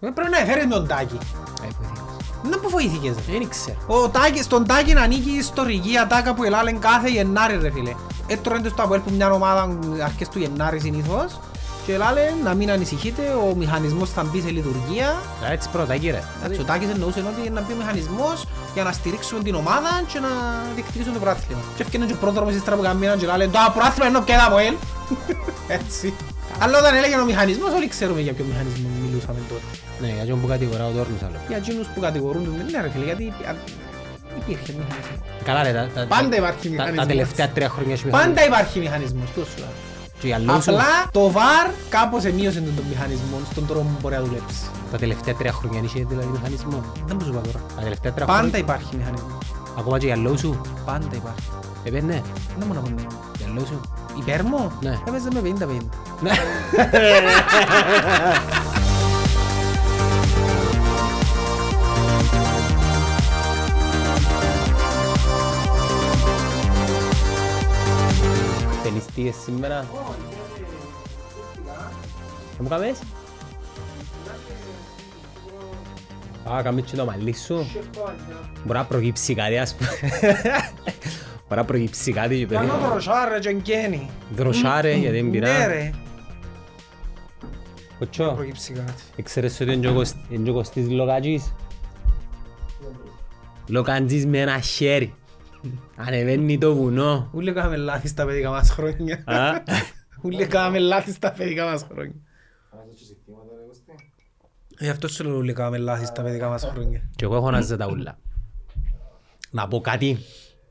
Ε, Πρέπει να έφερες με τον Τάκη. Ε, βοηθήκες. Να που βοήθηκες. ρε. Δεν ξέρω. Ο Τάκης, στον Τάκη να ανήκει η ιστορική ατάκα που ελάλεν κάθε Γενάρη ρε φίλε. Έτρωγε το στο Αποέλ που μια ομάδα αρχές του Γενάρη συνήθως και ελάλεν να μην ανησυχείτε, ο μηχανισμός θα μπει σε λειτουργία. Α, Έτσι πρώτα κύριε. Εντάξει, Ο Τάκης εννοούσε ότι να μπει ο μηχανισμός για να στηρίξουν την ομάδα και να διεκδικήσουν το πρωτάθλημα. Και έφτιανε και ο πρόδρομος ύστερα που καμίναν και λάλεν το πρωτάθλημα είναι και Αποέλ. Έτσι. Αλλά όταν έλεγε ο μηχανισμός όλοι ξέρουμε για ποιο μηχανισμό μιλούσαμε τότε. Ναι, για τον που κατηγορά ο Τόρνος άλλο. Για εκείνους που κατηγορούν τον ναι ρε φίλε, γιατί α, υπήρχε μηχανισμός. Καλά ρε, τα- τα- Πάντα υπάρχει τα- μηχανισμός. Τα τελευταία τρία χρόνια έχει Πάντα μηχανισμό. υπάρχει μηχανισμός, τούτο σου λέω. Και για λόγους σου, Απλά το VAR κάπως εμείωσε τον, τον μηχανισμό στον τρόπο που μπορεί να δουλέψει. τα τελευταία τρία χρόνια είχε δηλαδή μηχανισμό. Δεν μου σου είπα τώρα. Τα τελευταία τρία Πάντα χρόνια. υπάρχει μηχανισμός. Ακόμα και για λόγους σου. Πάντα υπάρχει. Ε, ναι. Δεν μου να πω ναι. Για λόγους σου. Υπέρ μου, Ναι. έπαιζε με 50-50. Ναι. Ταινιστείες σήμερα. Δεν μου κάνεις. Α, κάνεις και το μαλλί σου. Μπορεί να προκύψει κάτι ας πούμε. Μπορεί να προκύψει κάτι και παιδί. Κάνω το ροσάρε και εγκαίνει. Δροσάρε γιατί δεν Ναι πειρά. ρε. Κοτσό. Προκύψει κάτι. Ξέρεις ότι είναι και ο Κωσ- είναι και ο Κωστής Λοκατζής. Λοκατζής με ένα χέρι. Ανεβαίνει το βουνό. Ούλε κάναμε λάθη στα παιδικά μας χρόνια. Α, Ούλε κάναμε λάθη στα παιδικά μας χρόνια. Γι' αυτός σου λέω ούλε κάναμε λάθη στα παιδικά μας χρόνια. Και εγώ έχω να ζητά ούλα. Να πω κάτι.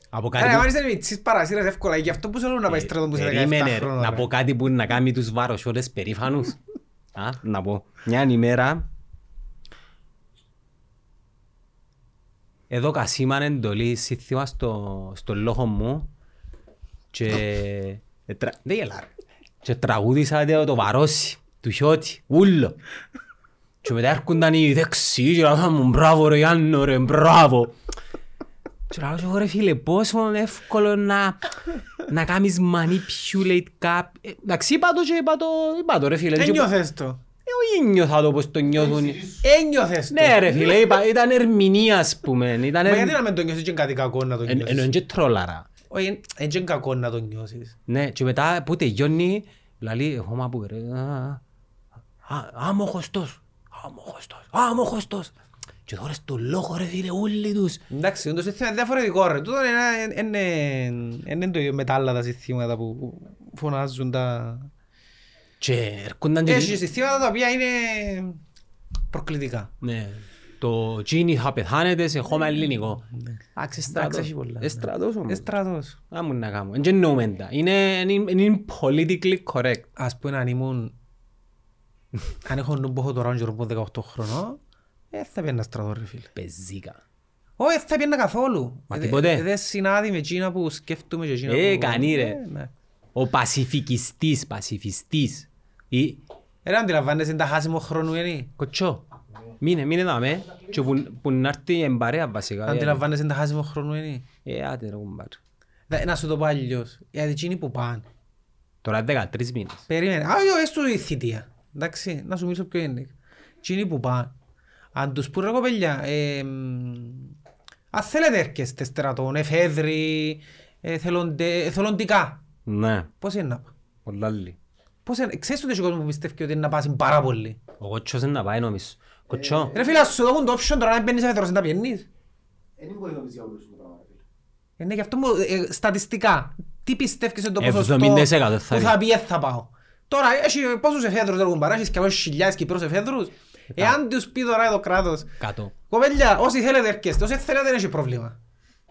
Να πω κάτι Άρα, που- αν είσαι μητσής παρασύρας εύκολα, γι' αυτό που σου λέω να πάει στρατό που είσαι 17 Περίμενε ρε, χρόνια. να πω κάτι που να κάνει τους βαροσιώτες περήφανους. Α, να πω. Μια ημέρα εδώ κασίμαν εντολή σύστημα στο, στο λόγο μου και, ετρα... δεν γελά, ρε. και τραγούδισα το, το βαρόσι του Χιώτη, ούλο. Και μετά έρχονταν οι δεξιοί και λέγαν μου μπράβο ρε Γιάννο ρε μπράβο. Και λέω εγώ ρε φίλε πόσο εύκολο να, να κάνεις manipulate cap. Ε, Εντάξει είπα το και είπα το, είπα το ρε φίλε. Και- Ένιωθες το. Ε, όχι νιώθα το πως το νιώθουν. Ένιωθες το. Ναι ρε φίλε, είπα, ήταν ερμηνεία ας πούμε. Ήταν Μα γιατί ερ- να μην το νιώσεις και είναι κάτι κακό να το Εν- Ενώ νιώσεις. και τρόλαρα. Όχι, εν- εν και είναι κακό να το νιώσεις. Ναι, και μετά που τελειώνει, λαλεί, εγώ μα που ρε, α, α, άμοχωστος, άμοχωστος, άμοχωστος. Και τώρα στο λόγο ρε φίλε όλοι τους. Εντάξει, το σύστημα είναι διαφορετικό ρε. Τούτο είναι- είναι- είναι το ίδιο με τα άλλα τα συστήματα που φωνάζουν τα... Και έρχονταν και... Έχει συστήματα τα οποία είναι προκλητικά. Ναι. Το τζίνι θα πεθάνετε σε χώμα ελληνικό. Εντάξει, στρατός. έχει πολλά, Ε, στρατός όμως. Ε, στρατός. Α, μου να κάνω. Δεν εννοούμε τα. Είναι, είναι, είναι politically correct. Ας πούμε αν ήμουν... Αν έχω νου που έχω τώρα και ρομπό 18 χρονών, ε, θα πιένα στρατός ρε φίλε. Πεζίκα. Όχι, θα πιένα καθόλου. Μα Ε, τίποτε. ε, Δεν συνάδει με εκείνα που σκέφτομαι και εκείνα που... Ε, κανεί, ρε. Ε, ναι. Ο πασιφικιστής, πασιφιστής. Ή... Ε, ρε, αντιλαμβάνεσαι είναι τα χάσιμο χρόνου είναι. Κοτσό. Μείνε, μείνε δάμε. Και που, που να έρθει εν παρέα βασικά. Αντιλαμβάνεσαι είναι τα χάσιμο χρόνου είναι. Ε, άτε ρε κουμπάρ. Δε- Να σου το πω αλλιώς. Γιατί εκείνοι που πάνε. Τώρα είναι 13 μήνες. Περίμενε. Α, όχι, έστω η θητεία. Εντάξει, να σου μιλήσω πιο είναι. Εκείνοι που πάνε. Αν τους πούν ρε κοπέλια, ε, μ, αν θέλετε έρχεστε στρατών, εφέδροι, εθελοντε- εθελοντικά. Ναι. Πώς είναι να πάει. Πολλά άλλη. Πώς είναι, ξέρεις ότι έχει κόσμος που πιστεύει ότι είναι να πάσει πάρα πολύ. Ο κοτσός είναι να πάει νομίζω. Κοτσό. Ρε φίλε, ας σου δώσουν το option τώρα να μπαίνεις εφέδρος, να τα πιένεις. Δεν μπορεί να νομίζεις για όλους το πράγμα. ρε φίλε. Ε, Ναι, γι' αυτό μου, ε, στατιστικά, τι πιστεύεις ότι το 70% ποσοστό θα που είναι. θα πει ε, θα πάω. Τώρα, έχει πόσους εφέδρους έχουν παρά, έχεις και πόσους χιλιάδες Κυπρούς εφέδρους. Εάν τους πει τώρα το κράτος, Κάτω. κοπέλια, όσοι θέλετε έρχεστε, όσοι θέλετε δεν έχει πρόβλημα.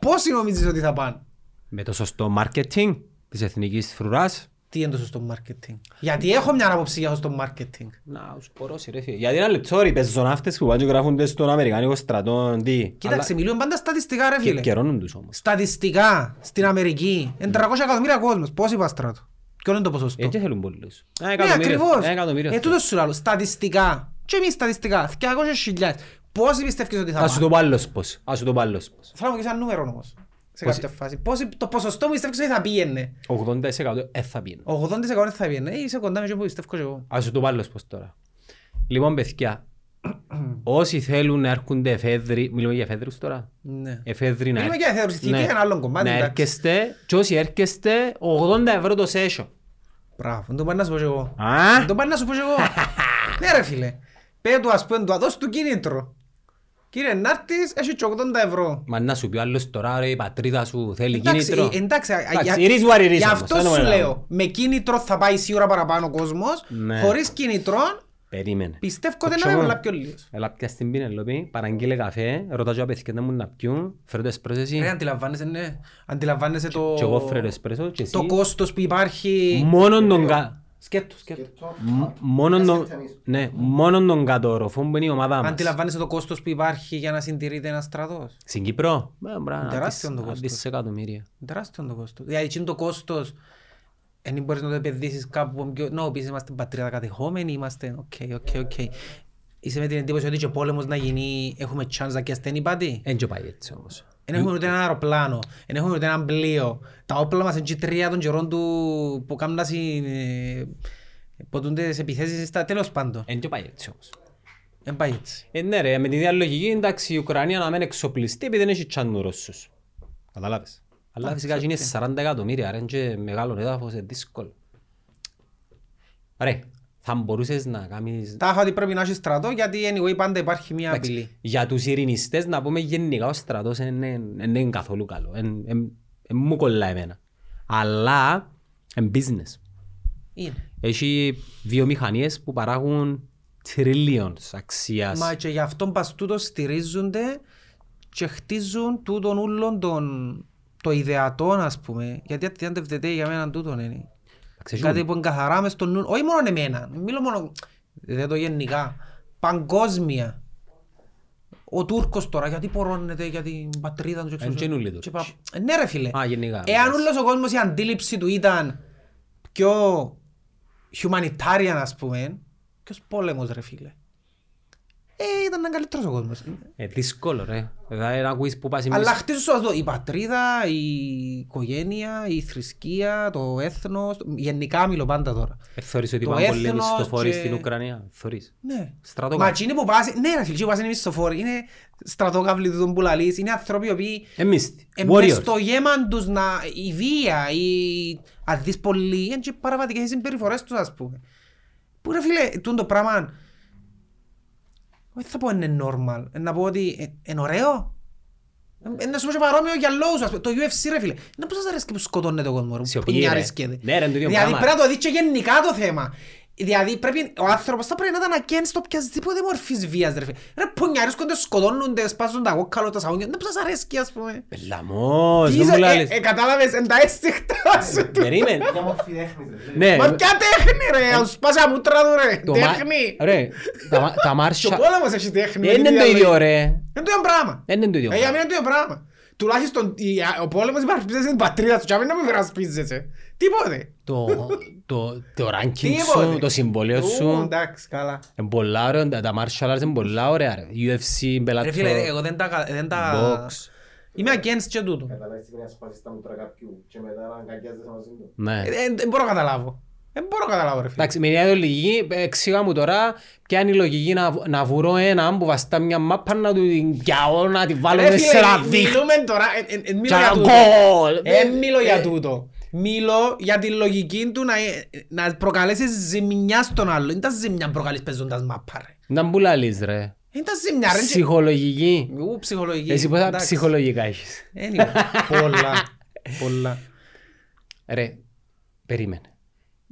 Πόσοι νομίζεις ότι θα πάνε; Με το σωστό marketing της εθνικής φρουράς. Τι είναι το σωστό marketing. Γιατί έχω μια άποψη για το σωστό marketing. Να, σου πορώσει ρε φίλε. Γιατί ένα λεπτό ρε, οι πεζοναύτες που πάνε και γράφονται στον Αμερικάνικο στρατό, τι. Κοίταξε, μιλούμε πάντα στατιστικά ρε Αλλά φίλε. και- καιρώνουν τους όμως. Στατιστικά, στην Αμερική, είναι 300 εκατομμύρια κόσμος. Πόσοι πας στράτο. Ποιο είναι το ποσοστό; Έτσι θέλουν πολλούς. Ένα Ναι, εκατομμύριο. ακριβώς. Ένα εκατομμύριο. Ε, τούτος σου λέω. Στατιστικά. Και εμείς στατιστικά. 200.000. Πόσοι πιστεύεις ότι θα Ας σου πάνε; το πω άλλος πώς. Ας σου το πω άλλος πώς. Θέλω να μου πεις ένα νούμερο όμως. Σε Πόσοι- κάποια φάση. Πόσοι, το ποσοστό μου πιστεύεις ότι θα πήγαινε. 80% ε, θα πήγαινε. 80% δεν θα πήγαινε. Ε, είσαι κοντά με αυτό που πιστεύω και εγώ. Ας σου το πω άλλος πώς τώρα. Λοιπόν, παιδιά, όσοι θέλουν να έρχονται εφέδροι, μιλούμε για εφέδρους τώρα, Ναι. εφέδροι να Μιλούμε για εφέδρους, η Ναι. θητεία είναι άλλο κομμάτι, Να εντάξει. έρχεστε και όσοι έρχεστε 80 ευρώ το session. Μπράβο, δεν το πάει να σου πω και εγώ. Α, Δεν το πάει να σου πω και εγώ. Ναι ρε φίλε. Πέ του ας πούμε, του δώσ' του κίνητρο. Κύριε Νάρτης, έχει και 80 ευρώ. μα να σου πει ο άλλος τώρα ρε η πατρίδα σου θέλει Εντάξει, κίνητρο. ε, εντάξει, α- Εντάξει, για- it is what it is Γι' όμως, αυτό δεν σου είναι όλα. λέω, με κίνητρο θα πάει σίγουρα παραπάνω ο κόσμος, Ναι. χωρίς κίνητρο Περίμενε. πιστεύω ότι Κοτσό είναι μου. πολλά πιο λίγος. Έλα πια στην Πινελόπη, παραγγείλε καφέ, ρωτά και τα παιδιά να μου να πιούν, φέρω το εσπρέσο εσύ Ρε, αντιλαμβάνεσαι, ναι. Αντιλαμβάνεσαι το... και εγώ φέρω εσπρέσο και εσύ. Το κόστος που υπάρχει... Μόνον τον κα... Σκέτος, σκέτος. Σκεπτό. Μ- Μόνον τον... Σκεφτείς. Ναι, μόνον τον κατόροφο που είναι η ομάδα μας. Αντιλαμβάνεσαι το κόστος που υπάρχει για να συντηρείται ένας στρατός; Στην Κύπρο, ε, μπράβο, Τεράστιο να το δεις- να κόστος. δεις εκατομμύρια. Τεράστιο το κόστος. Δηλαδή, εκείνο το κόστος δεν μπορείς να το επενδύσεις κάπου πιο... Να, πεις είμαστε πατρίδα κατεχόμενοι, είμαστε... Οκ, οκ, οκ. Είσαι με την εντύπωση ότι και ο πόλεμος να γίνει, έχουμε chance να και ασθένει πάτη. Εν και πάει έτσι όμως. Δεν έχουμε ούτε ένα αεροπλάνο, δεν έχουμε ούτε ένα πλοίο. Τα όπλα μας είναι και τρία των καιρών του που κάνουν να συν... ε, ποτούνται τις επιθέσεις στα τέλος πάντων. Εν και πάει έτσι όμως. Δεν πάει έτσι. Ε, ναι ρε, με την διαλογική, εντάξει, η Ουκρανία να μην εξοπλιστεί επειδή δεν έχει τσάνου Ρώσους. Καταλάβες. Αλλά φυσικά είναι 40 εκατομμύρια, ρε, είναι και μεγάλο έδαφος, είναι δύσκολο. Ρε, θα μπορούσες να κάνεις... Τα είχα ότι πρέπει να έχεις στρατό γιατί anyway πάντα υπάρχει μια Εντάξει, απειλή. Για τους ειρηνιστές να πούμε γενικά ο στρατός δεν είναι καθόλου καλό. Εν- εν- εν μου κολλά εμένα. Αλλά είναι business. Είναι. Έχει βιομηχανίες που παράγουν trillions αξίας. Μα και γι' αυτόν πας τούτο στηρίζονται και χτίζουν τούτον ούλον τον, το ιδεατόν ας πούμε. Γιατί αντιάντευτεται για μένα τούτον είναι. Εντάξει, Κάτι έχουν- που εγκαθαρά μες στο νου, όχι μόνο εμένα, μιλώ μόνο, δεν το γενικά, παγκόσμια. Ο Τούρκος τώρα, γιατί πορώνεται για την πατρίδα του. και ξέρω- Εν και νουλοι και Τούρκοι. πα- Ναι ρε φίλε. Α, γενικά. Εάν εντάξει. όλος ο κόσμος η αντίληψη του ήταν πιο humanitarian ας πούμε, ποιος πόλεμος ρε φίλε. Ε, ήταν έναν καλύτερος ο κόσμος. Ε, δύσκολο ρε. Δηλαδή να ακούεις που πας Αλλά εμείς... χτίζουν σου αυτό, η πατρίδα, η οικογένεια, η θρησκεία, το έθνος, γενικά μιλώ πάντα τώρα. Ε, Θεωρείς ότι το πάνε πολλοί έθνος μισθοφόροι και- στην Ουκρανία; Θεωρείς; Ναι. Στρατό Μα κάτω. εκείνοι που πας, ναι ρε φίλε, εκείνοι που πας είναι μισθοφόροι, είναι στρατόκαυλοι του τον που λαλείς, είναι άνθρωποι οι οποίοι Εμείς. ε, μες Warriors. στο γέμαν τους να, η βία, η, αν δεις πολύ, είναι και παραβατικές συμπεριφορές τους ας πούμε. Που ρε φίλε, τούτο το πράγμα, δεν θα πω είναι normal, ε, να πω ότι ε, είναι ωραίο. Ε, Να σου πω και παρόμοιο για λόγους, ας πούμε. το UFC ρε φίλε. Να πώς σας αρέσει που σκοτώνεται ο κόσμος, ρε, Σιωπή, που ρε. νιάρισκεται. Ναι, ρε, είναι το ίδιο Δηλαδή πράγμα. πρέπει να το δεις και γενικά το θέμα. Δηλαδή πρέπει, ο άνθρωπος θα πρέπει να ήταν ακέν στο οποιασδήποτε μορφής βίας ρε φίλε. Ρε που νιάρισκονται, σκοτώνονται, σπάζουν τα κόκκαλο, τα σαγόνια. Να πώς σας αρέσει ας πούμε. Πελαμός, Τι δεν είσαι, μου ε, λάλλεις. ε, κατάλαβες, εν τα αίσθηκτα σου. Περίμενε. Μια μορφή τέχνης, ρε φίλε. Ναι. Μα ποια τέχνη ρε, αν σπάσει τα μούτρα του ρε, Το μα- τέχνη. Ρε, τα μα- τα Και ο μάρσια... πόλεμος έχει τέχνη. Δεν με τη είναι το διαλογή. ίδιο ρε. Είναι το ίδιο πράγμα. Δεν είναι το ίδιο Ε, για πράγμα. Μένα είναι το ίδιο πράγμα. Τουλάχιστον η- ο πόλεμος υπερασπίζεσαι την πατρίδα σου και να μην υπερασπίζεσαι. Τίποτε. Το, το, το ranking Τίποτε. σου, το συμβολίο Ου, σου, Εντάξει, καλά. είναι πολλά ωραία, τα- τα martial arts είναι πολλά ωραία ρε. UFC, Ρε φίλε, Bellator, εγώ δεν τα... κα- δεν τα... box. Είμαι against και τούτο. Καταλάβεις τι είναι να σπάσεις τα μούτρα κάποιου και μετά να αγκαγιάζεσαι μαζί του. Ναι. Ε, ε, Δεν μπορώ να καταλάβω. Δεν μπορώ να καταλάβω ρε φίλε. Εντάξει, με μια λογική, εξήγα μου τώρα ποια είναι η λογική να, να βουρώ έναν που βαστά μια μάπα να του την πιάω, να τη βάλω Ρε μέσα σε φίλε, ένα μι- δίκτυο. μιλούμε τώρα, ε, ε, ε, μιλώ Και για ένα τούτο. γκολ. Ε, μιλώ για Ε, τούτο. Μιλώ για τη λογική του να, ε, να προκαλέσεις ζημιά στον άλλο. Είναι τα ζημιά προκαλείς παίζοντας μάπα ρε. Να μου λαλείς ρε. Είναι τα ζημιά ρε. Ψυχολογική. Ου, ψυχολογική. Εσύ πόσα Εντάξει. ψυχολογικά έχεις; Anyway, Πολλά. Πολλά. Ρε, περίμενε.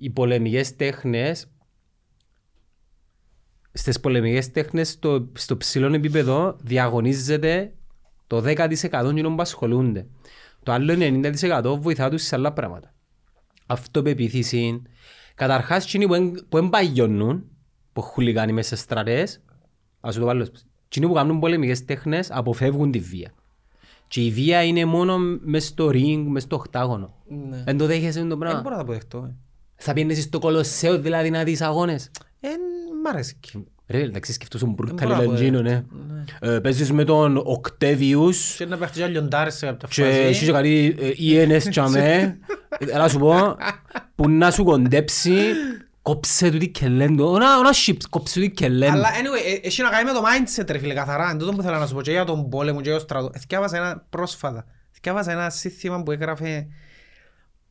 Οι πολεμικές τέχνες, στις πολεμικές τέχνες στο, στο ψηλό επίπεδο διαγωνίζεται το 10% κοινών που ασχολούνται. Το άλλο 90% βοηθά τους σε άλλα πράγματα. Αυτοπεποίθηση. Καταρχάς, εκείνοι που, εν- που εμπαγιώνουν, που χουλιγάνει μέσα σε στρατές, ας σου το βάλω, εκείνοι που κάνουν πολεμικές τέχνες αποφεύγουν τη βία. Και η βία είναι μόνο μες στο ring, μες στο οκτάγωνο. Ναι. Δεν το δέχεσαι το Δεν πράγμα. μπορώ να το αποδεχτώ. Ε. Θα πιένεις στο κολοσσέο δηλαδή να δεις αγώνες. Ε, μ' αρέσει. Ρε, εντάξει, σκεφτούσουν μπορώ μπουρκαλι να πω, λαντζίνο, ναι. Ε, Παίζεις με τον Οκτέβιους Και να παίχτεις για λιοντάρες σε κάποια και φάση. εσύ και κάτι ε, ENS τσάμε. Έλα σου πω, που να σου κοντέψει Κόψε του την κελέν του. Ωνα, ωνα chips, κόψε του την κελέν. Αλλά anyway, ε, έχει να κάνει με το mindset ρε φίλε καθαρά. Εν τούτο που θέλω να σου πω και για τον πόλεμο και για το στρατό. Εθιάβασα ένα πρόσφατα. Εθιάβασα ένα σύνθημα που έγραφε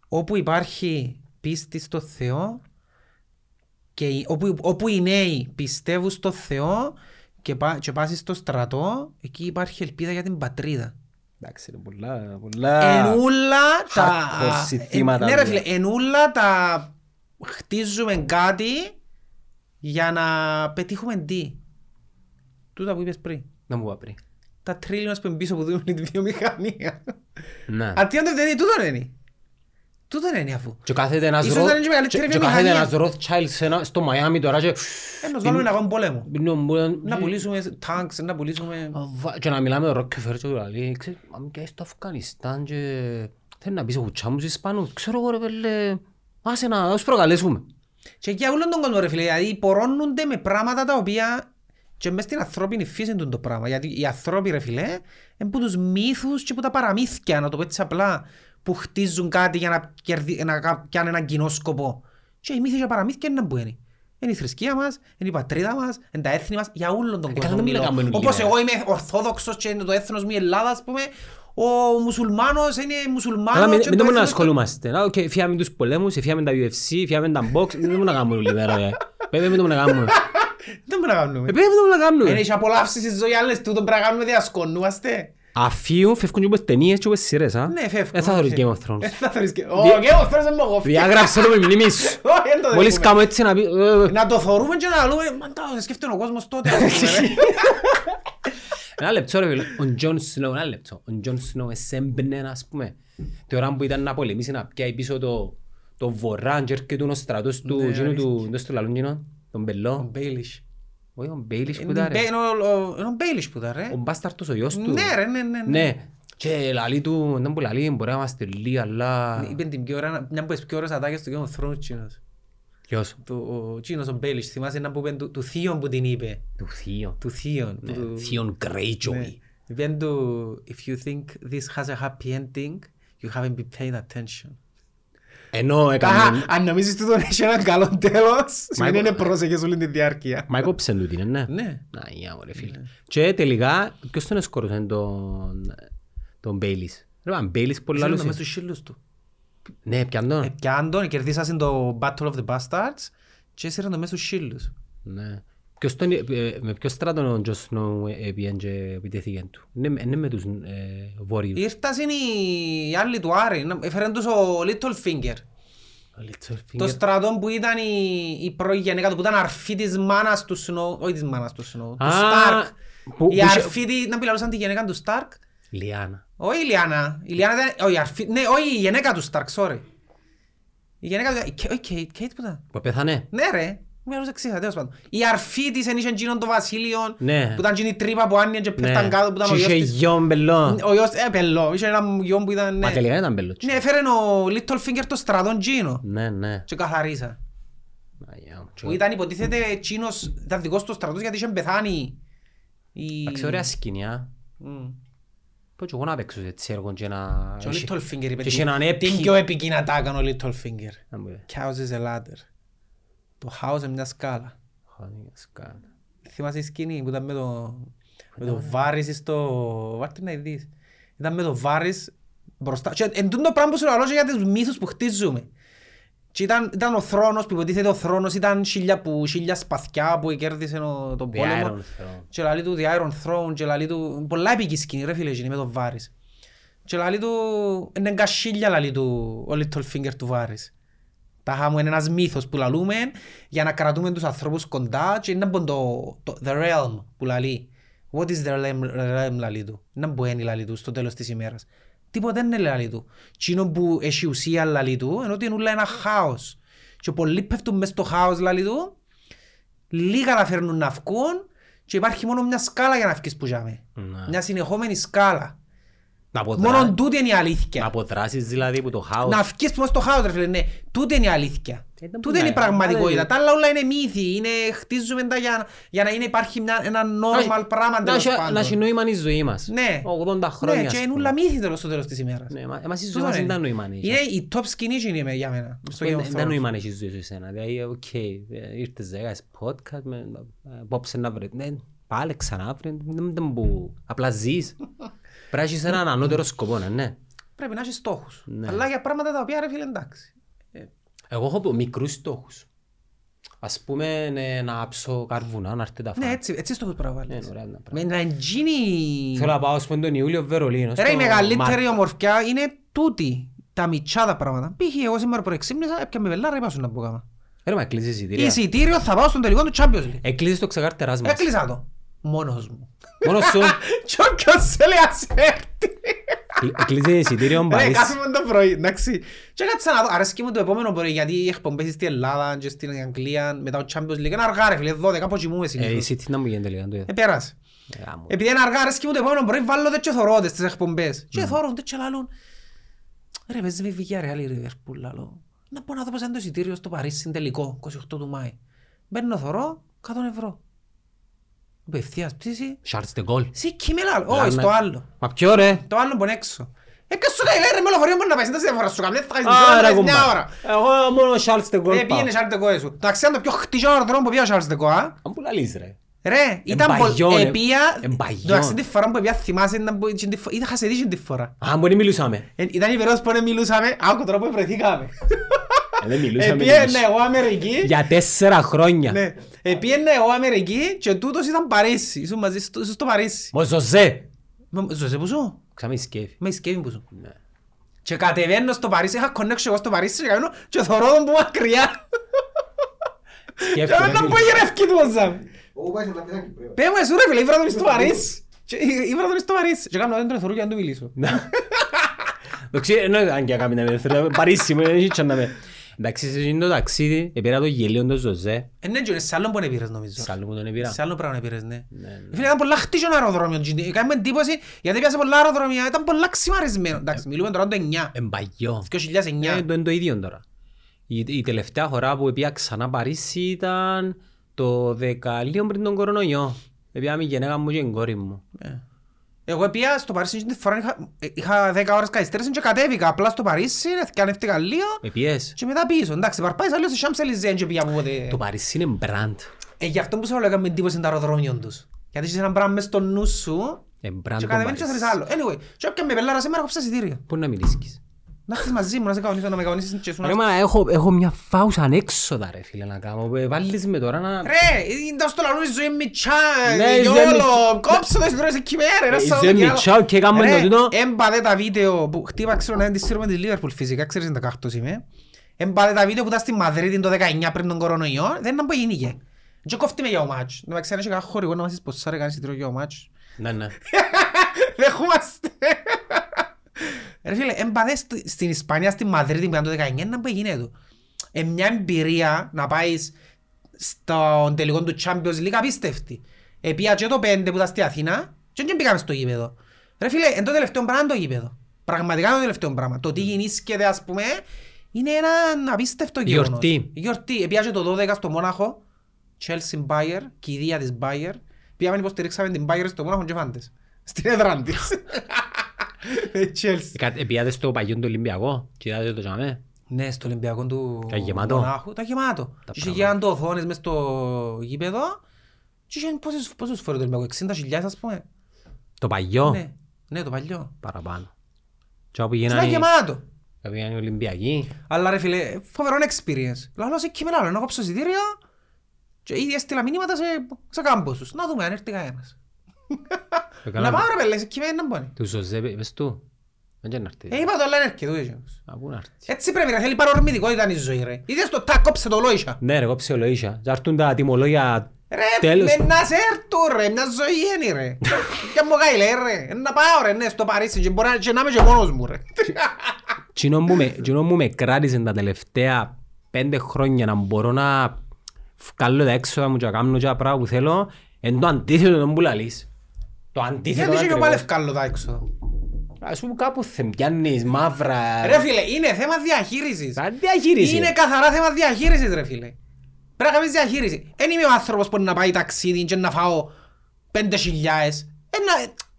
όπου υπάρχει πίστη στο Θεό και οι- όπου, όπου οι νέοι πιστεύουν στο Θεό και, πά, και πάσει στο στρατό, εκεί υπάρχει ελπίδα για την πατρίδα. Εντάξει, είναι πολλά, πολλά... Ενούλα τα... hardcore συνθήματα, Ε, Ναι ρε δηλαδή. φίλε, ενούλα τα χτίζουμε κάτι για να πετύχουμε τι. Τούτα που είπες πριν. Να μου πω πριν. Τα τρίλιονες που είναι πίσω που δίνουν τη βιομηχανία. Ναι. Αντίον δεν είναι, τούτο είναι. Τούτο είναι αφού. Και κάθεται ένας Ίσως Ρο- να είναι και μεγαλύτερη και- και κάθεται βιομηχανία. ένας Rothschild σε ένα- στο Μαϊάμι τώρα και... Ε, να βάλουμε ένα πόλεμο. Ναι, μου- Να πουλήσουμε τάγκς, να πουλήσουμε... Βα- Και να μιλάμε ο Ροκκεφέρ και του λέει, ξέρεις, αν και στο Αφγανιστάν και θέλει να πεις ο κουτσά μου στους Ισπανούς, ξέρω εγώ ρε πέλε, άσε να τους προκαλέσουμε. Και για όλον τον κόσμο ρε φίλε, δηλαδή πορώνονται με πράγματα τα οποία και μες στην ανθρώπινη φύση είναι το πράγμα. Γιατί οι ανθρώποι ρε φίλε, είναι που τους μύθους και που τα παραμύθια, να το πω έτσι απλά, που χτίζουν κάτι για να, κερδί, να κα- πιάνουν έναν κοινό σκοπό. Και οι μύθοι και τα παραμύθια είναι να που είναι. Είναι η θρησκεία μας, είναι η πατρίδα μας, είναι τα έθνη μας, για όλον τον Ε, κόσμο καλά, μην μιλώ. λέγαμε όλοι Όπως λίγο, εγώ είμαι ορθόδοξος και είναι το έθνος μου η Ελλάδας, ας πούμε, ο μουσουλμάνος είναι μουσουλμάνος. Αλλά μην και μην το το να έθνος του- ασχολούμαστε. Να, οκ, Φιάμε τους πολέμους, φιάμε τα UFC, φιάμε τα box, δεν μπορούμε να κάνουμε όλη μέρα. ρε. Βέβαια μην το να κάνουμε. Δεν μπορούμε να κάνουμε. Ε, Βέβαια μην το να Δεν κάνουμε. έχει απολαύσεις στη ζωής, άλλες τούτο πρέπει να κάνουμε διασκονούμαστε. Αφίουν, φεύγουν και όπως ταινίες και όπως σειρές, α. Ναι, φεύγουν. Δεν θα δω οκ. Game of Thrones. Ε, θα θωρείς και- Ο Game of Thrones δεν μου κόφτει. Διάγραψε το με μνήμη σου. Όχι, δεν το Μόλις δέχομαι. κάνω έτσι να πει... ε, Να το θωρούμε και να λέμε, «Μα, τα σκέφτεται ο κόσμος τότε. ας πούμε, ρε». Ένα λεπτό ρε φίλε, ο Τζον Σνόου, ένα λεπτό. Ο Τζον Σνόου εσέμπνε, ας πούμε, τη ώρα που ήταν να πολεμήσει να πιάει πίσω το, το βορράν και έρχεται ο στρατός του, Ναι, εκείνου του, αλήθεια. δες το λαλούν εκείνο, τον Ο Μπελό. Μπέιλις. Όχι, ο Μπέιλις που Είναι ήταν ρε. Μπέ- είναι ο- ο- είναι ο Μπέιλις που ήταν, ρε. Ο μπάσταρτος ο γιος του. Ναι, ρε, ναι, ναι, ναι. Ναι. Και λαλεί του, δεν που λαλεί, μπορεί να είμαστε λίγοι, αλλά... Είπε την πιο ωραία, μια από τις πιο ωραίες ατάκες του Game of Thrones, τσίνος. Ποιος; Του- Ο τσίνος ο Μπέιλις, θυμάσαι να που είπε του- του θείον που την είπε; Του θείο. Του θείον. που Ναι, του- Θείον Ναι. Greyjoy. Είπε του, if you think this has a happy ending, you haven't been paying attention. Ενώ Α, έκανε... αν νομίζεις ότι τον έχει έναν καλό τέλος, σημαίνει εγώ- είναι πρόσεχες όλη τη διάρκεια. Μα έκοψε του την, ναι. Ναι. Να, για μωρέ φίλε. Και τελικά, ποιος τον εσκόρωσε τον... τον Μπέιλις; Ρε, αν Μπέιλις πολλά Ξέρουν λούσε. μες στους σύλλους του. Ναι, πιαν τον. Ε, Πιάν τον, κερδίσασαν το Battle of the Bastards και έσυραν το μέσα στους σύλλους. Ναι. Ποιος τον, ε, με ποιο στράτο ο Τζον Σνόου έπιαν και επιτέθηκε του. Είναι είναι με τους ε, βόρειους. Ήρθασαν οι άλλοι του Άρη, να- έφεραν τους ο Littlefinger. Ο Littlefinger. Το στρατό που ήταν η, η πρώη γενέκα του, που ήταν αρφή της μάνας του Σνόου, όχι της μάνας του Σνόου, του Α, Σταρκ. που- που Η είχε- αρφή της, να πιλαλούσαν τη γενέκα του Σταρκ. Λιάννα. Όχι η Λιάννα. Η Λιάννα ήταν, όχι, η αρφή, ναι, όχι η γενέκα του Σταρκ, sorry. Η γενέκα του, η Κέ- όχι, η Κέιτ, Κέιτ που ήταν. Που πέθανε. Ναι ρε, μου έλαβε εξήγησα, τέλος πάντων. Η αρφή της ενίσχυε εκείνον το βασίλειο, Ναι. που ήταν εκείνη η τρύπα που άνοιγε και Ναι. πέφταν κάτω, που ήταν ο Και γιος είχε της. γιον μπελό. Ο γιος, ε, πελό, είχε ένα γιο που ήταν, Μα ναι. τελικά ήταν μπελό. Ναι, έφερε ο Littlefinger το στρατόν Τζίνο Ναι, ναι. και καθαρίσα. Α, για μου. Που ήταν υποτίθεται εκείνος, ήταν δικός του στρατός γιατί είχε πεθάνει. η- Εντάξει, ωραία σκηνιά. Μμ. Πω και εγώ να παίξω έτσι έργο και να... Και ο Littlefinger είπε και είχε έναν την- έπι. την πιο επική να τα έκανε ο Littlefinger. Να μου πεις. Chaos is a ladder. Το house είναι μια σκάλα. Χώνει, σκάτα. Θυμάσαι η σκηνή που ήταν με το, με το Βάρης στο... Βάρτε να δεις. Ήταν με το Βάρης μπροστά. Και εν τούτο το πράγμα που σου λέω για τους μύθους που χτίζουμε. Και ήταν, ήταν ο θρόνος που υποτίθεται ο θρόνος ήταν χίλια, που, χίλια σπαθιά που κέρδισε ο, τον The πόλεμο. Iron Throne. Και λαλεί του The Iron Throne και λαλεί του... Πολλά επική σκηνή ρε φίλε εκείνη με τον Βάρης. Και λαλεί του... Είναι κασίλια λαλεί του ο Littlefinger του Βάρης. Τα χάμου είναι ένας μύθος που λαλούμε για να κρατούμε τους ανθρώπους κοντά και είναι από το, το The Realm που λαλεί. What is the realm, realm λαλεί του. Είναι που είναι λαλεί τους στο τέλος της ημέρας. Τίποτε δεν είναι λαλεί του. Τσίνο που έχει ουσία λαλεί του ενώ ότι είναι όλα ένα χάος. Και πολλοί πέφτουν μες στο χάος λαλεί του λίγα να φέρνουν να βγουν και υπάρχει μόνο μια σκάλα για να βγεις που ζάμε. Ναι. Μια συνεχόμενη σκάλα. Να αποδρά- Μόνο τούτη είναι η Να αλήθεια. αποδράσεις δηλαδή που το χάος. Να βγεις που στο χάος ρε φίλε, ναι. Τούτη είναι η αλήθεια. Ε, δεν Τούτη είναι η μπορεί να- πραγματικότητα. να- Τα άλλα όλα είναι μύθι. Είναι, χτίζουμε τα για, για να είναι, υπάρχει μια, ένα normal πράγμα Να τέλος έχει- πάντων. Να έχει νόημα η ζωή μας. Ναι. 80 Ναι, χρόνια. και ας είναι πούμε. όλα μύθι τέλος στο τέλος της ημέρας. Ναι, μα- εμάς η ζωή Τούτο μας είναι. δεν τα νόημα έχει. Είναι η top σκηνή είναι για μένα. στο Game of Δεν τα Thrones. νόημα έχει η ζωή σου εσένα. Δηλαδή, οκ, ε, ήρθες δέκας podcast, με- ε, απόψε να βρεις. Ναι, πάλι ξανά βρει. Δεν δεν μπου. Απλά ζεις. Πρέπει να έχεις έναν ανώτερο σκοπό, ναι, ναι. Πρέπει να έχεις στόχους. Ναι. Αλλά για πράγματα τα οποία ρε φίλε εντάξει. Εγώ έχω μικρούς στόχους. Ας πούμε, ναι, να άψω καρβουνά, να έρθει τα Ναι, φάνα. έτσι, έτσι στόχους πρέπει να Ναι, βάλεις. ωραία, να Με πράγμα. να εντζίνει... Θέλω να πάω, ας πούμε, τον Ιούλιο Βερολίνο. Ρε η στο μεγαλύτερη Μάρτιο. ομορφιά είναι τούτη. Τα μιτσά τα πράγματα. Π.χ. εγώ σήμερα προεξήμνησα, έπια με βελάρα, είπα σου να πω κάμα. Ρε, μα έκλεισες εισιτήρια. Εισιτήριο θα πάω στον τελικό του Champions League. Έκλεισες το ξεκάρτεράς μας. Έκλεισα το. Μόνος μου. Μόνος σου. Κι όποιος θέλει ας έρθει. Έκλεισε εισιτήριο Ρε, Παρίσι. κάθομαι το πρωί, εντάξει. Και κάτσα να δω, αρέσκει μου το επόμενο πρωί, γιατί οι εκπομπές στην Ελλάδα και στην Αγγλία, μετά το Champions League, είναι αργά ρε φίλε, 12, από κοιμούμε Ε, η συνήθως. City να μου γίνεται λίγο. το είδα. Ε, πέρασε. Ε, γάμο. Επειδή είναι αργά, αρέσκει μου το επόμενο πρωί, βάλω τέτοιο θωρώ τις τις εκπομπές. Και θωρούν, τέτοιο λαλούν. Ρε, παίζει με η Villarreal η Liverpool, λαλώ. Να πω να δω πως είναι το εισιτήριο στο Παρίσι στην τελικό, 28 του Μάη. Μπαίνω θωρώ, 100 ευρώ. Απευθείας πτήση. Charles de Gaulle. Σι, κοίμαι λαλό. Όχι, Λάμε. στο άλλο. Μα ποιο ρε; Το άλλο που είναι έξω. Ε, και σου λέει, ρε, με λεωφορείο μπορεί να πάει σύνταση διαφορά σου, καμιά θα κάνεις Α, μισό, ρε, θα κουμπά. μια ώρα. Εγώ μόνο Charles de Ε, Gaulle πάω. πήγαινε Charles de Gaulle σου. Το αξιάν το πιο χτυζό αεροδρόμιο που πήγε ο Charles de Gaulle, α. Αν που λαλείς ρε. Ρε, ήταν Εμπαγιόν, πολύ... ε. Επία... Εμπαγιόν. Το αξιάν τη φορά που επία θυμάσαι, ήταν που... εκείνη τη φο- είχα σε δει εκείνη τη φορά. Α, μπορεί μιλούσαμε. Ε, Ήταν η περίοδος που δεν μιλούσαμε, άκου τώρα που βρεθήκαμε. Ε, Δεν μιλούσαμε. Επίενε εμείς. εγώ Αμερική. Για τέσσερα χρόνια. Ναι. Επίενε εγώ Αμερική και τούτος ήταν Παρίσι. Ήσουν μαζί στο, ήσουν στο Παρίσι. Μου Ζωζέ. Μα- Ζωζέ που σου. Ξάμε η σκέφη. Με η σκεύη που σου. Ναι. Και κατεβαίνω στο Παρίσι, είχα connection εγώ στο Παρίσι και κατεβαίνω και θωρώ τον που μακριά. Και Σκέφτομαι. μετά που γυρεύκει του Μοζάμ. Όπου πάει να πει σαν Κυπρέο. Πέ μου εσύ ρε φίλε, ήβρα τον στο Παρίσι. Και Ήβρα τον στο Παρίσι. Και κάνω έντρο θωρώ για να του μιλήσω. Το ξέρω, ναι, αν και έκαμε να με θέλω, Παρίσι μου, δεν είχε να με. Εντάξει, σε εκείνο το ταξίδι, επήρα το γελίο του Ζωζέ. Ε, ναι, και είναι σε άλλον που είναι πήρες νομίζω. Σ' άλλο μου τον επήρα. Σε άλλο πράγμα είναι πήρες, ναι. Ναι, ναι. Φίλε, ήταν πολλά χτίσιο αεροδρόμιο. Κάνουμε εντύπωση γιατί πιάσε πολλά αεροδρόμια. Ήταν πολλά ξημαρισμένο. Εντάξει, μιλούμε τώρα το 9. Εμπαγιό. 2009. Ε, το είναι το ίδιο τώρα. Η, η τελευταία φορά που πήγα ξανά Παρίσι ήταν το δεκαλείο πριν τον κορονοϊό. Πήγαμε η γενέκα μου και η κόρη μου. Ε. Εγώ πήγα στο Παρίσι και τη φορά είχα, ε, είχα 10 ώρες καθυστέρηση και κατέβηκα απλά στο Παρίσι, ανέφτηκα λίγο Επίες. και μετά πίσω. Εντάξει, παρπάησα λίγο στο Champs-Élysées και πήγα από πότε. Το Παρίσι είναι μπραντ. Ε, γι' αυτό που σου λέω έκαμε εντύπωση είναι τα αεροδρόμια τους. Γιατί έχεις ένα πράγμα μες στο νου σου Είναι μπραντ και το κατεβαίνεις και Παρίσι. θέλεις άλλο. Anyway, και όποια με πελάρα σήμερα κόψα εισιτήρια. Πού να μιλήσεις; Να έρθεις μαζί μου, να σε κανονίσω, να με κανονίσεις και σου να... Ρε μα έχω, έχω μια φάουσα ανέξοδα ρε φίλε να κάνω. Ε, Βάλεις με τώρα να... Ρε, είναι στο λαλού η ζωή μητσά, Ναι, η ζωή γιόλο, κόψε το εισιτήριο σε κυμέρα, ένα Η ζωή Σαββατοκύριακο. μητσά, οκ, κάνουμε Ρε, το τούτο. έμπαδε τα βίντεο που χτύπα ξέρω να είναι τη σύρμα της Λίβερπουλ φυσικά, ξέρεις είναι τα κάκτος είμαι. Έμπαδε τα βίντεο που ήταν στη Μαδρίτη το 19 πριν τον κορονοϊό, δεν ήταν που γίνηκε. Και κόφτει με για ο μάτς. Να ξέρεις κανένα χορηγό να μας εισποσάρει κανείς εισιτήριο για ο μάτς. Ναι, ναι. Δεχόμαστε. Ρε φίλε, έμπαδε στη- στην Ισπανία, στη Μαδρίτη που ήταν το 19, να μπορεί γίνεται. Ε, μια εμπειρία να πάεις στον τελικό του Champions League απίστευτη. Επία και το 5 που ήταν στη Αθήνα και δεν πήγαμε στο γήπεδο. Ρε φίλε, εν το τελευταίο πράγμα είναι το γήπεδο. Πραγματικά είναι το τελευταίο πράγμα. Το τι γεννήσκεται ας πούμε είναι ένα απίστευτο γεγονός. Γιορτή. Γιορτή. Επία και το 12 στο Μόναχο, Chelsea Bayer, κηδεία της Bayer. Πήγαμε υποστηρίξαμε την Bayer στο Μόναχο και φάντες. Στην έδρα της. Ε, Chelsea. Επίατε στο παγιόν του Ολυμπιακό. Κοιτάτε το τζαμέ. Ναι, στο Ολυμπιακό του Τα γεμάτο. Μονάχου. Τα γεμάτο. Τα Είχε πράγματα. γιγάντο οθόνες μες στο γήπεδο και είχε πόσες, πόσους φορές το Ολυμπιακό, 60.000 ας πούμε. Το παγιό; Ναι, ναι, το παλιό. Παραπάνω. Και όπου Ήταν γίνανε γεμάτο. πήγαν οι Ολυμπιακοί. Αλλά ρε φίλε, φοβερό experience. Λαλός σε κείμενα άλλο, να κόψω εισιτήρια και ήδη έστειλα μηνύματα σε, σε κάμποσους. Να δούμε αν έρθει κανένας. Να πάω ρε πέλε, σε κείμενα να μπορεί. Του Ζωζέ, πες του. Δεν και να έρθει. Ε, είπα το αλλά είναι έρχεται, ούτε εκείνος. Α, πού να έρθει. Έτσι πρέπει να θέλει παρορμητικότητα η ζωή ρε. Είδες το τα κόψε το λόγια. Ναι ρε, κόψε ο Λοΐσια. Και έρθουν τα τιμολόγια Ρε, τέλος. με να σε έρθουν ρε, μια ζωή είναι ρε. Και μου καίλε ρε, να πάω ρε, ναι, στο Παρίσι και μπορεί να- και να είμαι και μόνος μου ρε. Τσινό που με- τσινό που με κράτησε τα τελευταία πέντε χρόνια να μπορώ να βγάλω τα έξοδα μου και να κάνω και τα πράγματα που θέλω είναι το αντίθετο των που λαλείς. Το αντίθετο Γιατί και εγώ πάλι ακριβώς. ευκάλλω τα έξοδα. Ας πούμε κάπου θε πιάνεις μαύρα. Ρε φίλε, είναι θέμα διαχείρισης. Τα διαχείριση. Είναι καθαρά θέμα διαχείρισης ρε φίλε. Πρέπει να κάνεις διαχείριση. Δεν είμαι ο άνθρωπος που να πάει ταξίδι και να φάω πέντε χιλιάες.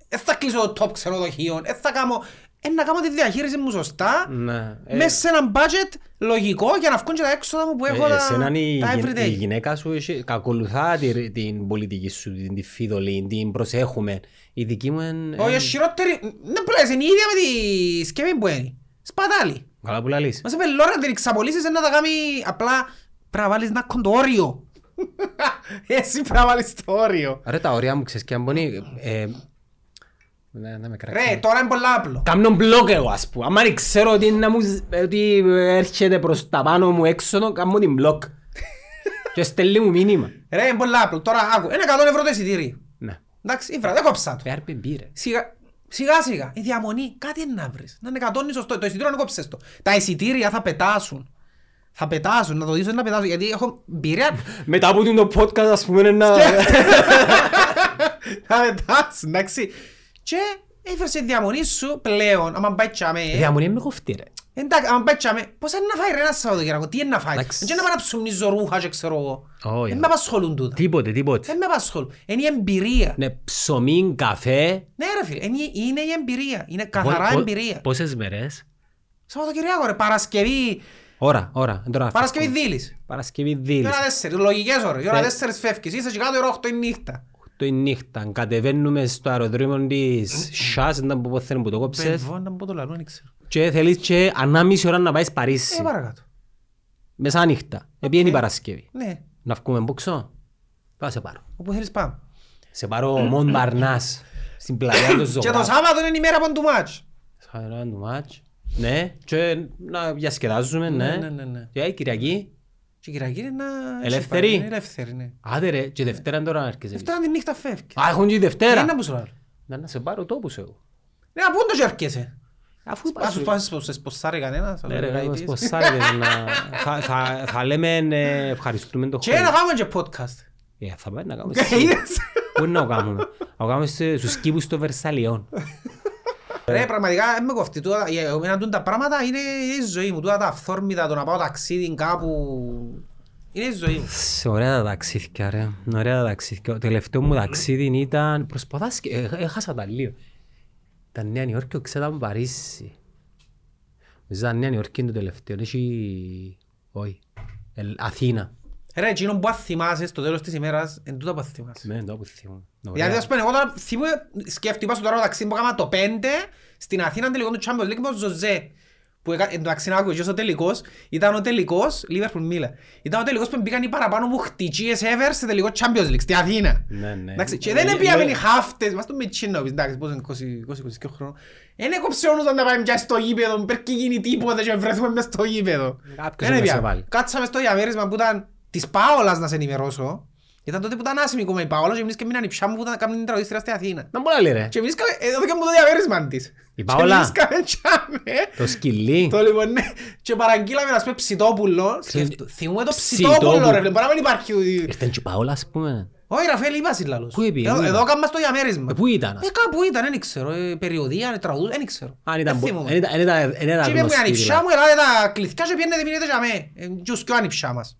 Δεν θα κλείσω το top ξενοδοχείο. Δεν θα κάνω... Ε, να κάνω τη διαχείριση μου σωστά. Ναι. Ε, Μέσα σε ένα budget λογικό για να βγουν και τα έξοδα μου που έχω ε, τα, εσέναν η, τα γυ- η everyday. γυναίκα σου έχει- ακολουθά τη- την πολιτική σου, την, τη φίδωλη, την προσέχουμε. Η δική μου είναι... Όχι, χειρότερη... Δεν πλέον, είναι η ίδια με τη σκευή που είναι. Σπατάλη. Καλά που λαλείς. Μας είπε Λόρα, την εξαπολύσεις να τα κάνει απλά πρέπει να βάλεις να κον το όριο. Εσύ πρέπει να βάλεις το όριο. Ρε τα ωριά μου ξέρεις και αν μπορεί... Ε, να, να με κράξει. Ρε, τώρα είναι πολλά απλό. Κάμνω μπλοκ εγώ ας πούμε. Αν ξέρω ότι, να μου, ότι έρχεται προς τα πάνω μου έξω, κάνω την μπλοκ. και στέλνει μου μήνυμα. Ρε, είναι πολλά απλό. Τώρα άκου, είναι 100 ευρώ το εισιτήριο. Ναι. Εντάξει, ήφρα, δεν κόψα το. Πέρπε μπήρε. Σιγά, σιγά σιγά, η διαμονή, κάτι είναι να βρεις. Να είναι 100 είναι σωστό, το εισιτήριο να κόψεις το. Τα εισιτήρια θα πετάσουν. Θα πετάσουν, να το δεις να πετάσουν, γιατί έχω εμπειρία. Μετά από το podcast ας πούμε να... θα πετάσουν, εντάξει. Και έφερες τη διαμονή σου πλέον, άμα πάει τσάμε. Διαμονή με κοφτεί ρε. Εντάξει, άμα πάει τσάμε, πώς είναι να φάει ρε ένα Σαββατοκύριακο, τι είναι να φάει. Εντάξει. Δεν είναι να πάει να ψουμνίζω ρούχα και ξέρω εγώ. Όχι, Δεν ρε. με απασχολούν τούτα. Τίποτε, τίποτε. Δεν με απασχολούν. Είναι η εμπειρία. Ναι, ψωμί, καφέ. Ναι ρε φίλε, είναι η- είναι η εμπειρία. Είναι καθαρά Πο- πο- εμπειρία. Πόσες μέρες; Σαββατοκυριακό ρε, Παρασκευή, Ώρα, ώρα. Τώρα Παρασκευή φεύγουμε. δίλης. Παρασκευή Η δίλης. ώρα τέσσερις, λογικές ώρες. Η ώρα Ε. τέσσερις φεύγεις. Είσαι και κάτω η ώρα οχτώ η νύχτα. Το η νύχτα. Κατεβαίνουμε στο αεροδρόμιο της Σάς, δεν που θέλει που το κόψες. Πενβό, να πω το λαλό, δεν ξέρω. Και θέλεις και ανάμιση ώρα να πάεις Ε, Παρίσι. παρακάτω. Μεσάνυχτα. Επίενει η Παρασκευή. Ναι, Να βγούμε μπουξό. Θα σε πάρω. όπου θέλεις πάμε. Σε πάρω Μον Μπαρνάς. Στην πλαγιά του Και το Ζωγράφου. Σάββατο είναι η μέρα από του μάτς. Σαββατό του μάτς. Ναι, και να διασκεδάζουμε, Ναι, ναι. ναι, ναι, ναι. Και η Κυριακή. Και η Κυριακή είναι να... Ελεύθερη; Είναι ελεύθερη, ναι. Άντε ρε, και Δευτέρα τώρα έρχεσαι. Δευτέρα τη νύχτα φεύγει. Α, έχουν και η Τι Δευτέρα. είναι που σου λέω. Να να σε πάρω τόπους εγώ. Ναι, από πού το και έρχεσαι. Αφού Ας σου πάσεις πως σε σποσάρει κανένας. Ναι αλλά ρε, δεν μας καείς. ποσάρετε να... θα- θα- Θα λέμε ε, ευχαριστούμε το Και να χρόνο. κάνουμε και podcast. Ε, Θα πάμε να κάνουμε εσύ. Είδες; Πού είναι να το κάνουμε; Να το κάνουμε σε- στους κήπους των Βερσαλιών. Ρε, πραγματικά δεν με κοφτεί. Τούτα- για εμένα τούτα τα πράγματα είναι είναι η ζωή μου. Τούτα τα αυθόρμητα, το να πάω ταξίδι κάπου... Είναι η ζωή μου. Σε ωραία τα ταξίδια ρε. Ωραία τα ταξίδια. Το τελευταίο μου ταξίδι ήταν... Προσπαθάς σκε... ε, Έχασα τα λίγο. Ήταν Νέα Νιόρκη, ξέρω ήταν Παρίσι. Νομίζω ήταν Νέα Νιόρκη είναι το τελευταίο. Έχει... Όχι. Ελ- Αθήνα. Ρε, εκείνο που θυμάσαι στο τέλος της ημέρας, εν τούτα που θυμάσαι. Ναι, το που θυμώ. Δηλαδή, ας πούμε, εγώ τώρα θυμούμαι, σκέφτομαι, είπα στο τώρα το ταξίδι που έκανα το 5 στην Αθήνα τελικό του Champions League με τον Ζωζέ. Που έκα- εν τω μεταξύ να άκουγες, ο τελικός ήταν ο τελικός, Liverpool Μίλα. Ήταν ο τελικός που μπήκαν οι παραπάνω μου χτυκίες ever σε τελικό Champions League, στη Αθήνα. Ναι, ναι. Εντάξει, και Ε, δεν ε, πήγαμε ε, οι χάφτες, μας το με τσίνο, εντάξει, πώς είναι 20-22 χρόνων. Δεν έκοψε ο νους να πάμε πια στο γήπεδο, πρέπει γίνει τίποτα και βρεθούμε μες στο γήπεδο. Κάποιος Δεν να σε έπια. βάλει. Κάτσαμε στο διαμέρισμα που ήταν της Πάολας να σε ενημερώσω. Ήταν τότε που ήταν άσημη κόμμα η Πάολα και εμείς και μείναν η ψιά μου που ήταν κάμουν την τραγουδίστρια στη Αθήνα. Να μπορεί να λέει ρε. Και εμείς κάμε- εδώ και μου το διαμέρισμα της. Η Πάολα; Και εμείς κάμε τσάμε. Το σκυλί. Το λοιπόν, ναι. Και παραγγείλαμε να πούμε ψητόπουλο. Ξέρεις, Σκέφτο- Θυμούμε το ψητόπουλο. ψητόπουλο ρε, φίλε. μπορεί να μην υπάρχει. Ήρθε και η Παόλα ας πούμε. Όχι Ραφέλ, είπα συλλαλούς. Πού είπε, Εδώ- πού Εδώ ήταν; κάμε στο διαμέρισμα. Ε, Πού ήταν; Ε, κάπου ήταν, δεν ξέρω. ε, Περιοδία, τραγούδ, δεν ξέρω. Αν ήταν... Δεν πο- θυμούμαι. εν ήταν- εν ήταν- εν ήταν Και είπε μου η γνωστή, ανιψιά δηλαδή. μου, ελάτε τα κληθιά και πιένετε μείνετε για μέ. Ε, Και ως και ο ανιψιά μας.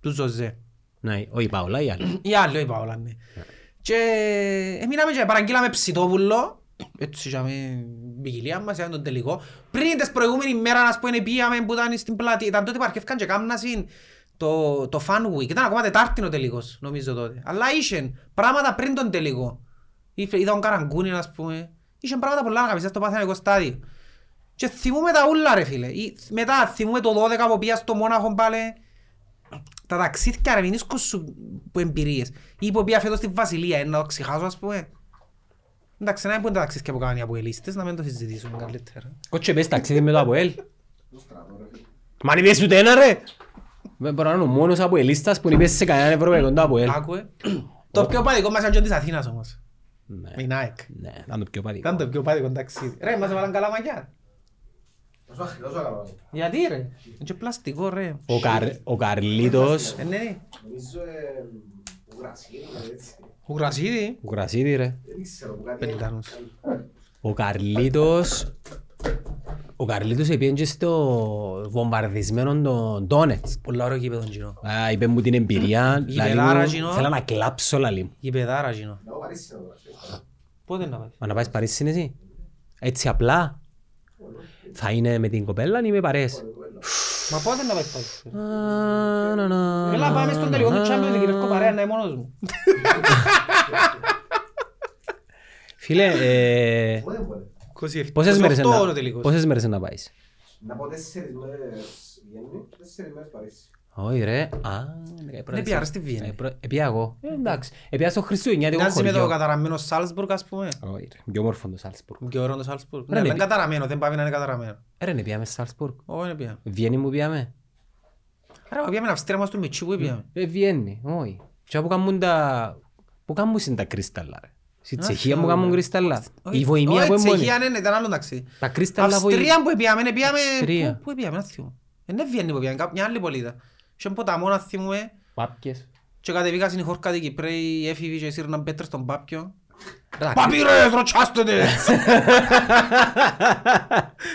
Του Ζωζέ. Ναι, όχι η Παόλα, η άλλη. Η άλλη, η Παόλα, ναι. Και εμείναμε και παραγγείλαμε ψητόπουλο. Έτσι είχαμε ποικιλία μας, ήταν τον τελικό. Πριν τις προηγούμενη μέρα, να πούμε, πήγαμε που ήταν στην πλάτη. Ήταν τότε που αρχεύκαν και κάμνασιν το, το Fan Week. Ήταν ακόμα Τετάρτη ο τελικός, νομίζω τότε. Αλλά είχε πράγματα πριν τον τελικό. Είχε- Είδα τον Καραγκούνι, ας πούμε. Είχε πράγματα πολλά να κάνεις στο παθηναϊκό στάδιο. Και θυμούμε τα ούλα ρε φίλε. Ή- Μετά θυμούμε το 12 που πήγα στο Μόναχο πάλι. Τα ταξίδια ρε μην σου που εμπειρίες. Ή που πήγα φέτος στη Βασιλεία, ε, να το ξεχάσω ας πούμε. Εντάξει, να μην πούν τα ταξίδια που κάνουν οι αποελίστες, να μην το συζητήσουμε καλύτερα. Κότσε πες ταξίδι με το Αποέλ. Στο στρατό, ρε φίλε. Μα αν είπες ούτε ένα ρε. Δεν μπορώ να είναι ο μόνος Αποελίστας που είπες σε κανέναν Ευρωπαϊκό το Αποέλ. Άκουε. Το πιο παδικό μας ήταν και της Αθήνας όμως. Ναι, Με η ΑΕΚ. ναι, ήταν το πιο παδικό. Ήταν το πιο παδικό ταξίδι. Ρε, μας έβαλαν καλά μαγιά. Τόσο αχ- τόσο καλό. Γιατί ρε; Είναι και πλαστικό ρε. Ο Καρ- Ο Καρλίτος, Ε, ναι, ναι. Νομίζω, ε, που γρασίδι, έτσι. Ο Γρασίδη. ο Γρασίδη ρε. Δεν ξέρω, που κάτι Πεντάνος. έκανε. Ο Καρλίτος... Ο Καρλίτος επήγαινε και στο βομβαρδισμένο των Ντόνετς. Πολλά ωραίο γήπεδο γίνο. Α, είπε μου την εμπειρία. λαλή παιδάρα μου, εκείνο. Θέλω να κλάψω λαλή μου. Γηπεδάρα γίνο. Να Παρίσι να δω. Πότε να πάει. Μα να πάεις Παρίσι είναι εσύ; Έτσι απλά. Θα είναι με την κοπέλα ή με παρέες. Μα πότε να πάει πάλι. Α, να, να, Έλα πάμε στον τελικό του να, Champions League, να. ευκό παρέα να είμαι μόνος μου. Φίλε, ε, Πότε μπορεί. 27. πόσες μέρες 28 είναι είναι ο να- τελικός. πόσες μέρες είναι να πάεις. Να πω τέσσερις μέρες Βιέννη, τέσσερις μέρες Παρίσι. Όχι ρε. Α, Ναι, πήγα, ρε, στη Βιέννη. Επία εγώ. Ε, Εντάξει. Επία στο Χριστουγεννιάτικο Μοιάζει με το χωριό. καταραμένο Σάλσμπουργκ ας πούμε. Όχι ρε. Πιο όμορφο το Σάλσπουργκ. Και ωραίο το Σάλσμπουργκ. Ρε, Ναι, ναι, δεν πι- καταραμένο, δεν πάει να είναι καταραμένο. Ε, Ρε, ναι πήγαμε Σάλσπουργκ. Όχι, δεν πήγαμε. Βιέννη μου πήγαμε. Ρε, μα πήγαμε Αυστρία μας του Μιτσί που πήγαμε. Ε, Βιέννη. Όχι. Και που κάνουν τα... Που κάνουν είναι τα κρίσταλα ρε. Στη Α, Τσεχία όχι, που κάνουν όχι. κρίσταλα. Όχι, Η βοημία όχι, που είναι μόνη. Τσεχία ναι, ναι, ήταν άλλο ταξίδι. Τα κρίσταλα βοη- Αυστρία που πήγαμε, ναι, πήγαμε... Αυστρία. Πού- Πού πήγαμε, να θυμώ. Ε, ναι, Βιέννη που πήγαμε, κάπου- μια άλλη πολίτα. Είχε ποταμό να θυμούμε Πάπκες. και κατεβήκα στην χώρκα την Κυπρέοι έφηβοι και σύρναν πέτρες στον Πάπιο. Παπύρες, ροτσάστε τες!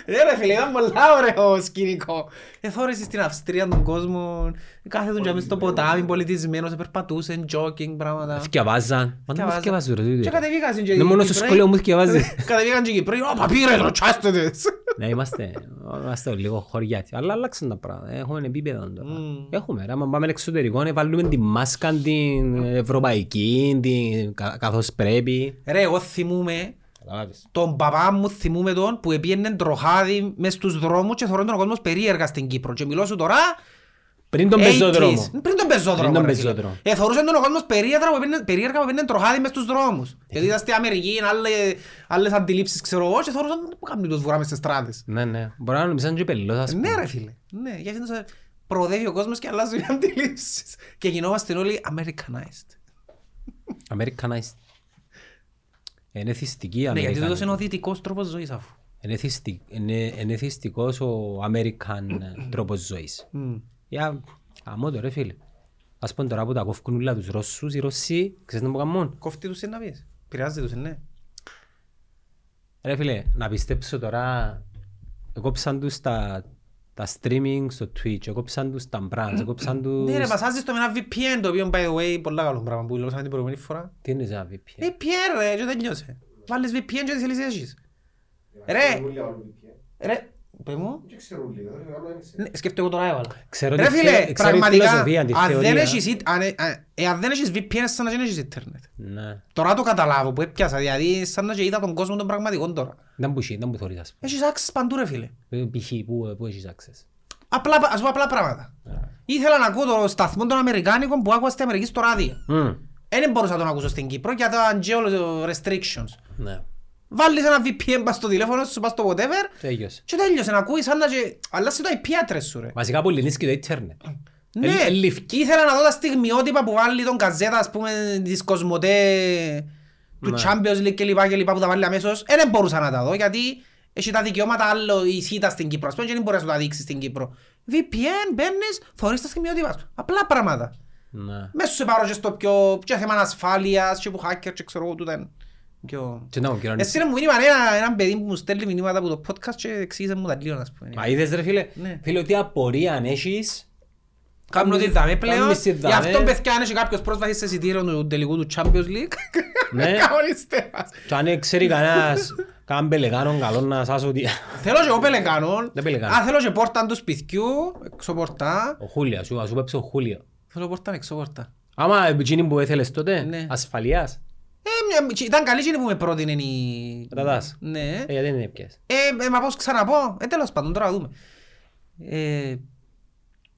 Ρε ρε φίλε, ήταν πολλά ωραίο σκηνικό. Εθώρεσαι στην Αυστρία τον κόσμο, κάθετον και μες στο ποτάμι, πολιτισμένος, περπατούσαν, jogging, πράγματα. Θκιαβάζαν. Μα δεν μου θκιαβάζουν ρε. Και τούτοι. κατεβήκαν και οι Είναι μόνο στο Κυπρέοι. σχολείο μου θκιαβάζει. Κατεβήκαν και οι Κυπρέοι, «Ω, παπύρες, ροτσάστε τες!» Ναι, είμαστε, είμαστε λίγο χωριάτι. Αλλά αλλάξαν τα πράγματα. Έχουμε επίπεδο τώρα. Μμμ. Έχουμε. ρε. Άμα πάμε εξωτερικό, να βάλουμε τη μάσκα την ευρωπαϊκή, την, κα- καθώς πρέπει. Ρε, εγώ θυμούμαι Καταλάβεις. τον παπά μου θυμούμαι τον που έπιαινε τροχάδι μες στους δρόμους και θωρούν τον κόσμος περίεργα στην Κύπρο. Και μιλώ σου τώρα Πριν τον 80s. πεζόδρομο. Πριν τον πεζόδρομο. Πριν τον ρε φίλε. πεζόδρομο. Ε, θωρούσαν τον ο κόσμος περίεργα που έπαιρνε- περίεργα που έπαιρνε τροχάδι μες στους δρόμους. Γιατί ήταν στην Αμερική, είναι άλλε- άλλες αντιλήψεις ξέρω εγώ και θωρούσαν που κάνουν τους βουρά μες στις στράτες. Ναι, ναι. Μπορεί να νομίζαν και πελός, ας πούμε. Ναι ρε φίλε. Ναι, γιατί είναι προοδεύει ο κόσμος και αλλάζουν οι αντιλήψεις. Και γινόμαστε όλοι Americanized. Americanized. Είναι θυστική η Ναι, γιατί τούτος είναι ο American. δυτικός τρόπος ζωής αφού. Είναι θυστι- είναι- Είναι θυστικός ο American ε, τρόπος ζωής. Μμ. Για αμώ το ρε φίλε. Ας πούμε τώρα που τα κόφκουν όλα τους Ρώσους, οι Ρώσοι, ξέρεις να μου κάνουν. Κόφτει τους είναι να πεις. Πειράζει τους, ναι. Ρε φίλε, να πιστέψω τώρα, εκόψαν τους τα, τα streaming στο Twitch, εκόψαν τους τα brands, εκόψαν τους... Ναι ρε, πασάζεις το με ένα VPN το οποίο by the way πολλά καλό πράγμα που μιλούσαμε την προηγούμενη φορά. Τι είναι ένα VPN. VPN ρε, και τελειώσε. Βάλεις VPN και τι θέλεις έχεις. Ρε. Ξέρουν όλοι άλλοι VPN. Ρε, πες μου. Δεν ξέρουν όλοι, δεν ξέρω, δεν ξέρω. Ναι, σκέφτομαι εγώ τώρα έβαλα. Ξέρω Ρε τη φίλε, θε- ξέρω τη πραγματικά, φιλοσοφία, τη αν δεν θεωρία. έχεις, ίντε- αν, ε, αν- ε, αν δεν έχεις VPN, σαν να δεν έχεις ίντερνετ. Ναι. Τώρα το καταλάβω που έπιασα, δηλαδή σαν να και είδα τον κόσμο των πραγματικών τώρα. Δεν που έχει, δεν που θωρείς ας Έχεις access παντού ρε φίλε. πούμε. Ε, Π.χ. που, που έχεις access. Απλά, ας πω απλά πράγματα. Ήθελα να ακούω το σταθμό των Αμερικάνικων που άκουα στην Αμερική στο ράδιο. Μμ. Δεν μπορούσα να τον ακούσω στην Κύπρο για τα geo restrictions. Ναι. Βάλεις ένα VPN πας στο τηλέφωνο σου, πας στο whatever Τέλειωσε. και τέλειωσε να ακούεις σαν να και... αλλάζει το IP address σου ρε. Βασικά που λυνείς και το ίντερνετ. Ναι, Ε, ε, λιφκή. ήθελα να δω τα στιγμιότυπα που βάλει τον καζέτα ας πούμε της Κοσμοτέ του Ναι. Champions League και λοιπά και λοιπά που τα βάλει αμέσως. Ε, δεν μπορούσα να τα δω γιατί έχει τα δικαιώματα άλλο η ΣΥΤΑ στην Κύπρο. Ας πούμε και δεν μπορείς να το δείξεις στην Κύπρο. VPN, μπαίνεις, θωρείς τα στιγμιότυπα σου. Απλά πράγματα. Ναι. Μέσα σε πάρω και στο πιο και θέμα ασφάλειας και που hacker και ξέρω εγώ τούτα είναι πιο... Και να μου κοινωνήσεις. Έστειλε μου μήνυμα ένα, έναν παιδί που μου στέλνει μηνύματα από το podcast και εξήγησε μου τα λίγο να πούμε. Μα είδες ρε φίλε, Ναι. φίλε ότι απορία αν έχεις, Κάνουν ότι δάμε πλέον, Κάνουν στη γι' δάμε. αυτό παιδιά αν έχει κάποιος πρόσβαση σε εισιτήριο του τελικού του Champions League Ναι. κανονίστε μας. και αν ξέρει κανένας, καν πελεγάνον καλό να σας ότι... Θέλω και εγώ πελεκάνον, Δεν πελεκάνω. α θέλω και πόρτα του σπιτιού, έξω πόρτα, Ο Χούλια, σου, ας σου πέψω ο Χούλια. θέλω πόρτα έξω πόρτα. Άμα εκείνη που έθελες τότε, Ναι. ασφαλείας, Ε, μια- ήταν καλή εκείνη που με πρότεινε η... Ρωτάς. Ναι. ε, γιατί δεν έπιες; Ε, ε, μα πώς ξαναπώ. Ε, τέλος πάντων, τώρα δούμε. Ε,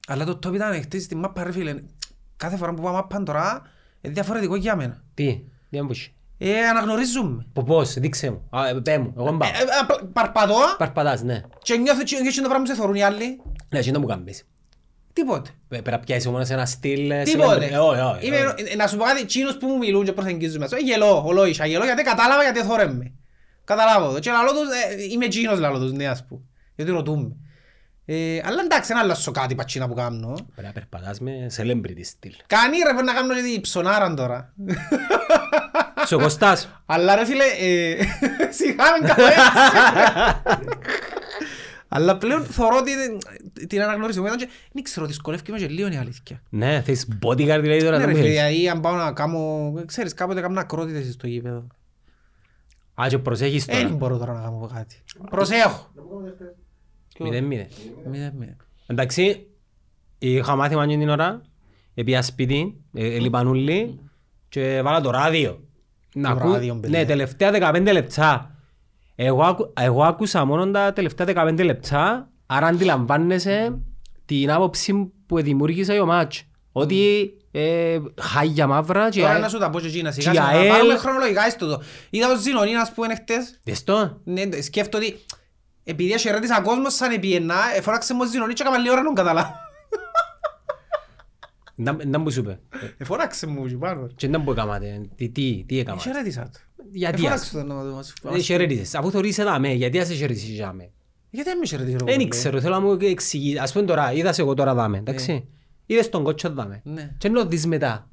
αλλά το top ήταν χτίσει στη μάπα, ρε φίλε. Κάθε φορά που πάω μάπα τώρα, είναι διαφορετικό για μένα. Τι, τι αν πούσει. Ε, αναγνωρίζουμε. Πω πώς, δείξε μου. Α, ε, πέ μου, εγώ Ε, μπάω. ε, απ- παρπατώ Παρπατάς, ναι. και νιώθω και νιώθω το πράγμα που σε θωρούν οι άλλοι. Ναι, εσύ να μου κάνεις. Τίποτε. Πε- Πρέπει να πιάσεις όμως ένα στυλ... ε, Τίποτε. celebrity. Ε, όχι, όχι, Είμαι- όχι. ε, Να σου πω κάτι, τσίνους που μου μιλούν και προσεγγίζουν μέσα. Ε, γελώ, ολόισα, γελώ γιατί κατάλαβα γιατί θωρέν με. Καταλάβω το. Και λαλώ τους, ε, είμαι τσίνος λαλώ τους, ναι ας πούμε. Γιατί ρωτούμε. Ε, αλλά εντάξει, δεν αλλάσω κάτι πατσίνα που κάνω. Πρέπει να περπατάς με celebrity στυλ. Κάνει ρε, πρέπει να κάνω και την ψωνάραν τώρα. Στο Κωστάς. Αλλά ρε φίλε, ε, σιγά με κάνω έτσι. Αλλά πλέον θωρώ ότι δεν- την αναγνώριση μου ήταν και δεν ξέρω, δυσκολεύει με και λίγο η αλήθεια. Ναι, θες bodyguard δηλαδή τώρα Ναι να ρε μου φίλε, πεις. δηλαδή αν πάω να κάνω, ξέρεις, κάποτε κάνω ακρότητες στο γήπεδο. Α, και προσέχεις Δεν τώρα. μπορώ τώρα να κάνω κάτι. Προσέχω. Να μου κάνετε χτες. Μηδέν μηδέν. Μηδέν, μηδέν. Εντάξει, είχα μάθημα εκείνη την ώρα, πήγα σπίτι, ε, έλειπαν όλοι και βάλα το ράδιο. Να Το ακού- ράδιο, παιδιά. Ναι, τελευταία 15 λεπτά. Εγώ, άκου- εγώ άκουσα μόνο τα τελευταία 15 λεπτά, άρα αντιλαμβάνεσαι την άποψη που δημιούργησα ο μάτς. Ότι ε, χάγια μαύρα και... Τώρα να σου τα πω και εκείνα σιγά και σιγά. ΑΕΛ- Να πάρουμε χρονολογικά στο το. Είδα το Ζινονί, ας πούμε, χτες. Δες το. Ναι, σκέφτομαι ότι επειδή αχαιρέτησα κόσμος σαν επιένα, εφώναξε μου Ζινονί και έκανα λίγο ώρα να τον καταλάβω. Δεν δεν μου σου είπε. Εφώναξε μου και πάνω. Και δεν μου έκαματε. Τι, τι, τι έκαμα. Αχαιρέτησα του. Γιατί Εφώναξε ας. τον να μας- Δεν χαιρέτησες. Αφού θωρείς εδάμε, γιατί ας χαιρετήσεις εδάμε. Γιατί δεν με χαιρετήσει Δεν ξέρω, θέλω να μου εξηγήσει. Ας πούμε τώρα, είδας εγώ τώρα δάμε, εντάξει; Είδες τον κότσο δάμε. Ναι. Και ενώ δεις μετά,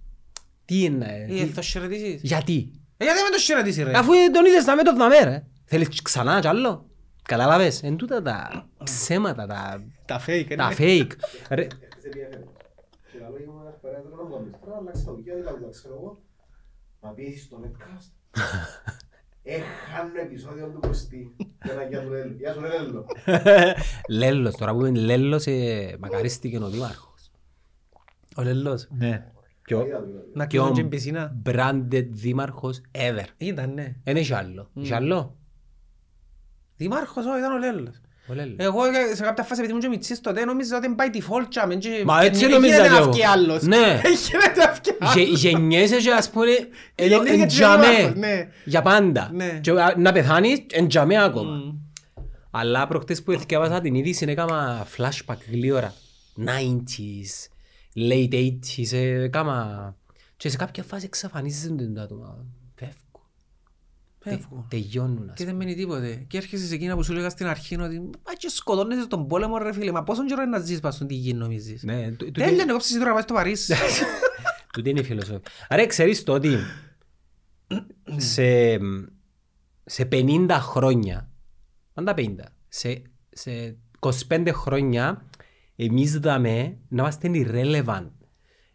τι είναι, Ε, τι- θα χαιρετήσεις. γιατί; Ε, Γιατί δεν με το χαιρετήσει ρε. Αφού τον είδες να με το δάμε ρε. Θέλεις ξανά κι άλλο; Καταλάβες, εν τούτα τα ψέματα, τα, Τα fake, ε, τα ναι. fake. Ρε, Χτες επιέφερε. Και λέω, «Είμαι ένας περάτος να μου κάνεις». Τώρα αλλάξε τα ουκιά, δεν τα ξέρω εγώ. Μα πήγες στο netcast. Έχανε επεισόδιο του Κωστή. Και ένα γεια του Λέλου. Γεια σου Λέλου. Λέλος, τώρα που είναι Λέλος, ε, μακαρίστηκε ο Δήμαρχος. Ο Λελός. Ναι. Και ο, Είδα του, είδα του. Να και ο κλείσουν και την πισίνα. branded δήμαρχος ever. Ήταν, ναι. Δεν έχει άλλο. Έχει άλλο; Δήμαρχος, όχι, ήταν ο Λέλος. Ο Λέλος. Εγώ ε, σε κάποια φάση επειδή ήμουν και μητσής τότε νόμιζα ότι πάει default τσάμε και- Μα και έτσι δεν νόμιζα γίνεται κι να εγώ. βγει άλλος. Ναι. Δεν γίνεται να βγει άλλος. Γε- Γεννιέσαι και ας πούμε ενώ Γεννήθηκε εν και τζαμέ δήμαρχος, ναι. για πάντα. Ναι. Και α, να πεθάνεις εν τζαμέ ακόμα. Μμ. Αλλά προχτές που εθιάβασα την είδηση έκανα flashback γλύωρα. 90s, late 80s, ε, έκανα... Και σε κάποια φάση εξαφανίζονται τα άτομα. Φεύγουν. Φεύγουν. Τε- Τελειώνουν. ας Και πούμε. δεν μένει τίποτε. Και έρχεσαι σε εκείνα που σου λέγας στην αρχή ότι «Μα και σκοτώνεσαι στον πόλεμο ρε φίλε, μα πόσον καιρό είναι να ζεις πας στον τι γη νομίζεις». Ναι, τού- τούτη- Τέλεια, εγώ ψήσεις τώρα να πάει στο Παρίσι. Τούτη είναι η φιλοσοφία. Άρα ξέρεις το ότι σε, σε 50 χρόνια, πάντα 50, σε, σε 25 χρόνια εμείς δαμε να είμαστε irrelevant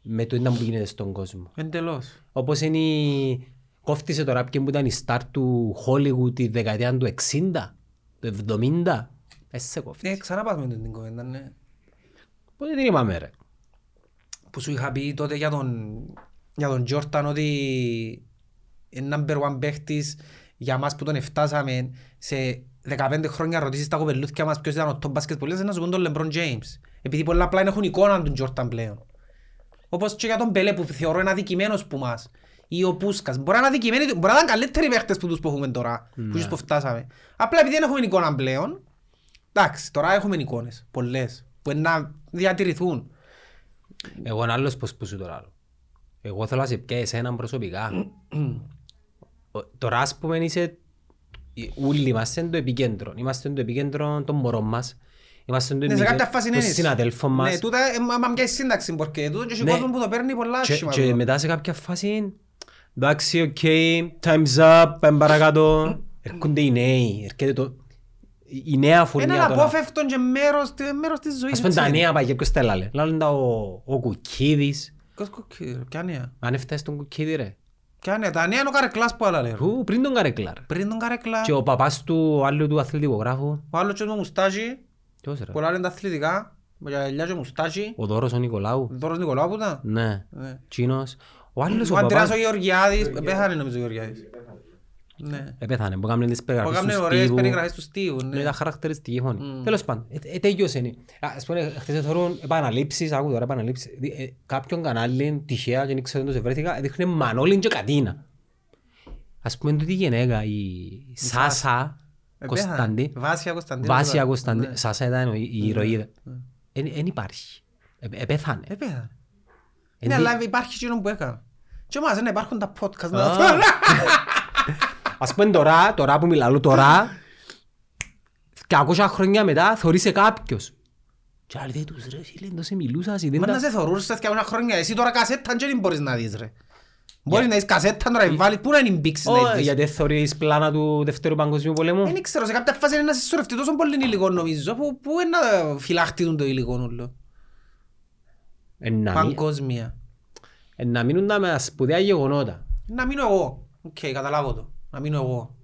με το τι που γίνεται στον κόσμο. Εντελώς. Όπως είναι η... Κόφτισε τώρα ποιον που ήταν η star του Hollywood τη δεκαετία του 60, του 70. Εσύ σε κόφτει. Ε, ξανά πάμε με την κουβέντα, ναι. Πότε την είπαμε ρε; Που σου είχα πει τότε για τον, για τον Τζόρταν ότι είναι number one παίχτης για μας που τον εφτάσαμε σε 15 χρόνια ρωτήσεις τα κοπελούθια μας ποιος ήταν ο top basketballers να σου πούν τον LeBron James. Επειδή πολλά απλά έχουν εικόνα του Τζόρταν πλέον. Όπως και για τον Πελέ που θεωρώ είναι αδικημένος που μας. Ή ο Πούσκας. Μπορεί να είναι αδικημένοι, μπορεί να είναι καλύτεροι παίχτες που τους που έχουμε τώρα. Που τους που φτάσαμε. Απλά επειδή δεν έχουμε εικόνα πλέον. Εντάξει, τώρα έχουμε εικόνες. Πολλές. Που είναι να διατηρηθούν. Εγώ είναι άλλος πως που σου τώρα άλλο. Εγώ θέλω να σε πιάει εσέναν προσωπικά. Ο- Τώρα ας πούμε είσαι... Όλοι είμαστε το επικέντρο. Είμαστε το επικέντρο των μωρών μας. Είμαστε το Ναι, σε κάποια φάση είναι των έτσι. συναδέλφων μας. Ναι, τούτα ε, μα- μα μοιάζει σύνταξη porque τούτο και έχει Ναι. κόσμο που το παίρνει πολλά Και, άσχημα. και τώρα. μετά σε κάποια φάση, εντάξει, OK, time's up, πάμε παρακάτω. Έρχονται οι νέοι, έρχεται το... η νέα Είναι φουρνιά τώρα. αναπόφευκτο και μέρος, τε- μέρος της ζωής. Ας πούμε τα έτσι. νέα παγιά, ποιος τα έλαλε. Λάλλον τα ο, ο Κουκίδης. Ποιος κοκκί- Ποια νέα; Αν έφτασε τον Κουκίδη ρε. Ποια νέα. Τα νέα είναι ο Καρεκλάς που άλλα λέει. Ου, πριν τον Καρεκλάρ. Πριν τον Καρεκλά. Και ο παπάς του ο άλλου του αθλητικογράφου. Ο άλλος και με μουστάζι. Ποιος ρε. Που λένε τα αθλητικά. Με γυαλιά και μουστάζι. Ο Δώρος ο Νικολάου. Δώρος Νικολάου που ήταν. Ναι. Ναι. Τσίνος. Ο άλλος ο Ο Αντρέας ο παπάς. Γεωργιάδης. Πέθανε νομίζω ο Γεωργιάδης. Ναι. Επέθανε, που έκαμε τις Ο περιγραφές κάμνε του ωραίες Στίβου. περιγραφές του Στίβου. Ναι, ναι. ήταν χαρακτηριστική φωνή. Μμ. Τέλος πάντων, ε, ε, τέλειωσε. είναι. Α, Ας πούμε, χθες θεωρούν επαναλήψεις, άκου τώρα επαναλήψεις. Δι- ε, Κάποιον κανάλι, τυχαία, και δεν ξέρω αν το σε βρέθηκα, δείχνει Μανώλην και Κατίνα. Ας πούμε, τούτη η γυναίκα, η Σάσα Ε, Κωνσταντή, πέθανε. Βάσια Κωνσταντή. Βάσια Ναι. Κωνσταντή, Σάσα ήταν η- η ηρωίδα. Δεν υπάρχει. Ε, Επέθανε. Ε, πέθανε. Εν Ναι, τί- αλλά υπάρχει εκείνο που έκανα. Και όμως δεν υπάρχουν τα podcast να Α. τα δω. Ας πούμε τώρα, τώρα που μιλάω τώρα, και ακούσα χρόνια μετά, θωρείσαι κάποιος. Και άλλοι δεν τους ρε φίλε, δεν σε μιλούσας, ή δεν Μα τα... να σε θωρούσες και ένα χρόνια. Εσύ τώρα κασέτα και δεν μπορείς να δεις ρε. Μπορείς να έχεις κασέτα τώρα, βάλεις, πού να είναι οι μπήξεις να Ω, δεις; γιατί θεωρείς πλάνα του Δευτέρου Παγκοσμίου Πολέμου; Δεν ξέρω, σε κάποια φάση είναι να συσσωρευτεί τόσο πολύ υλικό νομίζω, που, που είναι να φυλαχτεί το υλικό όλο. Ε, να μην- Παγκόσμια. ε, Να μείνουν τα με σπουδαία γεγονότα. Να μείνω εγώ. Οκ, καταλάβω το. Να μείνω εγώ.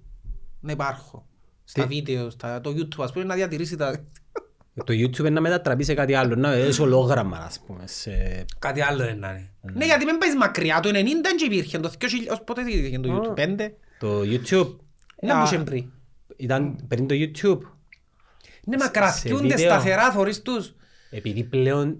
Να υπάρχω. Στα Τι; βίντεο, στα, το YouTube ας πούμε να διατηρήσει τα... Ε, Το YouTube είναι να μετατραπεί σε κάτι άλλο, να είναι ολόγραμμα, ας πούμε. σε- Κάτι άλλο είναι να είναι. Ναι, γιατί μην παίζεις μακριά. Το 90 δεν υπήρχε. Το 2000, ως πότε υπήρχε το YouTube. Πέντε. Το YouTube Να Α, μπούσε πριν. ήταν πριν το YouTube. Ναι, μα σε κρατιούνται βίντεο. σταθερά, θωρείς τους. Επειδή πλέον δεν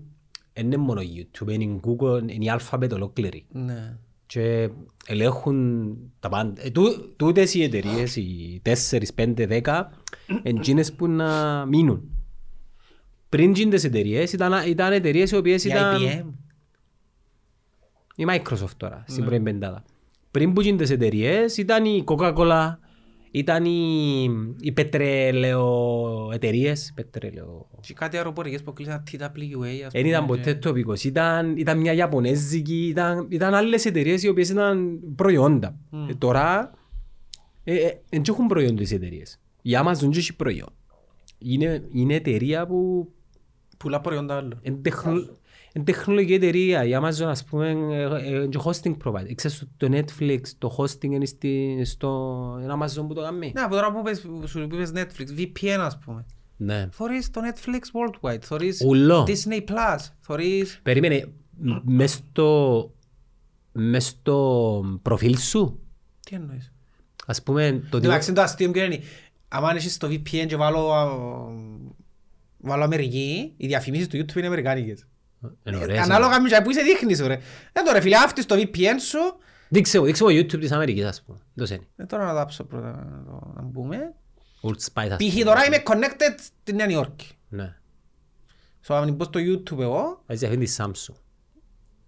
είναι μόνο YouTube, είναι η Google, είναι η alphabet ολόκληρη. Ναι. Και ελέγχουν τα πάντα. Ε, τού- Τούτες οι εταιρείες, οι 4, 5, 10, είναι εκείνες που να μείνουν. Πριν τις εταιρείες ήταν, ήταν εταιρείες οι οποίες Η ήταν... IBM. Η Microsoft τώρα, στην πρώτη πεντάδα. Πριν που γίνονται εταιρείες ήταν η Coca-Cola, ήταν οι, οι πετρελαιο εταιρείες, πετρελαιο... Και κάτι αεροπορικές που κλείσαν TWA. ας Δεν ήταν πούμε, ποτέ και- τοπικός, ήταν, ήταν μια Ιαπωνέζικη, ήταν, ήταν άλλες εταιρείες οι οποίες ήταν προϊόντα. Ε, τώρα, ε, ε, δεν έχουν προϊόντα τις εταιρείες. Η Amazon δεν έχει προϊόν. Είναι, είναι εταιρεία που Πουλά προϊόντα άλλο. είναι τεχνο- είναι τεχνολογική εταιρεία. Η Amazon, ας πούμε, ε, ε, είναι και hosting provider. Ξέρεις το Netflix, το hosting είναι στη, στο είναι Amazon που το κάνει. Ναι, από τώρα που πες, σου είπες Netflix, VPN ας πούμε. Ναι. Θωρείς το Netflix Worldwide, θωρείς Ούλο. Disney Plus, θωρείς... Περίμενε, μ- μες στο, μες στο προφίλ σου, Τι εννοείς; ας πούμε, το τι... Εντάξει, το αστείο μου είναι, άμα έχεις στο VPN και βάλω, α, βάλω Αμερική, οι διαφημίσεις του YouTube είναι αμερικάνικες. Είναι ωραίες, Ανάλογα με που είσαι δείχνεις, ρε. Ε, τώρα φίλε, άφτεις το VPN σου, Δείξε μου, δείξε μου YouTube της Αμερικής, ας πούμε. Δώσε είναι. ε, τώρα να δάψω πρώτα, να το- να μπούμε. Old Spice, ας Π.χ. πούμε. τώρα είμαι connected στη Νέα Νιόρκη. Ναι. So, αν μπω στο YouTube εγώ, Βάζεις αυτή τη Samsung.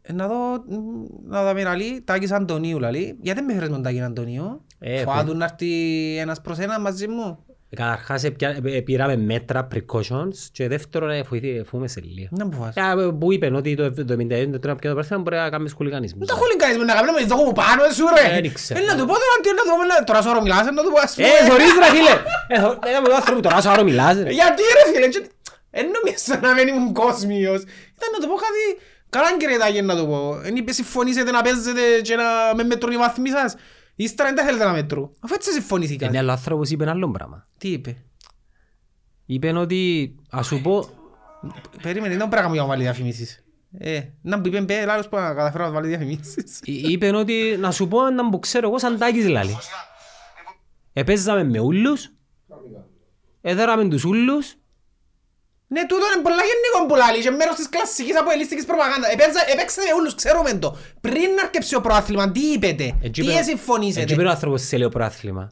ε, να δω, μ, να δω με λαλή, Τάκης Αντωνίου λαλή. Γιατί με φέρες τον Τάκη Αντωνίου; Ε, Φοβάτου να έρθει ένας προς ένα μαζί μου; Καταρχάς ε, πια- ε, πήραμε μέτρα, precautions και δεύτερον ε, βοηθεί- φούμε σε λίγο. Δεν μου φοβάσαι. Ε, Που είπαν ότι το 79 τώρα πια το παρθένα μπορεί να κάνουμε σκουλικανισμούς. Δεν τα χούλιγκανισμό να κάνουμε, το έχω πάνω σου ρε. Δεν ξέρω. Ε, να του πω τώρα, τι να του πω, να- τώρα σου ώρα μιλάς, να του πω ας πούμε. Ε, θωρείς ρε φίλε! Ε, θω- ε, με το άνθρωπο τώρα σου άρο μιλάς ρε. Γιατί ρε φίλε, και- εν νομίζω να μην ήμουν κόσμιος. Ήταν να του πω κάτι, καλά κύριε Τάκη να του πω. Εν είπε συμφωνήσετε να παίζετε και να με μετρούν οι βαθμοί σας. Ύστερα δεν τα θέλετε να μετρούν. Αφού έτσι Είναι συμφωνήθηκαν. άλλο άνθρωπος είπε ένα άλλο πράγμα. Τι είπε; Είπε ότι, ας σου πω, Περίμενε, δεν πρέπει να κάνουμε βάλει διαφημίσεις. Ε, να μου είπε μπε, λάθος που να καταφέρω να βάλει διαφημίσεις. εί- είπε ότι, να σου πω να μου ξέρω εγώ σαν τάκης λάλη. Επέζαμε με ούλους, έδεραμε τους ούλους, Ναι, τούτο είναι πολλά γενικό που λάλλει και μέρος της κλασσικής αποελίστικης προπαγάνδας. Επέζα- Επέξατε όλους, ξέρουμε το. Πριν να αρκεψει ο προάθλημα, τι είπετε, Έτσι τι είπε- έτσι εσυμφωνήσετε. είπε ο άνθρωπος σε λέει ο προάθλημα.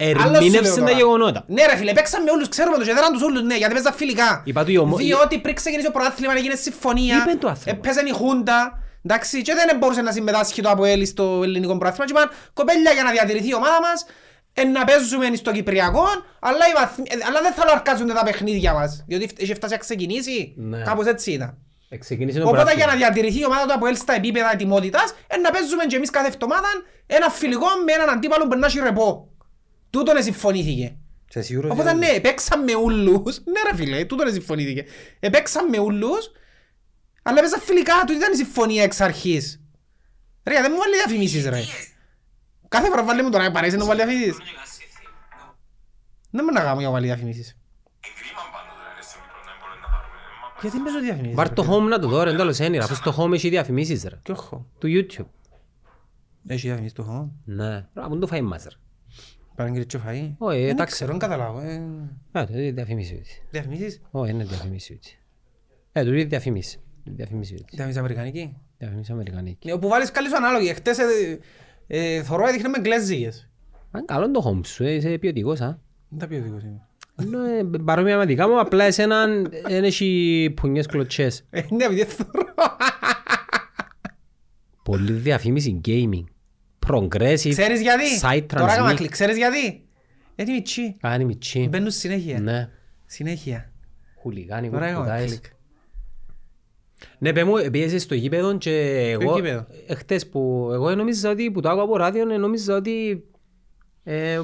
Άλλος σου λέω Ερμήνευσε τα τώρα. γεγονότα. Ναι ρε φίλε, παίξαμε όλους, ξέρουμε το και δέραν τους όλους, ναι, γιατί παίζαν φιλικά. Είπα του η ομο- Διότι πριν ξεκινήσει ο προάθλημα έγινε συμφωνία, Είπε το άνθρωπο. έπαιζε η Χούντα, εντάξει, και δεν μπορούσε να συμμετάσχει το ΑΠΟΕΛ στο ελληνικό προάθλημα και είπαν, κοπέλια για να διατηρηθεί η ομάδα μας, ε, να παίζουμε στο Κυπριακό, αλλά, οι βαθμοί- ε, αλλά δεν θα αρκάζονται τα παιχνίδια μας, διότι είχε φτάσει να ξεκινήσει, Ναι. κάπως έτσι ήταν. Ε, ξεκίνησε το Οπότε για προάθλημα. να διατηρηθεί η ομάδα του ΑΠΟΕΛ στα επίπεδα ετοιμότητας, ε, να παίζουμε και εμείς κάθε εβδομάδα ένα φιλικό με έναν αντίπαλο που να έχει ρεπό. Τούτον συμφωνήθηκε. Σε σίγουρος Οπότε για- ναι, παίξαμε ούλους. Ναι ρε φίλε, τούτον συμφωνήθηκε. Επέξαμε ούλους, αλλά παίζα φιλικά, τούτη ήταν η συμφωνία εξ αρχής. Ρε, δεν μου βάλει διαφημίσεις ρε. Κάθε φορά βάλει μου τώρα, παρέσει να μου βάλει διαφημίσεις. Δεν μου να κάνω για να βάλει διαφημίσεις. Γιατί παίζω διαφημίσεις. Βάρ' ρε, το φίλε. home να το δω ρε, εντάλλως έννοια, αφού στο home έχει διαφημίσεις ρε. Ποιο έχω. Του YouTube. Έχει διαφημίσεις το έχω. Ναι, ρε, μου το φάει μας ρε. Παραγγείλει και φαΐ. Όχι, Δεν εντάξει. ξέρω, δεν καταλάβω. ε. Α, το είναι διαφημίσεις έτσι. Διαφημίσεις; Όχι, είναι διαφημίσεις έτσι. Ε, το είναι διαφημίσεις. Διαφημίσεις έτσι. Διαφημίσεις αμερικανική; Διαφημίσεις αμερικανική. Ναι, όπου βάλεις καλή σου ανάλογη. Χτες ε, ε, θωρώ έδειχνε με γκλέζικες. Αν καλό το home σου, ε, είσαι ποιοτικός, α. Δεν τα ποιοτικός είμαι. Ενώ, ε, παρόμοια με δικά μου, απλά εσέναν δεν έχει πουνιές κλωτσές. Ε, Ναι, επειδή θωρώ. Πολύ διαφήμιση gaming. Progressive. Ξέρεις γιατί; Site Τώρα έκανα transmit. κλικ. Ξέρεις γιατί; Είναι μητσί. Κάνει μητσί. Μπαίνουν συνέχεια. Ναι. Συνέχεια. Χουλιγάνι, Τώρα έκανα κουτάες. κλικ. Ναι, πέ μου, πήγες στο γήπεδο και εγώ, γήπεδο; εχθές που εγώ νόμιζα ότι, που το άκουγα από ράδιο, ε, νόμιζα ότι ε, ε,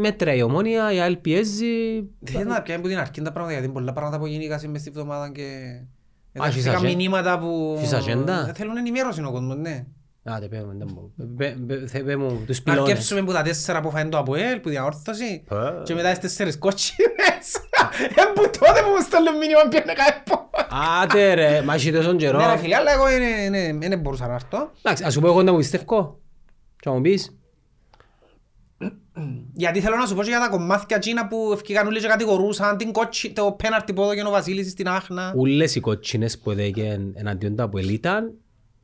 μέτρα η ομόνια, η άλλη πιέζει. Δεν να πιάνει που την αρχή τα πράγματα γιατί πολλά πράγματα που γίνηκαν μες στη βδομάδα και... Α, έχεις Δέχτηκα ατζέ- μηνύματα που... έχεις ατζέντα; Ε, Θέλουν ενημέρωση ο κόσμος, ναι. Α, δεν πέ μου, δεν μπορώ. Πέ- πέ- θε- πέ μου τους Να πυλώνες. αρκέψουμε που τα τέσσερα που φάνε το ΑΠΟΕΛ, που διαόρθωση Ε. και μετά τις τέσσερις κότσινες. Εν που τότε που μου στέλνουν μήνυμα πιάνε κάπου. Άτε ρε, μα έχει τόσο καιρό. Ναι ρε φίλε, αλλά εγώ είναι- είναι- δεν μπορούσα να έρθω. Εντάξει, ας σου πω εγώ να μου πιστεύω. Και να μου πεις. Γιατί θέλω να σου πω και για τα κομμάτια εκείνα που ευκήκαν όλοι και κατηγορούσαν την κότσι, το πέναρτι που έδωκε ο Βασίλης στην Άχνα. Ούλες οι κότσινες που έδεκαν εναντίον τα που ήταν,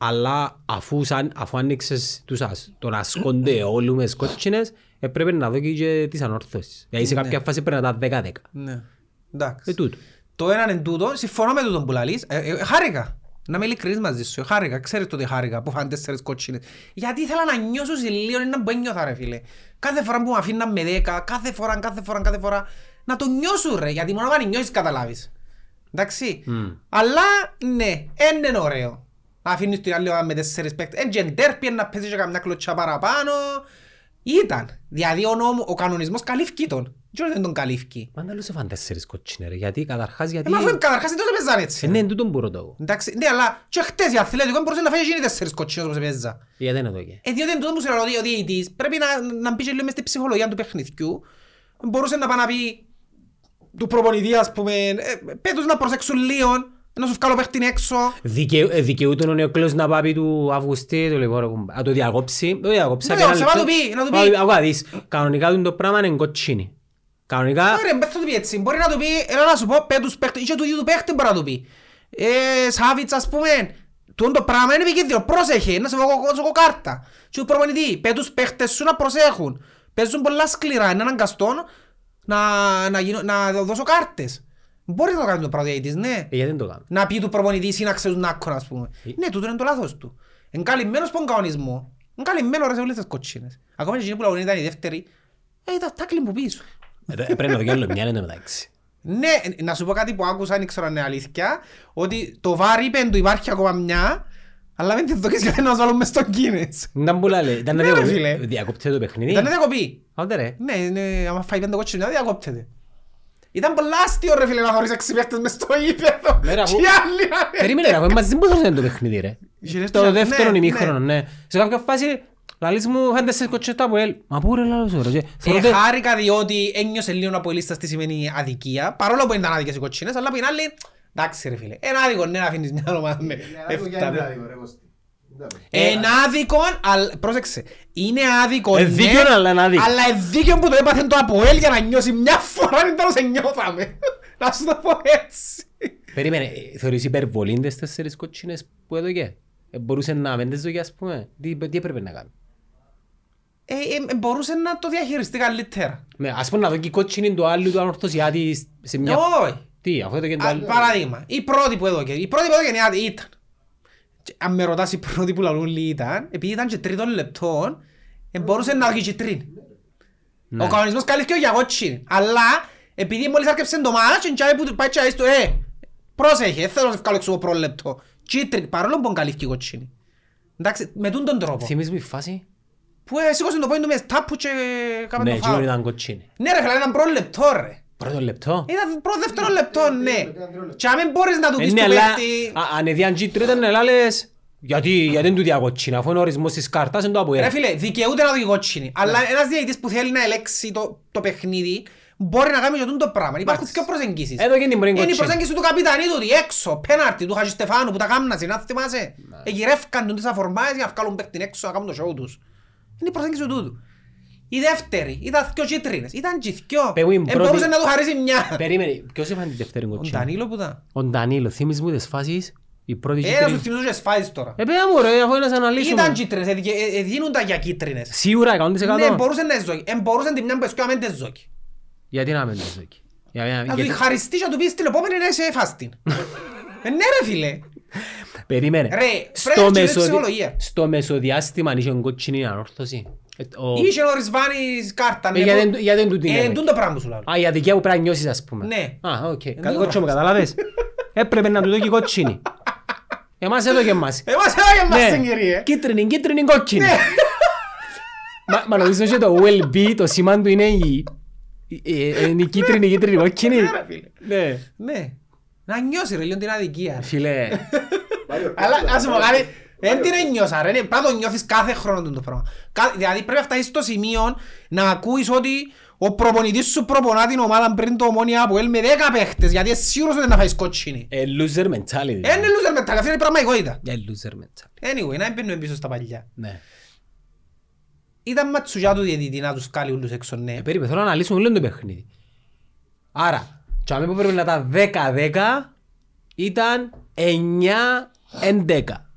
αλλά αφού, σαν, αφού άνοιξες τους, ασ- τον ασκόνται όλους με τις κότσινες, έπρεπε να δω και τις ανόρθωσεις. Δηλαδή σε Ναι. κάποια φάση πρέπει να τα 10-10. Ναι. Εντάξει. Ε, τούτο. Το έναν εν τούτο, συμφωνώ με τούτον που λαλείς, ε, ε, χάρηκα. Να είμαι ειλικρινής μαζί σου, ε, χάρηκα, ξέρεις τότε χάρηκα που φάνε τέσσερις κότσινες. Γιατί ήθελα να νιώσω σε λίγο να που ένιωθα ρε φίλε. Κάθε φορά που με αφήναν με δέκα, κάθε φορά, κάθε φορά, κάθε φορά, να το νιώσουν ρε, γιατί μόνο αν νιώσεις καταλάβεις. Εντάξει. Μμ. Αλλά ναι, δεν είναι ωραίο. Να αφήνεις την άλλη ομάδα με τέσσερις παίκτες. Εν και ντέρπι να παίζει και καμιά κλωτσιά παραπάνω. Ήταν. Δηλαδή ο, νόμο, ο κανονισμός καλύφκει τον. Και όχι δεν τον καλύφκει. Πάντα λέω σε φάνε τέσσερις κότσινες ρε, γιατί καταρχάς Ε, γιατί... μα αφού καταρχάς δεν το παίζαν έτσι. Ε, ναι, τούτον που ρωτώ εγώ. Εντάξει, ναι, αλλά και χτες η Αθλέτικο μπορούσε να φάει γίνει τέσσερις κοτσίνες όπως έπαιζα. Γιατί δεν είναι εδώ και. Ε, διότι εν τούτο που σε ρωτεί ο διαιτητής, πρέπει να, να μπει και λίγο μες στη ψυχολογία του παιχνιδιού. Μπορούσε να πάει να πει του προπονητή, ας πούμε, ε, πέτους να προσέξουν λίγο, να σου βγάλω παίχτη έξω. Δικαιού- ε, Δικαιούται ο νεοκλός να πάει του Αυγουστή, του λοιπόν, ρε κουμπά. να το διακόψει. Το διακόψει. Ναι, απ' ένα όψε, λεπτό. να του πει, να του πει. Άκου, άκου να δεις. Κανονικά του το πράγμα είναι κοτσίνη. Κανονικά... Ωραία, μπες θα του πει έτσι. Μπορεί να του πει, έλα να σου πω, πέτους παίχτη, και του ίδιου του παίχτη μπορεί να του πει. Ε, Σάβιτς, ας πούμε, τούτο το πράγμα είναι επικίνδυνο, πρόσεχε, να σε βγω κάρτα. Και ο προπονητή, πέτους παίχτες σου να προσέχουν. Παίζουν πολλά σκληρά, είναι αναγκαστό να, να, γίνω, να δώσω κάρτες. Μπορείς να το κάνει το πράγμα ο διαιτητής, ναι. Ε, Γιατί δεν το κάνω. Να πει του προπονητή σύναξε τους νάκκον, ας πούμε. Ναι, τούτο είναι το λάθος του. Εν καλυμμένος πον κανονισμό. Εν καλυμμένο ρε σε όλες τις κοτσίνες. Ακόμα και εκείνοι που λαγωνή ήταν η δεύτερη, ε, ήταν τάκλιν που πίσω. Ε, ε, Πρέπει να το κάνω μια είναι μεταξύ. Ναι, να σου πω κάτι που άκουσα, δεν ξέρω αν είναι αλήθεια, ότι το βάρ είπε του υπάρχει ακόμα μια, αλλά δεν τη δοκείς γιατί να μας βάλουν μες στο Guinness. Ήταν που λέει, ήταν να Ναι, ρε, διακοπεί- φίλε. διακόπτεται το παιχνίδι. Ήταν διακοπή. Άντε ρε. Ναι, ναι, άμα φάει πέντε κότσινες, διακόπτεται. Ήταν πολλά αστείο ρε φίλε να θωρείς έξι παίχτες μες στο ύπεδο. Ναι, ρε, αφού- Και οι άλλοι να- Περίμενε ρε, αφού μαζί πώς ήταν το παιχνίδι ρε. Είχε δεύτερη- Το ναι, δεύτερο ναι. ημίχρονο, ναι. Σε κάποια φάση, λαλείς μου, φάνε τέσσερις κοτσέτα από ελ. Μα πού ρε λαλός ρε. και Ε, φορώ τε- χάρηκα διότι ένιωσε λίγο από ελίστας τι σημαίνει αδικία, παρόλο που ήταν άδικες οι κοτσίνες, αλλά που είναι άλλη, εντάξει ρε φίλε, ένα άδικο ναι να αφήνεις μια ομάδα με Είναι άδικο για εφτά είναι πέ- άδικο, ρε Κώστη. Εντάξει. Είναι άδικο, αλλά πρόσεξε, είναι άδικο Ε, ναι, δίκαιο, αλλά είναι άδικο. αλλά ε, δίκαιο που το έπαθε το ΑΠΟΕΛ για να νιώσει μια φορά δεν τέλος νιώθαμε. Να σου το πω έτσι. Περίμενε, ε, θεωρείς υπερβολή τις τέσσερις κοτσίνες που έδωκε; Ε, Μπορούσε να μην τις δω ας πούμε. Τι τι έπρεπε να κάνει; Ε, ε, ε, μπορούσε να το διαχειριστεί καλύτερα. Ναι, ας πούμε να δω και η κότσινη του άλλου του ανορθωσιάτη σε μια... Όχι. Τι, αφού έδωκε το Α, άλλο. Παράδειγμα, η πρώτη που έδωκε, η πρώτη που έδωκε είναι- ήταν. Και Αν με ρωτάς η πρώτη που λαλούν λίγοι ήταν, επειδή ήταν και τρίτων λεπτών, ε, μπορούσε να δώσει και τρίν. Ναι. Ο κανονισμός καλύφθηκε για κότσινη. Αλλά, επειδή μόλις άρχισε το μάτς, και τσάι που πάει τσάι στο, ε, πρόσεχε, δεν θέλω να σε βγάλω έξω από πρώτο λεπτό. Κίτρινη, παρόλο που καλύφθηκε η κότσινη. Εντάξει, με τούν τον τρόπο. Θυμίζεις μου η φάση; Που ε, σήκωσε το πόντο με τάπου και κάμε Ναι, το εκείνο φάουλ. ήταν κοτσίνη. Ναι ρε φίλε, ήταν πρώτο λεπτό ρε. Πρώτο λεπτό. Ήταν πρώτο δεύτερο λεπτό, ναι. Και αν μην μπορείς να του Ε, πεις ναι, του αλλά παίχτη... α- αν έδιαν κίτρινο ήταν να λες γιατί, γιατί δεν του διακότσινα αφού είναι ο ορισμός της κάρτας είναι το από Ρε ελ. φίλε, δικαιούται να δει κότσινη. Αλλά Ναι. ένας διαιτητής που θέλει να ελέξει το, το παιχνίδι μπορεί να κάνει και τούτο το πράγμα. Υπάρχουν δύο προσεγγίσεις. Εδώ και την πρώτη Είναι η κότσινη. προσέγγιση του καπιτανί του, ότι έξω, πέναρτι του Χατζη Στεφάνου που τα κάμνασε, να θυμάσαι; Ναι. Εγυρεύκαν τον τις αφορμάες για να βγάλουν παίκτην έξω να κάνουν το show τους. Είναι η προσέγγιση του τούτου. Η δεύτερη ήταν δυο κίτρινες. Ήταν και δυο. Παι μου, η Ε, πρώτη- μπορούσε να του χαρίσει μια. Περίμενε, ποιος έφανε τη δεύτερη Ο κοτσίνη. Ντανίλο που ήταν. Ο Ντανίλο, θυμίζεις μου τις φάσεις. Η πρώτη Ε, να σου κίτρινη. θυμίσω και σφάζεις τώρα. Ε, πέρα μου ρε, αφού είναι να σε αναλύσουμε. Ήταν κίτρινες, ε, ε, ε, δίνονταν για κίτρινες. Σίγουρα 100%. Ναι, μπορούσε να ζώκει. Ε, μπορούσε την μια που έσκω να μην ζώκει. Γιατί να μην το ζώκει. Για- για- Να του γιατί- χαριστεί και να του πεις την επόμενη να είσαι φάστην. Ε, ναι ρε φίλε. Περίμενε. Ρε, πρέπει Στο να έχεις μεσοδι- ψυχολογία. Στο μεσοδιάστημα αν είχε κοτσίνη ανόρθωση. Ε, ο- Είχε ο Ρισβάνης κάρτα. Ε, ναι, γιατί που- δεν- γιατί δεν του την Ε, έδωκε. τούν το πράγμα που σου λέω. Α, η αδικία που πρέπει να νιώσεις ας πούμε. Ναι. Α, οκ. τούτο Κάτι κότσο μου καταλάβες. Έπρεπε να του δώσει κότσινη. Εμάς έδωκε μας. Εμάς έδωκε μας Ναι. την κυρία. Κίτρινη, κίτρινη, κόκκινη. Μα- Μα νομίζω και το will be, το σήμα του είναι η... ε, ε, είναι η κίτρινη, κίτρινη, κόκκινη. Ναι, ρε φίλε. Ναι. Ναι. Να νιώσεις ρε λίγο την αδικία. Φίλε, Αλλά να σου πω κάτι, δεν την ένιωσα ρε, πρέπει να το νιώθεις κάθε χρόνο το πράγμα. Κα- Δηλαδή πρέπει να φτάσεις στο σημείο να ακούεις ότι ο προπονητής σου προπονά την ομάδα πριν το ομόνια από ελ με 10 παίχτες γιατί είσαι σίγουρος ότι να φάεις κότσινη. ε, loser mentality. Είναι loser mentality, αυτή είναι η πραγματικότητα. Ε, loser mentality. Anyway, να μην μπαίνουμε πίσω στα παλιά. Ναι. Ήταν ματσουγιά του διαιτητή να τους κάλει όλους έξω, ναι. Ε, περίπου, θέλω να αναλύσουμε όλο το παιχνίδι. Άρα, τσάμε που πρέπει να ήταν 10-10, ήταν 9-11.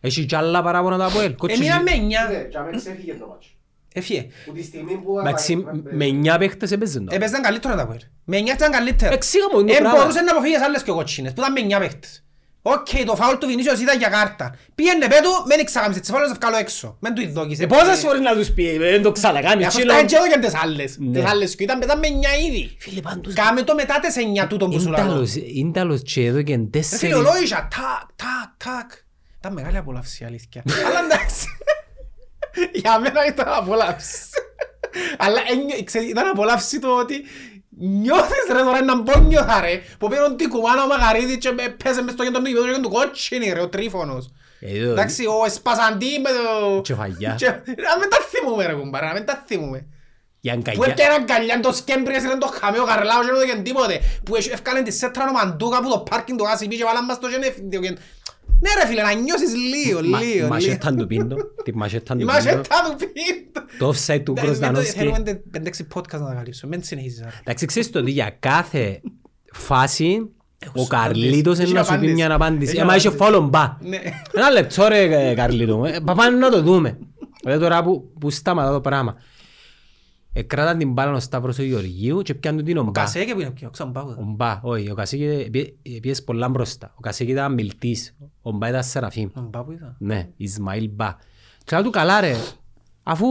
Έχει κι άλλα παράπονα τα από ελ. Εμείνα με 9. Ναι, και αμέσως έφυγε το μάτσο. Έφυγε. Που τη στιγμή που... Εντάξει, με 9 παίχτες έπαιζαν το. Έπαιζαν καλύτερο τα Αποέλ. Με 9 ήταν καλύτερο. Εξήγα μου το Εν πράγμα. μπορούσε να αποφύγεις άλλες και κότσινες που ήταν με 9 παίχτες. Οκ, το φάουλ του Βινίσιος ήταν για κάρτα. Πήγαινε πέτου, μεν εξαγάμισε τις φάουλες ευκάλω έξω. Μεν του ειδόκησε. Ε, πόσες φορές να τους πει, δεν το ξανακάνεις. Ε, Αφού τσίλο. φτάνει και έδωκαν τις άλλες. Ναι. Τις άλλες και ήταν μετά με 9 ήδη. Φίλε, πάντως, Κάμε το μετά τις 9 τούτον που σου λέω. Ίνταλος, ίνταλος και εδώ και Ρε φίλε, τέσσερις. ολόγησα, τάκ, τάκ, τάκ. Ήταν μεγάλη απολαύση, αλήθεια. Αλλά εντάξει. Για μένα ήταν απολαύση. Αλλά ένιω- ξέρεις, ήταν απολαύση το ότι νιώθεις ρε τώρα έναν πόνιωθα ρε που πήραν την κουμάνα ο Μαγαρίδης και με πέσε μες στο κέντρο του γηπέδου και του κότσινη ρε ο Τρίφωνος. Ε, εδώ, Εντάξει, ο Εσπασαντή με το... Και φαγιά. Και- Να μην τα θυμούμε ρε κουμπάρα, να μην τα θυμούμε. η Που αγκαγιά. έπιανε αγκαλιάν το σκέμπριες ήταν το χαμέο καρλάος και δεν έδωκεν τίποτε. Που έσ- έφκαλεν τη σέτρα ο Μαντούκα που το πάρκινγκ το γάσι πήγε και βάλαν μας το και δεν έφυγε. Ναι ρε φίλε, να νιώσεις λίγο, Μα- λίγο, λίγο. Μασέταν του πίντο. Τη μασέταν Η του πίντο. μασέτα του πίντο. Το offside του Εντάξει, δεν το- Γκροσδανόσκι. Θέλουμε τε- πέντε-έξι podcast να τα καλύψουμε, μην συνεχίσεις άρα. Εντάξει, ξέρεις το ότι για κάθε φάση ο σου Καρλίτος απάντηση. είναι να σου πει Έχει μια απάντηση. Έχει Ε, μα είχε απάντηση. φόλον μπα. Ναι. Ένα λεπτό ρε ε, Καρλίτο μου. Ε, πα- Πάμε να το δούμε. Δηλαδή τώρα που, που σταματά το πράγμα. Εκράταν την μπάλα ο Σταύρος ο Γεωργίου και πιάνουν την ομπά. Κασέκε που είναι πιο, ξέρω πάω. Ο Μπά, όχι, ο Κασίκη πie- πιέσε πολλά μπροστά. Ο Κασίκη ήταν μιλτής, ο Μπά ήταν Σεραφείμ. Ο Μπά που ήταν. Ναι, Ισμαήλ Μπά. Και λέω του καλά ρε, αφού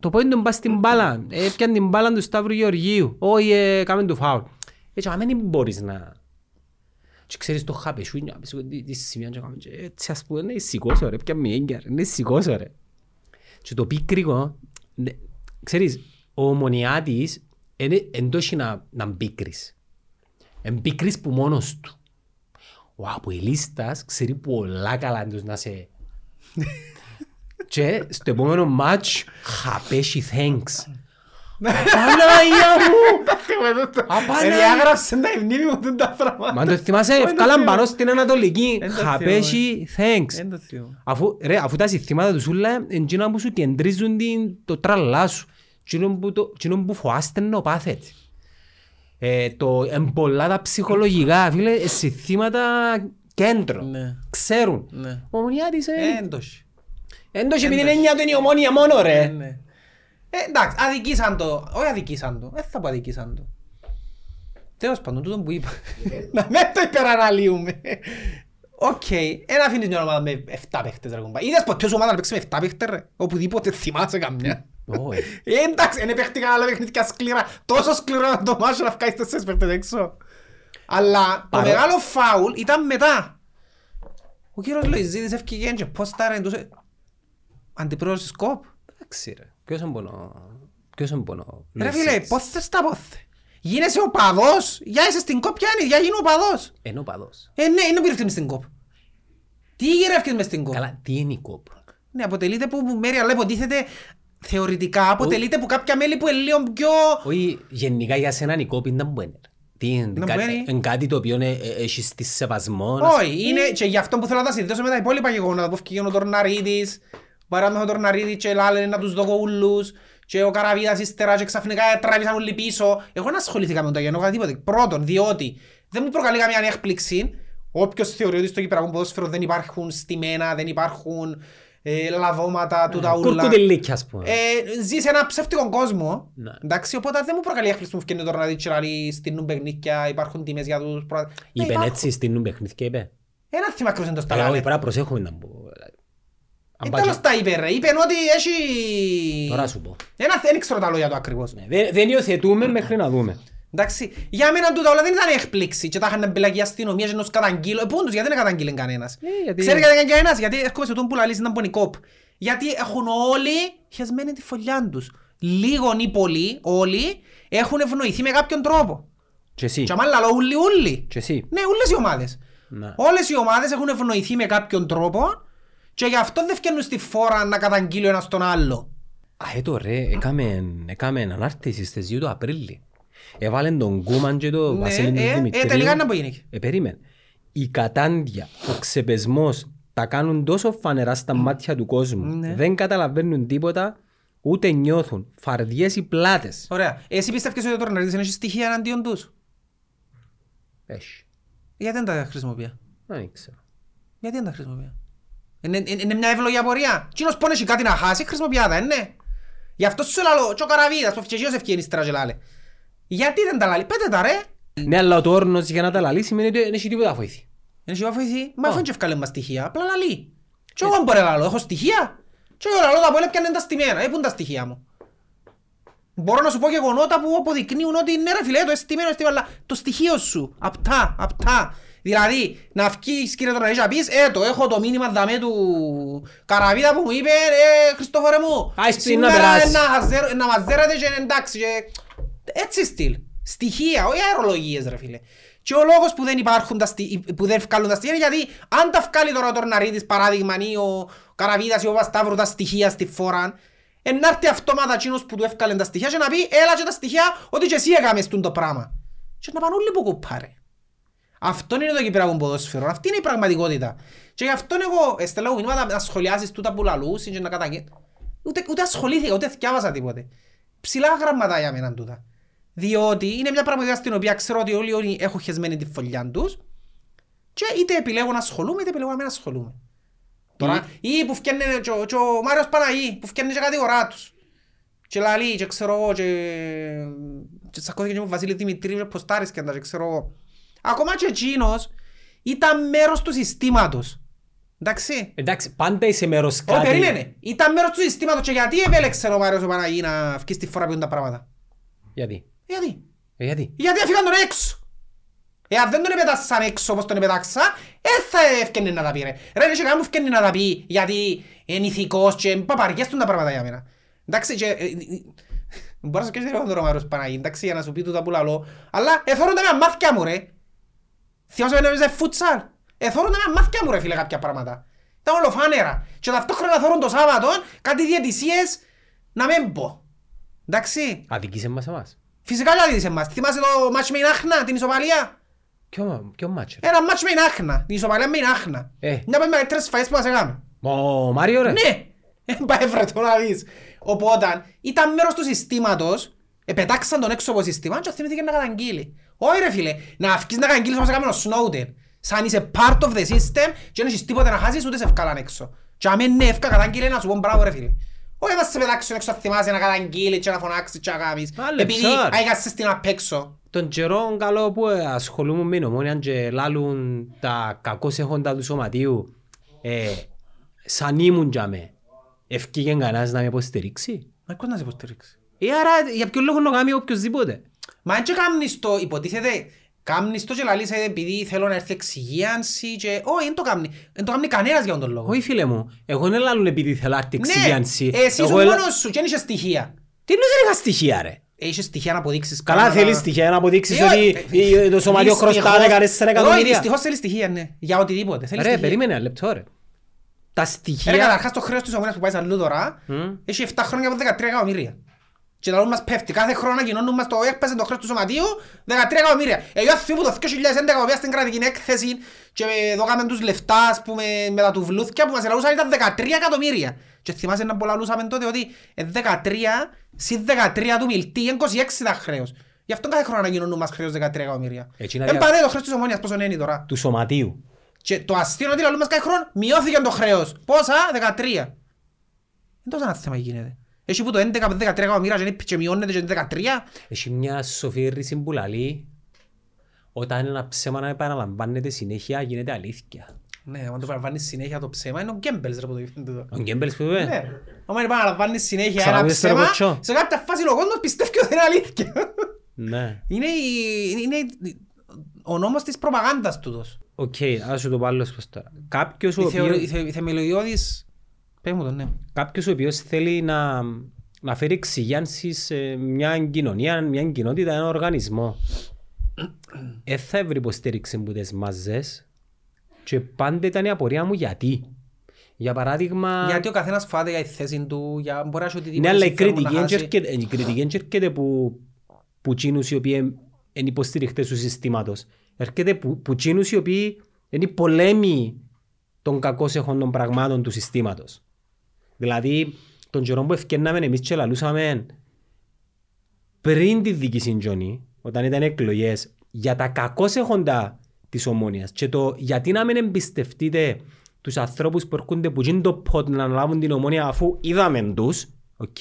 το πόδι του μπα στην μπάλα, έπιαν την μπάλα του Σταύρου Γεωργίου, όχι ε, κάμε του φάουλ. Έτσι, άμα δεν μπορείς να... Και ξέρεις το χαπεσούνια, πες εγώ, τι- τι σημεία και κάμε, και έτσι ας πούμε, ναι, σηκώσω ρε, πιαν με έγκαιρ, ναι, σηκώσω ρε. Και το πίκρικο, ναι, ξέρεις, ο ομονιάτης εν τόχει να, να μπίκρεις. Εν μπίκρεις που μόνος του. Ο Αποελίστας ξέρει πολλά καλά τους να σε... Και στο επόμενο μάτς χαπέσει thanks. Απαναγία μου! Απαναγία. Διάγραψε τα μνήμη μου τούτα τα πράγματα. Μα το θυμάσαι, ευκάλαν πάνω στην Ανατολική. Εν το Χαπέσει thanks. Δεν το θυμώ. Αφού, ρε, αφού τα συστήματα τους σούλα είναι εκείνα που σου κεντρίζουν την, το τραλά σου. Εκείνο που, το, εκείνο που φοάστε να πάθετε. Ε, το εμπολά τα ψυχολογικά, φίλε, ε, συστήματα κέντρο. Ναι. Ξέρουν. Ναι. Ο Ομονιάτης, ε, Έντος. έντος επειδή είναι έννοια του είναι η ομόνια μόνο, ρε. Ναι. Ε, εντάξει, αδικήσαν το. Όχι αδικήσαν το. Δεν θα πω αδικήσαν το. Τέλος πάντων, τούτο που είπα. Να μην το υπεραναλύουμε. Οκ, ένα αφήνεις μια ομάδα με 7 παίχτες ρε κουμπά. Είδες ποτέ σου ομάδα να παίξεις με 7 παίχτες ρε; Οπουδήποτε θυμάσαι καμιά. Όχι. Ε, εντάξει, δεν παίχτηκαν άλλα παιχνίδια σκληρά. Τόσο σκληρό να το μάσο να βγάλεις τέσσερις παίχτες έξω. Αλλά το Παρό- μεγάλο φάουλ ήταν μετά. Ο κύριος Λοϊζίδης έφυγε και πώς τα ρε εντός... Αντιπρόεδρος της ΚΟΠ. Εντάξει, ρε. Ποιος είναι πόνο... Ποιος είναι πόνο... Ρε φίλε, πώς θες τα πόθε. Γίνεσαι ο παδός, για είσαι στην κόπ, ποια είναι, για γίνω ο παδός. Ενώ παδός. Ε, ναι, είναι που ήρθες μες στην κόπ. Τι γυρεύκες μες στην κόπ. Καλά, τι είναι η κόπ. Ναι, αποτελείται που μέρη, αλλά υποτίθεται θεωρητικά, αποτελείται που κάποια μέλη που είναι λίγο πιο... Όχι, γενικά για σένα η κόπη ήταν που είναι. Τι είναι, Να κα- που είναι. είναι κάτι το οποίο ε, ε, έχεις τη σεβασμό. να Όχι, είναι και γι' αυτό που θέλω να τα συνδέσω με τα υπόλοιπα γεγονότα που έφυγε ο Τορναρίδης, παράδειγμα ο Τορναρίδης και λάλε να τους δω ούλους και ο Καραβίδας ύστερα και ξαφνικά τράβησαν όλοι πίσω. Εγώ δεν ασχολήθηκα με το γεγονό τίποτε. Πρώτον, διότι δεν μου προκαλεί καμία έκπληξη όποιος θεωρεί ότι στο κυπριακό ποδόσφαιρο δεν υπάρχουν στημένα, δεν υπάρχουν ε, λαδώματα, τούτα ούλα. Κουρκουτελίκια, ας πούμε. Ε, ζεις σε ένα ψεύτικο κόσμο. Ναι. Εντάξει, οπότε δεν μου προκαλεί έκπληξη που φτιάχνει τώρα να δεις τσιράρι στείλουν παιχνίδια, υπάρχουν τιμές για τους προ... Είπε υπάρχουν. έτσι στην παιχνίδια, είπε. Ένα θύμα κρούσαν το Ε, σταλάνε. όχι, πρέπει να προσέχουμε να πω. Αν Ε, πάει τέλος και- τα είπε ρε, είπε ότι έχει... Τώρα σου πω. Ένα δεν ξέρω τα λόγια του ακριβώς. Ναι, Δεν δεν υιοθετούμε μέχρι να δούμε. Εντάξει, για μένα τούτα όλα δεν ήταν έκπληξη και τα είχαν μπελακεί η αστυνομία και να τους καταγγείλω. Ε, πού τους, γιατί δεν καταγγείλε κανένας; Ε, γιατί- Ξέρει γιατί δεν κανένας, γιατί έρχομαι σε τον που λαλείς ήταν πονικόπ. Γιατί έχουν όλοι χεσμένη τη φωλιά τους. Λίγον ή πολλοί, όλοι, έχουν ευνοηθεί με κάποιον τρόπο. Και εσύ. Και άμα λαλώ ούλοι ούλοι. Και εσύ. Ναι, όλες οι ομάδες. Να. Όλες οι ομάδες έχουν ευνοηθεί με κάποιον τρόπο και γι' αυτό δεν φτιάχνουν στη φόρα να καταγγείλει ο ένας τον άλλο. Α, έτω ρε, έκαμε, έκαμε ανάρτηση στις 2 του Απρίλη. Έβαλε τον Κούμαν και τον Ναι, Βασίλη του ε, ε, Δημητρίου. τελικά να πω γίνει. Ε, περίμενε. Η κατάντια, ο ξεπεσμός τα κάνουν τόσο φανερά στα μάτια του κόσμου. Ναι. Δεν καταλαβαίνουν τίποτα, ούτε νιώθουν. Φαρδιές οι πλάτες. Ωραία. Εσύ πιστεύεις ότι ο Τορναρίδης έχει στοιχεία εναντίον τους; Έχει. Γιατί δεν τα χρησιμοποιεί. Δεν ξέρω. Γιατί δεν τα χρησιμοποιεί. Είναι, είναι, είναι μια εύλογη απορία. Κοινός πόνες έχει κάτι να χάσει, χρησιμοποιεί τα, ναι. Γι' αυτό σου λαλώ, και ο Καραβίδας, που και ο ευκαιρίες τώρα και λάλε. Γιατί δεν τα λάλει, πέτε τα ρε. Ναι, αλλά ο τόρνος για να τα λαλεί σημαίνει ότι δεν έχει τίποτα βοήθη. Είναι σίγουρα βοηθεί. Μα Α. αφού είναι και ευκάλε μας στοιχεία, απλά λαλεί. Και εγώ μπορώ να λαλώ, έχω στοιχεία. Και εγώ λαλώ τα πόλε πιάνε τα στημένα, ε, πού είναι τα στοιχεία μου; Μπορώ να σου πω γεγονότα που αποδεικνύουν ότι ναι ρε φίλε, το εστιμένο, εστιμένο, αλλά το στοιχείο σου, απτά, απτά. Δηλαδή, να βγεις κύριε Τοναρίτσα να πεις, ε, το έχω το μήνυμα δαμέ του Καραβίδα που μου είπε, ε, Χριστόφορε μου, Άι, σπίτι να σήμερα περάσεις». να χαζέρω- να μαζέρετε και εντάξει, και... έτσι στυλ. Στοιχεία, όχι αερολογίες ρε φίλε. Και ο λόγος που δεν υπάρχουν τα στοι... που δεν βγάλουν τα στοιχεία είναι γιατί αν τα βγάλει τώρα ο Τορναρίτης παράδειγμα ή ο Καραβίδας ή ο Πασταύρου τα στοιχεία στη φόρα εν να έρθει αυτόματα εκείνος που του έφκαλε τα στοιχεία και να πει έλα και τα στοιχεία ότι και εσύ έκαμες τούν το πράγμα. Και να πάνε όλοι που κουπάρε. Αυτό είναι το Κυπριακό ποδόσφαιρο. Αυτή είναι η πραγματικότητα. Και γι' αυτό εγώ έστελα μου μηνύματα να σχολιάσεις τούτα που λαλούσιν και να καταγγε... Ούτε, ούτε ασχολήθηκα, ούτε θυκιάβασα τίποτε. Ψηλά γραμματά για μένα τούτα. Διότι είναι μια πραγματικότητα στην οποία ξέρω ότι όλοι, όλοι έχουν χεσμένη τη φωλιά τους και είτε επιλέγω να ασχολούμαι είτε επιλέγω να μην ασχολούμαι. Τώρα, ή που φτιάχνει και ο- και ο Μάριος Παναγί, που φτιάχνει και κάτι ώρα τους. Και λαλεί και ξέρω εγώ και... και τσακώθηκε και με τον Βασίλη Δημητρίου και ποστάρισκε τα και ξέρω εγώ. Ακόμα και εκείνος ήταν μέρος του συστήματος. Εντάξει. Εντάξει, πάντα είσαι μέρος Ω, κάτι. περίμενε. Ήταν μέρος του συστήματος και γιατί επέλεξε ο Μάριος ο Παναγί να βγει στη φορά που είναι τα πράγματα. Γιατί; Γιατί; Ε, γιατί; Γιατί έφυγαν τον έξω. Εάν δεν τον επετάσαν έξω όπως τον επετάξα, δεν θα έφτιανε να τα πει ρε. Ρε, είναι και κανένα που έφτιανε να τα πει γιατί είναι ηθικός και παπαριές του τα πράγματα για μένα. Εντάξει, και... ε, ε, Μπορώ να σου σκέφτεσαι τον Ρωμάρος Παναγί, εντάξει, για να σου πει τούτα που λαλώ. Αλλά εθώρουν τα με μάθηκια μου ρε. Θυμάσαι when έπαιζε φούτσαλ. Εθώρουν τα με μάθηκια μου ρε φίλε κάποια πράγματα. Ήταν ολοφάνερα. Και ταυτόχρονα θωρούν το Σάββατο κάτι διαιτησίες να μην πω. Εντάξει. Αδικήσε μας εμάς. Φυσικά και αδίδησε μας. Θυμάσαι το μάτς με η Νάχνα, την ισοπαλία; Ποιο, ποιο μάτσο. ρε; Ένα μάτς με η Νάχνα, την ισοπαλία με η Νάχνα. Ε. Μια από τις μεγαλύτερες φαίες που μας έκαμε. Ο Μάριο ρε. Ναι, ε, πάει βρε το να δεις. Οπότε ήταν μέρος του συστήματος, επετάξαν τον έξω από το σύστημα και θυμήθηκε να καταγγείλει. Όχι ρε φίλε, να αυκείς να καταγγείλεις όπως έκαμε ο Snowden. Σαν είσαι part of the system και δεν έχεις τίποτε να χάσεις ούτε σε ευκάλαν έξω. Και αν είναι εύκα καταγγείλει να σου πω μπράβο ρε φίλε. Όχι να σε πετάξουν έξω να θυμάσαι να καταγγείλεις και να φωνάξεις και να κάνεις. Άλλε Επειδή ψάρ. άγιασες την απ' έξω. Τον καιρό καλό που ασχολούμαι με νομόνια και λάλουν τα κακώς έχοντα του σωματείου ε, σαν ήμουν για με. Ευκήγε κανένας να με υποστηρίξει. Μα πώς να σε υποστηρίξει; Ε, άρα για ποιο λόγο να κάνει οποιοςδήποτε. Μα αν και κάμνεις το, υποτίθεται, κάμνεις το και λαλείς ε, επειδή θέλω να έρθει εξυγίανση και... Όχι, δεν το κάμνει. Δεν το κάμνει κανένας για τον λόγο. Όχι φίλε μου, εγώ δεν λάλλουν επειδή θέλω να έρθει εξηγιάνση. Ναι, εσύ Εγώ ήσουν έλα- μόνος σου και δεν είχες στοιχεία. Τι εννοείς δεν είχα στοιχεία ρε; Έχεις στοιχεία να αποδείξεις Καλά πράγματα. θέλεις στοιχεία να αποδείξεις Ε, ότι όχι, ε, το σωματείο δυστυχώς- χρωστά 14 Όχι, εκατομμύρια. δυστυχώς θέλεις στοιχεία, ναι. Για οτιδήποτε. Θέλεις Ρε, στοιχεία. περίμενε ένα λεπτό ρε. Τα Ρε, στοιχεία... καταρχάς το χρέος της ομόνιας που πάει σαν αλλού τώρα Μμ. έχει 7 χρόνια από 13 εκατομμύρια. Και τα λόγια μας πέφτει. Κάθε χρόνο ανακοινώνουν μας το έκπασε το χρέος του σωματείου 13 εκατομμύρια. Εγώ θυμούμαι το 2011 που πήγα στην κρατική έκθεση και δώκαμε τους λεφτά ας πούμε, με τα τουβλούθκια που μας ελαούσαν ήταν 13 εκατομμύρια. Και θυμάσαι να πολλά λούσαμε τότε ότι ε, 13 συν 13 του μιλτή είναι 26 τα χρέος. Γι' αυτό κάθε χρόνο ανακοινώνουν μας χρέος 13 εκατομμύρια. Έτσι είναι Εν δια- πάνε το χρέος της ομόνιας πόσο είναι τώρα. του σωματείου. Και το αστείο είναι ότι λαλούμε μας κάθε χρόνο μειώθηκε το χρέος. Πόσα, 13. Δεν τόσο ένα θέμα γίνεται. Έχει που το 11 με 13 εκατομμύρια και είναι- και μειώνεται και είναι 13. Έχει μια σοφή ρίση που λαλεί όταν ένα ψέμα να επαναλαμβάνεται συνέχεια γίνεται αλήθεια. Ναι, αν το επαναλαμβάνεις συνέχεια το ψέμα είναι ο Γκέμπελς ρε που το είπε τούτο. Ο Γκέμπελς που είπε; Ναι, άμα επαναλαμβάνεις συνέχεια ένα Ξαναπείς το ψέμα, ρε Κότσιο. σε κάποια φάση ο κόσμος πιστεύει ότι είναι αλήθεια. Ναι. Είναι, η- είναι η- ο νόμος της προπαγάνδας τούτος. Οκ, ας σου το πω αλλώς πως τώρα. Κάποιος ο Η, θεωρη- η, οποίος, θε, η θεμελιώδης... Πες μου το, ναι. κάποιος ο οποίος θέλει να, να φέρει εξυγίανση σε μια κοινωνία, μια κοινότητα, ένα οργανισμό, δεν θα έβρει υποστήριξη από τις μάζες και πάντα ήταν η απορία μου γιατί. Για παράδειγμα... Γιατί ο καθένας φάται για τη θέση του, για μπορεί να έχει οτιδήποτε Ναι, αλλά η συμφέρον να κριτική χάσει. δεν έρχεται- η κριτική δεν έρχεται που, που τσίνους οι οποίοι είναι υποστηριχτές του συστήματος. Έρχεται που, που τσίνους οι οποίοι είναι οι πολέμοι των κακώς εχόντων πραγμάτων του συστήματος. Δηλαδή, τον καιρό που ευκαιρνάμε εμείς και λαλούσαμε πριν τη δική συντζώνη, όταν ήταν εκλογές, για τα κακώς έχοντα της ομόνιας και το γιατί να μην εμπιστευτείτε τους ανθρώπους που έρχονται που γίνει το πόντ να αναλάβουν την ομόνια αφού είδαμε τους, οκ,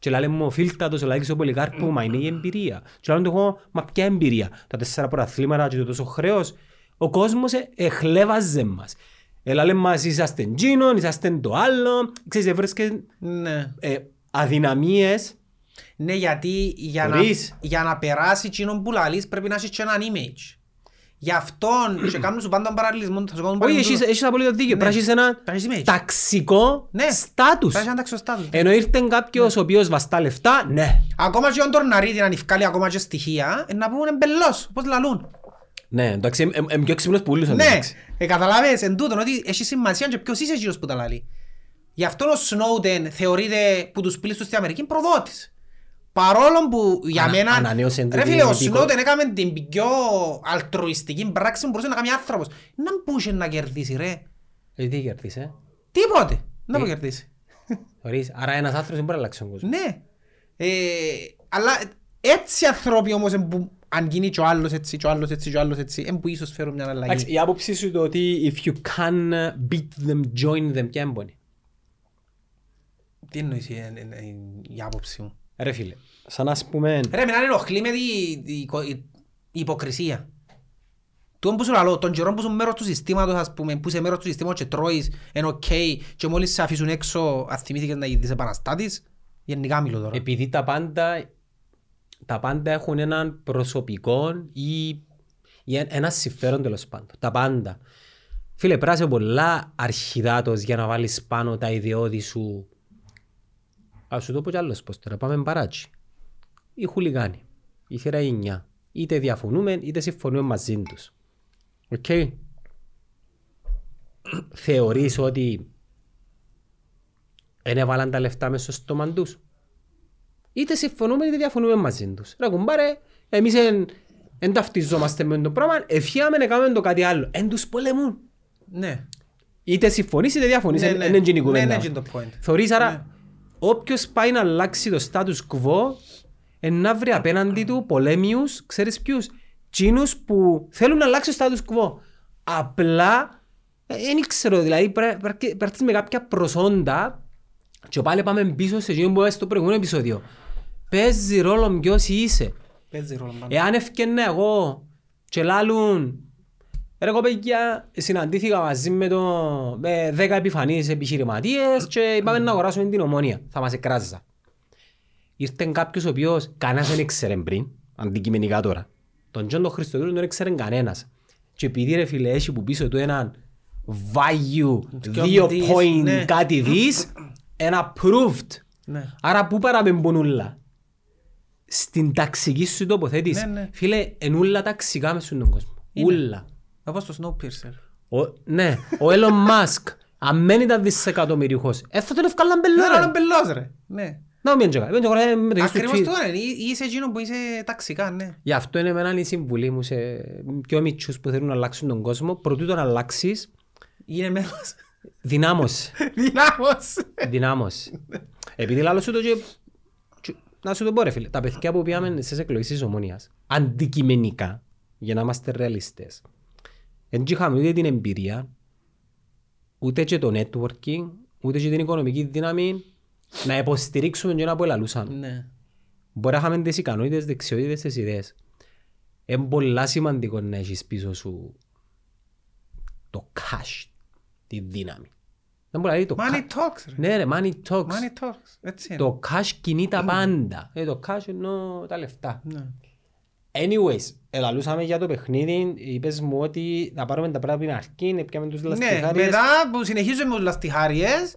και λέμε μου ο Φίλτατος, ο Λάκης ο Πολυκάρπου, μα είναι η εμπειρία. Και λέμε του εγώ, μα ποια εμπειρία, τα τέσσερα προαθλήματα και το τόσο χρέος. Ο κόσμος ε- εχλέβαζε μας. Έλα λέμε μας είσαστε τζίνον, είσαστε το άλλο, ξέρεις, έβρεσκε Ναι. ε, αδυναμίες Ναι, γιατί για να, Χωρίς. για να περάσει εκείνον που λαλείς πρέπει να έχεις και έναν image. Γι' αυτόν και κάνουν σου πάντα τον παραλληλισμό, θα σου κάνουν Όχι, παραλληλισμό. έχεις, έχεις απολύτω δίκιο. Πρέπει να έχεις ένα Πρέπει να έχεις image. ταξικό Ναι. στάτους. Πρέπει να έχεις ένα ταξιοστάτους. Ενώ ήρθε κάποιος ο οποίος βαστά λεφτά, ναι. Ακόμα και ο Ντορναρίτη να νυφκάλει ακόμα και στοιχεία, ε, να πούμε μπελός, όπως λαλούν. Ναι, εντάξει, είμαι- είμαι πιο ξυπνός που ούλους. Ναι, εντάξει. ε, καταλάβες εν τούτον ότι έχει σημασία και ποιος είσαι εκείνος που τα λαλεί. Γι' αυτό ο Σνόουτεν θεωρείται που τους πλήστους στην Αμερική προδότης. Παρόλο που για Ανα- μένα... ανανέωσε Ρε την φίλε, ο υπηκο- Σνόουτεν έκαμε την πιο αλτρουιστική πράξη που μπορούσε να κάνει άνθρωπος. Να μπούσε να κερδίσεις ρε. Ε, τι κερδίσε. Τίποτε. Να Ε. μου κερδίσεις. Ορίς, άρα ένας άνθρωπος δεν μπορεί να αλλάξει τον κόσμο. Ναι. Ε, αλλά έτσι ανθρώποι όμως εν που αν γίνει και ο άλλος έτσι, και ο άλλος έτσι, και ο άλλος έτσι, εν που ίσως φέρουν μια Εντάξει, αλλαγή. η άποψη σου το ότι if you can beat them, join them, ποια εν η. Τι εννοείς η, η, η, η άποψη μου; Ρε φίλε, σαν να πούμε... Ρε, εμένα ενοχλεί με τη, τη, η, η υποκρισία. Τον που σου λαλώ, τον καιρό που είσαι μέρος του συστήματος, ας πούμε, που είσαι μέρος του συστήματος και τρώεις, είναι οκ, και μόλις σε αφήσουν έξω, ενθυμήθηκες να γίνεις επαναστάτης, γενικά μιλώ τώρα. Επειδή τα πάντα, τα πάντα έχουν έναν προσωπικό ή, ή ένα- ένα συμφέρον τέλος πάντων. Τα πάντα. Φίλε, πρέπει να είσαι πολλά αρχιδάτος για να βάλεις πάνω τα ιδεώδη σου. Ας σου το πω κι αλλώς πώς τώρα. Πάμε παρατζεί. Οι χουλιγάνοι. Η θύρα 9. Είτε διαφωνούμε είτε συμφωνούμε μαζί τους. Οκ. Θεωρείς ότι δεν έβαλαν τα λεφτά μέσα στο στόμα τους; Είτε συμφωνούμε είτε διαφωνούμε μαζί τους. Ρε κουμπάρε, εμείς εν, εν ταυτιζόμαστε με το πράγμα, ευχαίαμε να κάνουμε το κάτι άλλο. Εν τους πολεμούν. Ναι. Είτε συμφωνείς είτε διαφωνείς, Ναι, εν- ναι. εν είναι η Ναι, κουβέντα. ναι, μας. είναι το point. Θεωρείς άρα, όποιος πάει να αλλάξει το status quo, εν να βρει απέναντι του πολέμιους, ξέρεις ποιους, τσίνους που θέλουν να αλλάξει το status quo. Απλά, δεν ξέρω, δηλαδή πρέ- πρέ- πρέπει να έρθεις με κάποια προσόντα και πάλι πάμε πίσω σε εκείνο που είπαμε στο προηγούμενο επεισόδιο. Παίζει ρόλο ποιος είσαι. Παίζει ρόλο πάντα. Εάν έφκαιννα εγώ και λάλουν Ρε κοπέλια, συναντήθηκα μαζί με, το, με 10 επιφανείς επιχειρηματίες και είπαμε να αγοράσουμε την Ομόνοια. Θα μας εκράζαν. Ήρθε κάποιος ο οποίος κανένας δεν ήξερε πριν, αντικειμενικά τώρα. Τον Τζον τον Χριστοδούλου δεν ήξερε κανένας. Και επειδή ρε φίλε έχει που πίσω του έναν value, Και δύο δις, point ναι. κάτι δις, ένα approved. Ναι. Άρα πού παραπέμπουν ούλα. Στην ταξική σου τοποθέτησης. Ναι, ναι. Φίλε, εν ούλα ταξικά μες στον κόσμο. Είναι. Ούλα. Όπως το Snowpiercer. Ο, ναι, ο Elon Musk, αν μένει τα δισεκατομμυριούχος, ε, θα τον ευκάλλαν Ναι, μπελό, ρε, ρε. μπελός ρε. Ναι. Να μην τζόγα, μην τζόγα, με το Ακριβώς YouTube. το είναι. Ή- Είσαι εκείνο που είσαι ταξικά, ναι. Γι' αυτό είναι εμένα η συμβουλή μου σε πιο μητσούς που θέλουν να αλλάξουν τον κόσμο. Προτού τον αλλάξεις, Είναι μέρος. δυνάμωσε. Δυνάμος. Δυνάμωσε. Επειδή λάλλω σου το και... και- Να σου το πω ρε φίλε, τα παιδιά που πήγαμε στις εκλογές της Ομόνιας, αντικειμενικά, για να είμαστε ρεαλιστές, δεν είχαμε ούτε την εμπειρία, ούτε και το networking, ούτε και την οικονομική δύναμη να υποστηρίξουμε και να που ελαλούσαμε. Ναι. Μπορεί να είχαμε τις ικανότητες, δεξιότητες, τις ιδέες. Είναι πολλά σημαντικό να έχεις πίσω σου το cash, τη δύναμη. Δεν μπορεί να λέει το Money ca- talks, ρε. Ναι ρε, money talks. Money talks. Έτσι είναι. Το cash κινεί τα πάντα. Ε, το cash εννοώ τα λεφτά. Ναι. Anyways, ελαλούσαμε για το παιχνίδι, είπες μου ότι θα πάρουμε τα πράγματα από την αρχή, πιάμε τους Ναι, λαστιχάριες. μετά που συνεχίζουμε με τους λαστιχάριες,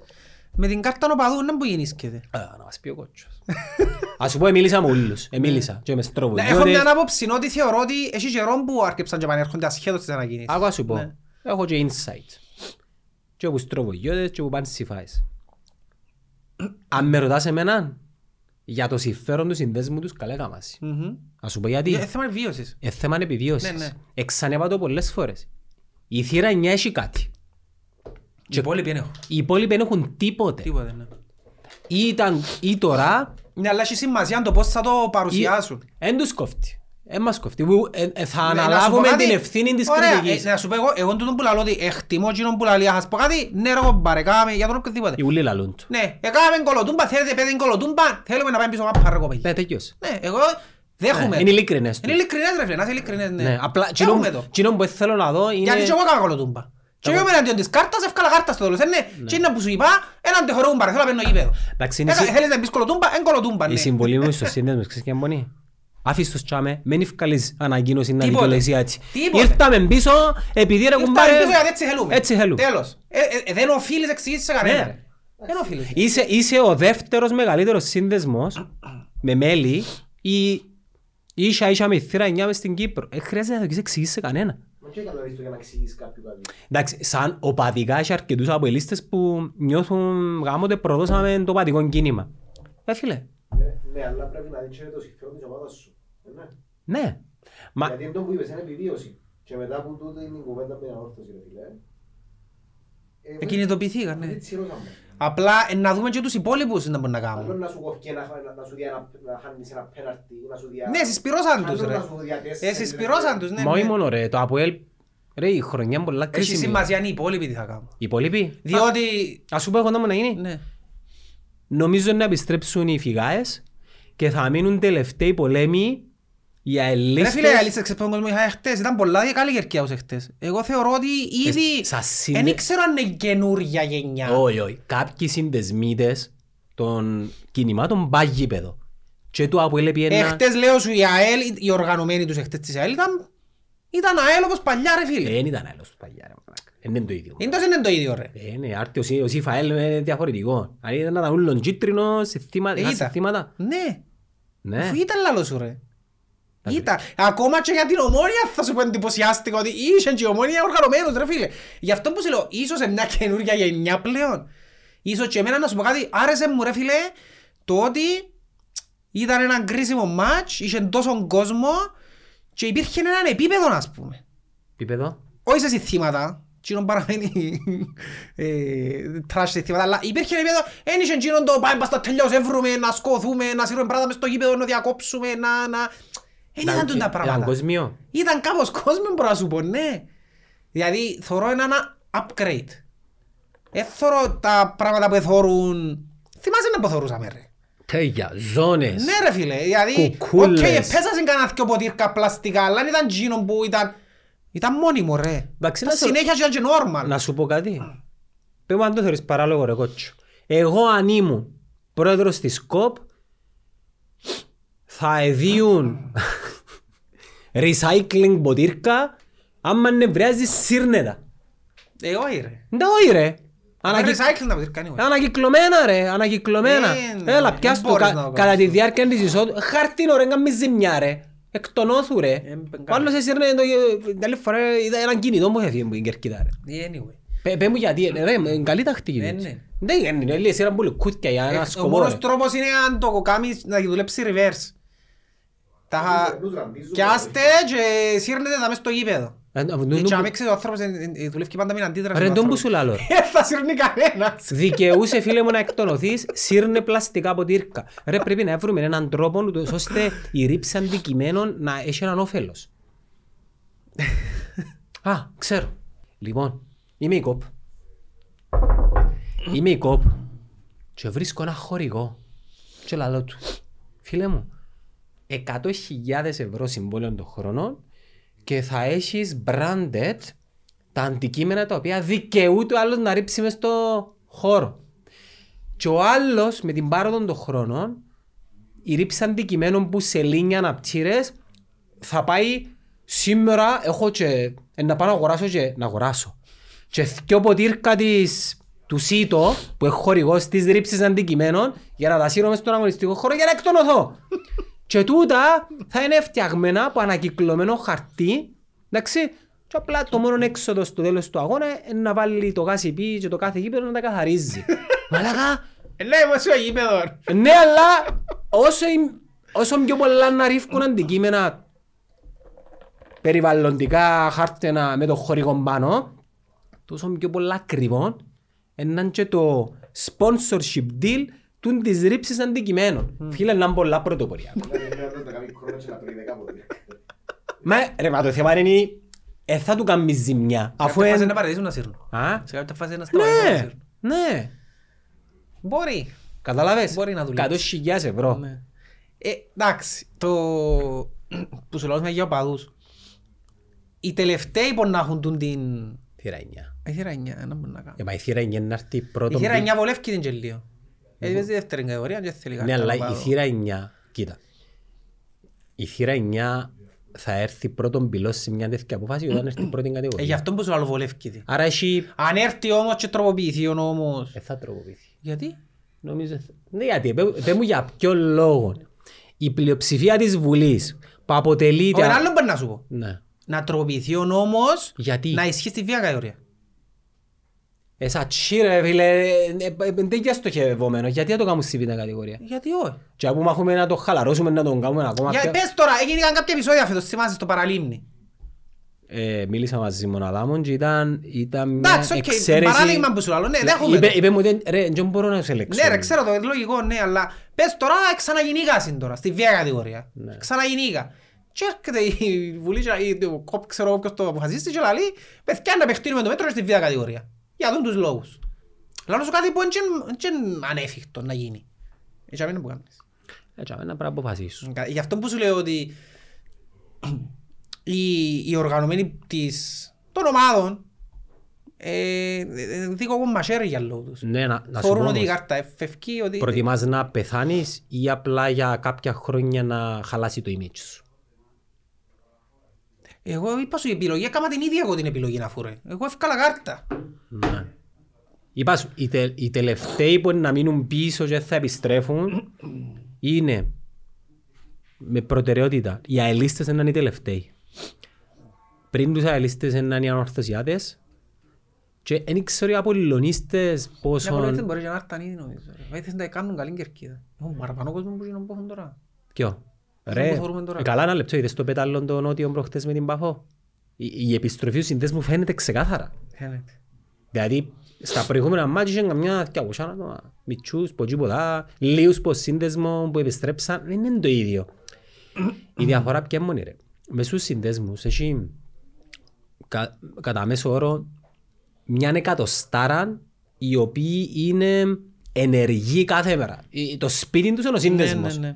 με την κάρτα νοπαδού δεν που γεννήσκεται. Α, Να μας πει ο κότσος. Ας σου πω, εμίλησα με ούλους. Εμίλησα και με στρόβο. Ναι, Έχω μια άποψη ότι θεωρώ ότι έχει καιρό που αρκεψαν και πανέρχονται ασχέτως στις ανακοίνησεις. Άκου να σου πω. Ναι. Έχω και insight. Και όπου στροβογιώτες και όπου πάνε στις φάες. Αν με ρωτάς εμένα, για το συμφέρον του συνδέσμου τους, καλά έκαμασαι. Μμμ. Να σου πω γιατί. Ε, θέμα βίωσης. Ε, θέμα επιβίωσης. Ναι, ναι. Εξανέπα το πολλές φορές. Η θύρα 9 έχει κάτι. Οι υπόλοιποι δεν έχουν. Οι υπόλοιποι δεν έχουν τίποτε. Τίποτε, ναι. Ή, ήταν, ή τώρα, Ναι, αλλά έχει σημασία το πώς θα το παρουσιάσουν. δεν τους κόφτει. Δεν μας κόφτει. Που, ε, ε, θα Ναι, να σου πω αναλάβουμε κάτι. την ευθύνη της Ωραία, κριτικής. ε, Να σου πω εγώ, εγώ τούτον που λαλώ ότι εκτιμώ εκείνον που λαλεί, ας πω κάτι, ναι ρε κομπάρε, κάμε για τον οποιοδήποτε. Οι ούλοι λαλούν του. Ναι, έκαμε κολοτούμπα, θέλετε παιδί κολοτούμπα, θέλουμε να πάμε πίσω μάπα ρε κοπέλι. Ναι, τέτοιος. Ναι, εγώ δέχομαι. Είναι ειλικρινές του. Είναι ειλικρινές ρε φίλε, να είσαι ειλικρινές, ναι. Ναι, απλά Δέχομαι το. κοινό που θέλω να δω είναι... Γιατί και εγώ έκανα κολοτούμπα. Και εγώ είμαι εναντίον της κάρτας, εύκαλα κάρτα στο τέλος. Ε, Ναι, και είναι που σου είπα, έναν τεχωρούμπα ρε, θέλω να παίρνω γήπεδο. Εντάξει, είναι Έκα- συ- Θέλεις να μπεις κολοτούμπα, εν κολοτούμπα, η ναι. συμβολή μου στο σύνδεσμο, ξέρεις ποια είναι Άφης τους τσάμε, μην ευκαλείς ανακοίνωση να Τίποτε. δικαιολογήσει έτσι. Τίποτε. Ήρθαμε πίσω, επειδή ρε Ήρθαμε κουμπάρε... πίσω γιατί έτσι θέλουμε. Έτσι θέλουμε. Τέλος. Ε, ε, ε, Δεν οφείλεις εξηγήσεις σε κανένα. Ναι. ρε. Δεν οφείλεις. Είσαι, είσαι ο δεύτερος μεγαλύτερος σύνδεσμος με μέλη ή ίσα ίσα με θύρα 9 μες στην Κύπρο. Ε, χρειάζεται να το εξηγήσεις σε κανένα. Μα και καταλαβαίνεις το για να εξηγήσεις κάποιου κάτι. Εντάξει, σαν οπαδικά έχει αρκετούς αποελίστες που νιώθουν γάμοτε προδώσαμε το οπαδικό κίνημα. Ε, φίλε, Ναι, Ναι, αλλά πρέπει να δεις και το συμφέρον της ομάδας σου. Ε, Ναι. ναι. Μα Γιατί είναι το που είπες, είναι επιβίωση. Και μετά που τούτο είναι η κουβέντα με την ανόρθωση, ρε φίλε. ε, Ε, κινητοποιηθήκαν, ναι. δεν τσιρώσαμε. Απλά ε, να δούμε και τους υπόλοιπους να μπορούν να Άλλο κάνουν. να σου κόφει και να, να, να σου δει ένα, να χάνεις ένα πέναρτι, να σου δει... Ναι, συσπυρώσαν τους Άλλο ρε. να σου δει τέσσερις, Ε, ρε, συσπυρώσαν τους, ναι. Μα όχι ναι. μόνο ρε, το ΑΠΟΕΛ, ρε η χρονιά είναι πολλά Έχει κρίσιμη. σημασία είναι οι υπόλοιποι τι θα κάνουν. Οι υπόλοιποι, Διότι... ας σου πω εγώ να μου να γίνει. Ναι. Νομίζω να επιστρέψουν οι φυγάες και θα μείνουν τελευταίοι πολέμοι για Ρε ελίστες. φίλε, αλήθεια ξέρεις τον κόσμο είχα χτες. Ήταν πολλά καλή γερκιά ως χτες. Εγώ θεωρώ ότι ήδη... Ε, σας συνδε- Δεν ήξερα αν είναι καινούρια γενιά. Όχι, όχι. Κάποιοι συνδεσμίτες των κινημάτων πάει γήπεδο. Και του ΑΠΟΕΛ πιένα... Εχτες λέω σου η ΑΕΛ, οι οργανωμένοι τους εχτες της ΑΕΛ ήταν... Ήταν ΑΕΛ όπως παλιά ρε φίλε. Δεν ήταν άλλος του παλιά ρε μαλάκα. Δεν είναι το ίδιο. Είναι τόσο είναι το ίδιο ρε. Ε, ναι, άρτη ο Σι- ο Σιφαέλ είναι διαφορετικό. Αν ήταν να τα ούλον κίτρινο, σε θύματα, Ε, είχα ήταν. σε θύματα. Ναι. Ναι. Αφού ήταν λάλο σου ρε. Ήταν. Ακόμα και για την ομόνια θα σου πω εντυπωσιάστηκα ότι είσαι και η ομόνια οργανωμένος ρε φίλε. Γι' αυτό που σου λέω, ίσως σε μια καινούργια γενιά πλέον. Ίσως και εμένα να σου πω κάτι, άρεσε μου ρε φίλε το ότι ήταν ένα κρίσιμο ματς, είχε τόσο κόσμο και υπήρχε ένα επίπεδο ας πούμε. Επίπεδο; Όχι σε συστήματα, εκείνον παραμένει ε, trash συστήματα, αλλά υπήρχε επίπεδο, δεν είχε εκείνον το πάμε στα τελειώς, έβρουμε, να σκοθούμε, να σύρουμε πράγματα μες στο γήπεδο, να διακόψουμε, να... να... Δεν ήταν τούτα Ήταν πράγματα. κόσμιο. Ήταν κάπως κόσμιο μπορώ να σου πω, ναι. Δηλαδή, θωρώ ένα upgrade. Δεν θωρώ τα πράγματα που θωρούν... Θυμάσαι να που θωρούσαμε ρε. Τέλια, ζώνες. Ναι ρε φίλε, δηλαδή, Κουκούλες. οκ, πέσασαν κανένα δυο ποτήρκα πλαστικά, αλλά δεν ήταν εκείνο που ήταν... Ήταν μόνιμο ρε. Εντάξει, Τα να σου- συνέχεια ήταν και normal. Να σου πω κάτι. Πες μου αν το θεωρείς παράλογο ρε Κότσιο. Εγώ αν ήμουν πρόεδρος της ΚΟΠ θα έδιουν recycling ποτήρκα άμα νευριάζει σύρνε τα. Ε, όχι ρε. Ναι, όχι ρε. Αν Ανακυ... recycling τα ποτήρκα, όχι. Ανακυκλωμένα ρε, ανακυκλωμένα. Ε, Έλα, ναι, πιάσ' δεν το μπορείς κα- να το κατά κάνεις τη το. διάρκεια της εισόδου. Χάρτινο ρε, κάμει ζημιά ρε. Εκ των όθου ρε. Ε, μπεν Ο άλλος έσυρνε το... Την άλλη φορά είδα έναν κινητό μου έφυγε που είναι κερκίδα ρε. Anyway. Πε- Πες μου γιατί, ρε, είναι καλή τακτική. Ε, έτσι. ναι. Δεν είναι, λέει σειρά που λουκούτια για ένα Ε, Ο σκοπό. μόνος ρε. τρόπος είναι αν το κάνεις να δουλέψει reverse. Τα Τους ραντίζουν, πιάστε και σύρνετε τα μες στο γήπεδο. Ε, ε, Και νου- αν νου- έξεις ο άνθρωπος ε, ε, δουλεύει πάντα με την αντίδραση. Ρε, του τον που άνθρωπου. σου λαλώ. ρε. Ε, θα σύρνει κανένας. Δικαιούσε φίλε μου να εκτονωθείς, σύρνε πλαστικά ποτήρκα. Ρε πρέπει να βρούμε έναν τρόπο ούτως ώστε η ρήψη αντικειμένων να έχει έναν όφελος. Α, ξέρω. Λοιπόν, είμαι η κοπ. Είμαι η κοπ και βρίσκω ένα χορηγό και λαλό του. Φίλε μου, 100.000 ευρώ συμβόλαιο το χρόνο και θα έχεις branded τα αντικείμενα τα οποία δικαιούται ο άλλος να ρίξει μες στο χώρο. Και ο άλλος με την πάροδο των χρόνων, η ρήψη αντικειμένων που σε λίνια αναπτύρες, θα πάει σήμερα έχω και ε, να πάω να αγοράσω και να αγοράσω. Και δυο ποτήρκα της του ΣΥΤΟ που έχω χορηγός της ρήψης αντικειμένων για να τα σύρω μες στον αγωνιστικό χώρο για να εκτονωθώ. Και τούτα θα είναι φτιαγμένα από ανακυκλωμένο χαρτί, εντάξει, και απλά το μόνο έξοδος στο τέλος του αγώνα είναι να βάλει το γάσι και το κάθε γήπεδο να τα καθαρίζει. Μαλάκα, Ε, λέει μας ο γήπεδο. ναι, αλλά όσο, η- όσο πιο πολλά να ρίφκουν αντικείμενα περιβαλλοντικά χάρτινα με το χορηγό πάνω, τόσο πιο πολλά ακριβό έναν και το sponsorship deal του της ρήψης αντικειμένων. Φίλε, να είναι πολλά πρωτοπορία. Δηλαδή, πρέπει να το κάνει χρόνο και να τρώει δέκα ποτήρια. Μα ρε, μα το θέμα είναι ε, θα του κάνεις ζημιά. Αφού Αφού είναι είναι... να παρατήσουν να σύρουν. Α, Σε κάποια φάση να σταματήσουν να ναι, σύρουν. ναι. Μπορεί. Καταλάβες. Μπορεί να δουλέψει. 100.000 ευρώ. Ναι. Ε, εντάξει, το που σου λέω με για οπαδούς. Οι τελευταίοι που να έχουν τούν την... Θύρα 9. Η θύρα 9, ένα μπορεί να κάνω. Ε, μα η θύρα 9 να έρθει Η πρώτον θύρα πι- 9 βολεύει την και λίγο. Γιατί παίζει δεύτερη κατηγορία και δεν θέλει Ναι, κάτι αλλά παραπάνω. η θύρα 9, κοίτα. Η θύρα 9 θα έρθει πρώτον πυλός σε μια τέτοια αποφάση όταν έρθει πρώτη Ε, γι' κατηγορία. αυτό που σου λέω βολεύει την. Άρα έχει... Αν έρθει όμως και τροποποιηθεί ο νόμος. Δεν θα τροποποιηθεί. Γιατί; Νομίζω... Ναι, γιατί. Πέ πέ μου για ποιο λόγο. Η πλειοψηφία της Βουλής που Ο αποτελείται... ένα άλλο μπορεί να σου πω. Ναι. Να τροποποιηθεί ο νόμος Γιατί; να ισχύει στη βία κατηγορία. Εσά τσίρε φίλε, ε, ε, ε, δεν είναι στοχευόμενο. Γιατί να το κάνουμε στη β' κατηγορία; Γιατί όχι. Και από έχουμε να το χαλαρώσουμε, να τον κάνουμε ακόμα Για πιο... πες τώρα, έγιναν κάποια επεισόδια φέτος, θυμάσαι στο παραλίμνη. Ε, μίλησα μαζί με τον Αδάμον και ήταν, ήταν μια Εντάξει, οκ, εξαίρεση... παράδειγμα που σου λέω, ναι, δέχομαι Είπε, το. είπε μου, δεν- ρε, δεν μπορώ να σε ελέγξω. Ναι ρε, ξέρω το, είναι λογικό, ναι, αλλά πες τώρα ξαναγινήκασιν τώρα, στη βία κατηγορία. Ναι. Ξαναγινήκα. Και έρχεται η Βουλή, και- ή το κόπ, ξέρω εγώ ποιος το αποφασίσει και λέει, παιδιά να παιχτείνουμε το μέτρο στη βία κατηγορία. Για αυτούς τους λόγους. Λάρω σου κάτι που είναι ανέφικτο να γίνει. Έτσι αμήν που κάνεις. Έτσι, να πρέπει να αποφασίσω. Γι' αυτό που σου λέω ότι οι, οι οργανωμένοι της, των ομάδων ε, ε, δίκο μαχαίρι για λόγω τους. Ναι, να, να σου πω Θεωρούν ότι η όμως, κάρτα εφευκεί ότι... προτιμάς να πεθάνεις ή απλά για κάποια χρόνια να χαλάσει το image σου; Εγώ είπα σου η επιλογή, έκανα την ίδια εγώ την επιλογή να φούρε. Εγώ έφκαλα κάρτα. Ναι. Είπα σου, οι, τε, οι τελευταίοι που είναι να μείνουν πίσω και θα επιστρέφουν είναι με προτεραιότητα. Οι αελίστες είναι οι τελευταίοι. Πριν τους αελίστες είναι οι ανορθωσιάτες και δεν ξέρω οι απολυλωνίστες Για πολλές πόσο... δεν μπορεί να έρθουν ήδη νομίζω. ρε. Βοήθησαν να κάνουν καλή κερκίδα. Έχουν παραπάνω κόσμο που γίνουν που έχουν τώρα. Ποιο; που Ρε, θεωρούμε τώρα. ε, καλά ένα λεπτό, είδες το πέταλο το νότιο προχτές με την Παφό; Η, η επιστροφή του συνδέσμου φαίνεται ξεκάθαρα. Φαίνεται. Δηλαδή, στα προηγούμενα μάτια είχαν καμιά δυακόσια άτομα. Μητσούς, που τίποτα, λίγους που σύνδεσμο που επιστρέψαν. Δεν είναι το ίδιο. Η διαφορά ποια είναι μόνη ρε. Μες στους συνδέσμους έχει κα, κατά μέσο όρο μια εκατοστάρα οι οποίοι είναι ενεργοί κάθε μέρα. Ε, Το σπίτι τους είναι ο σύνδεσμος. ναι, ναι.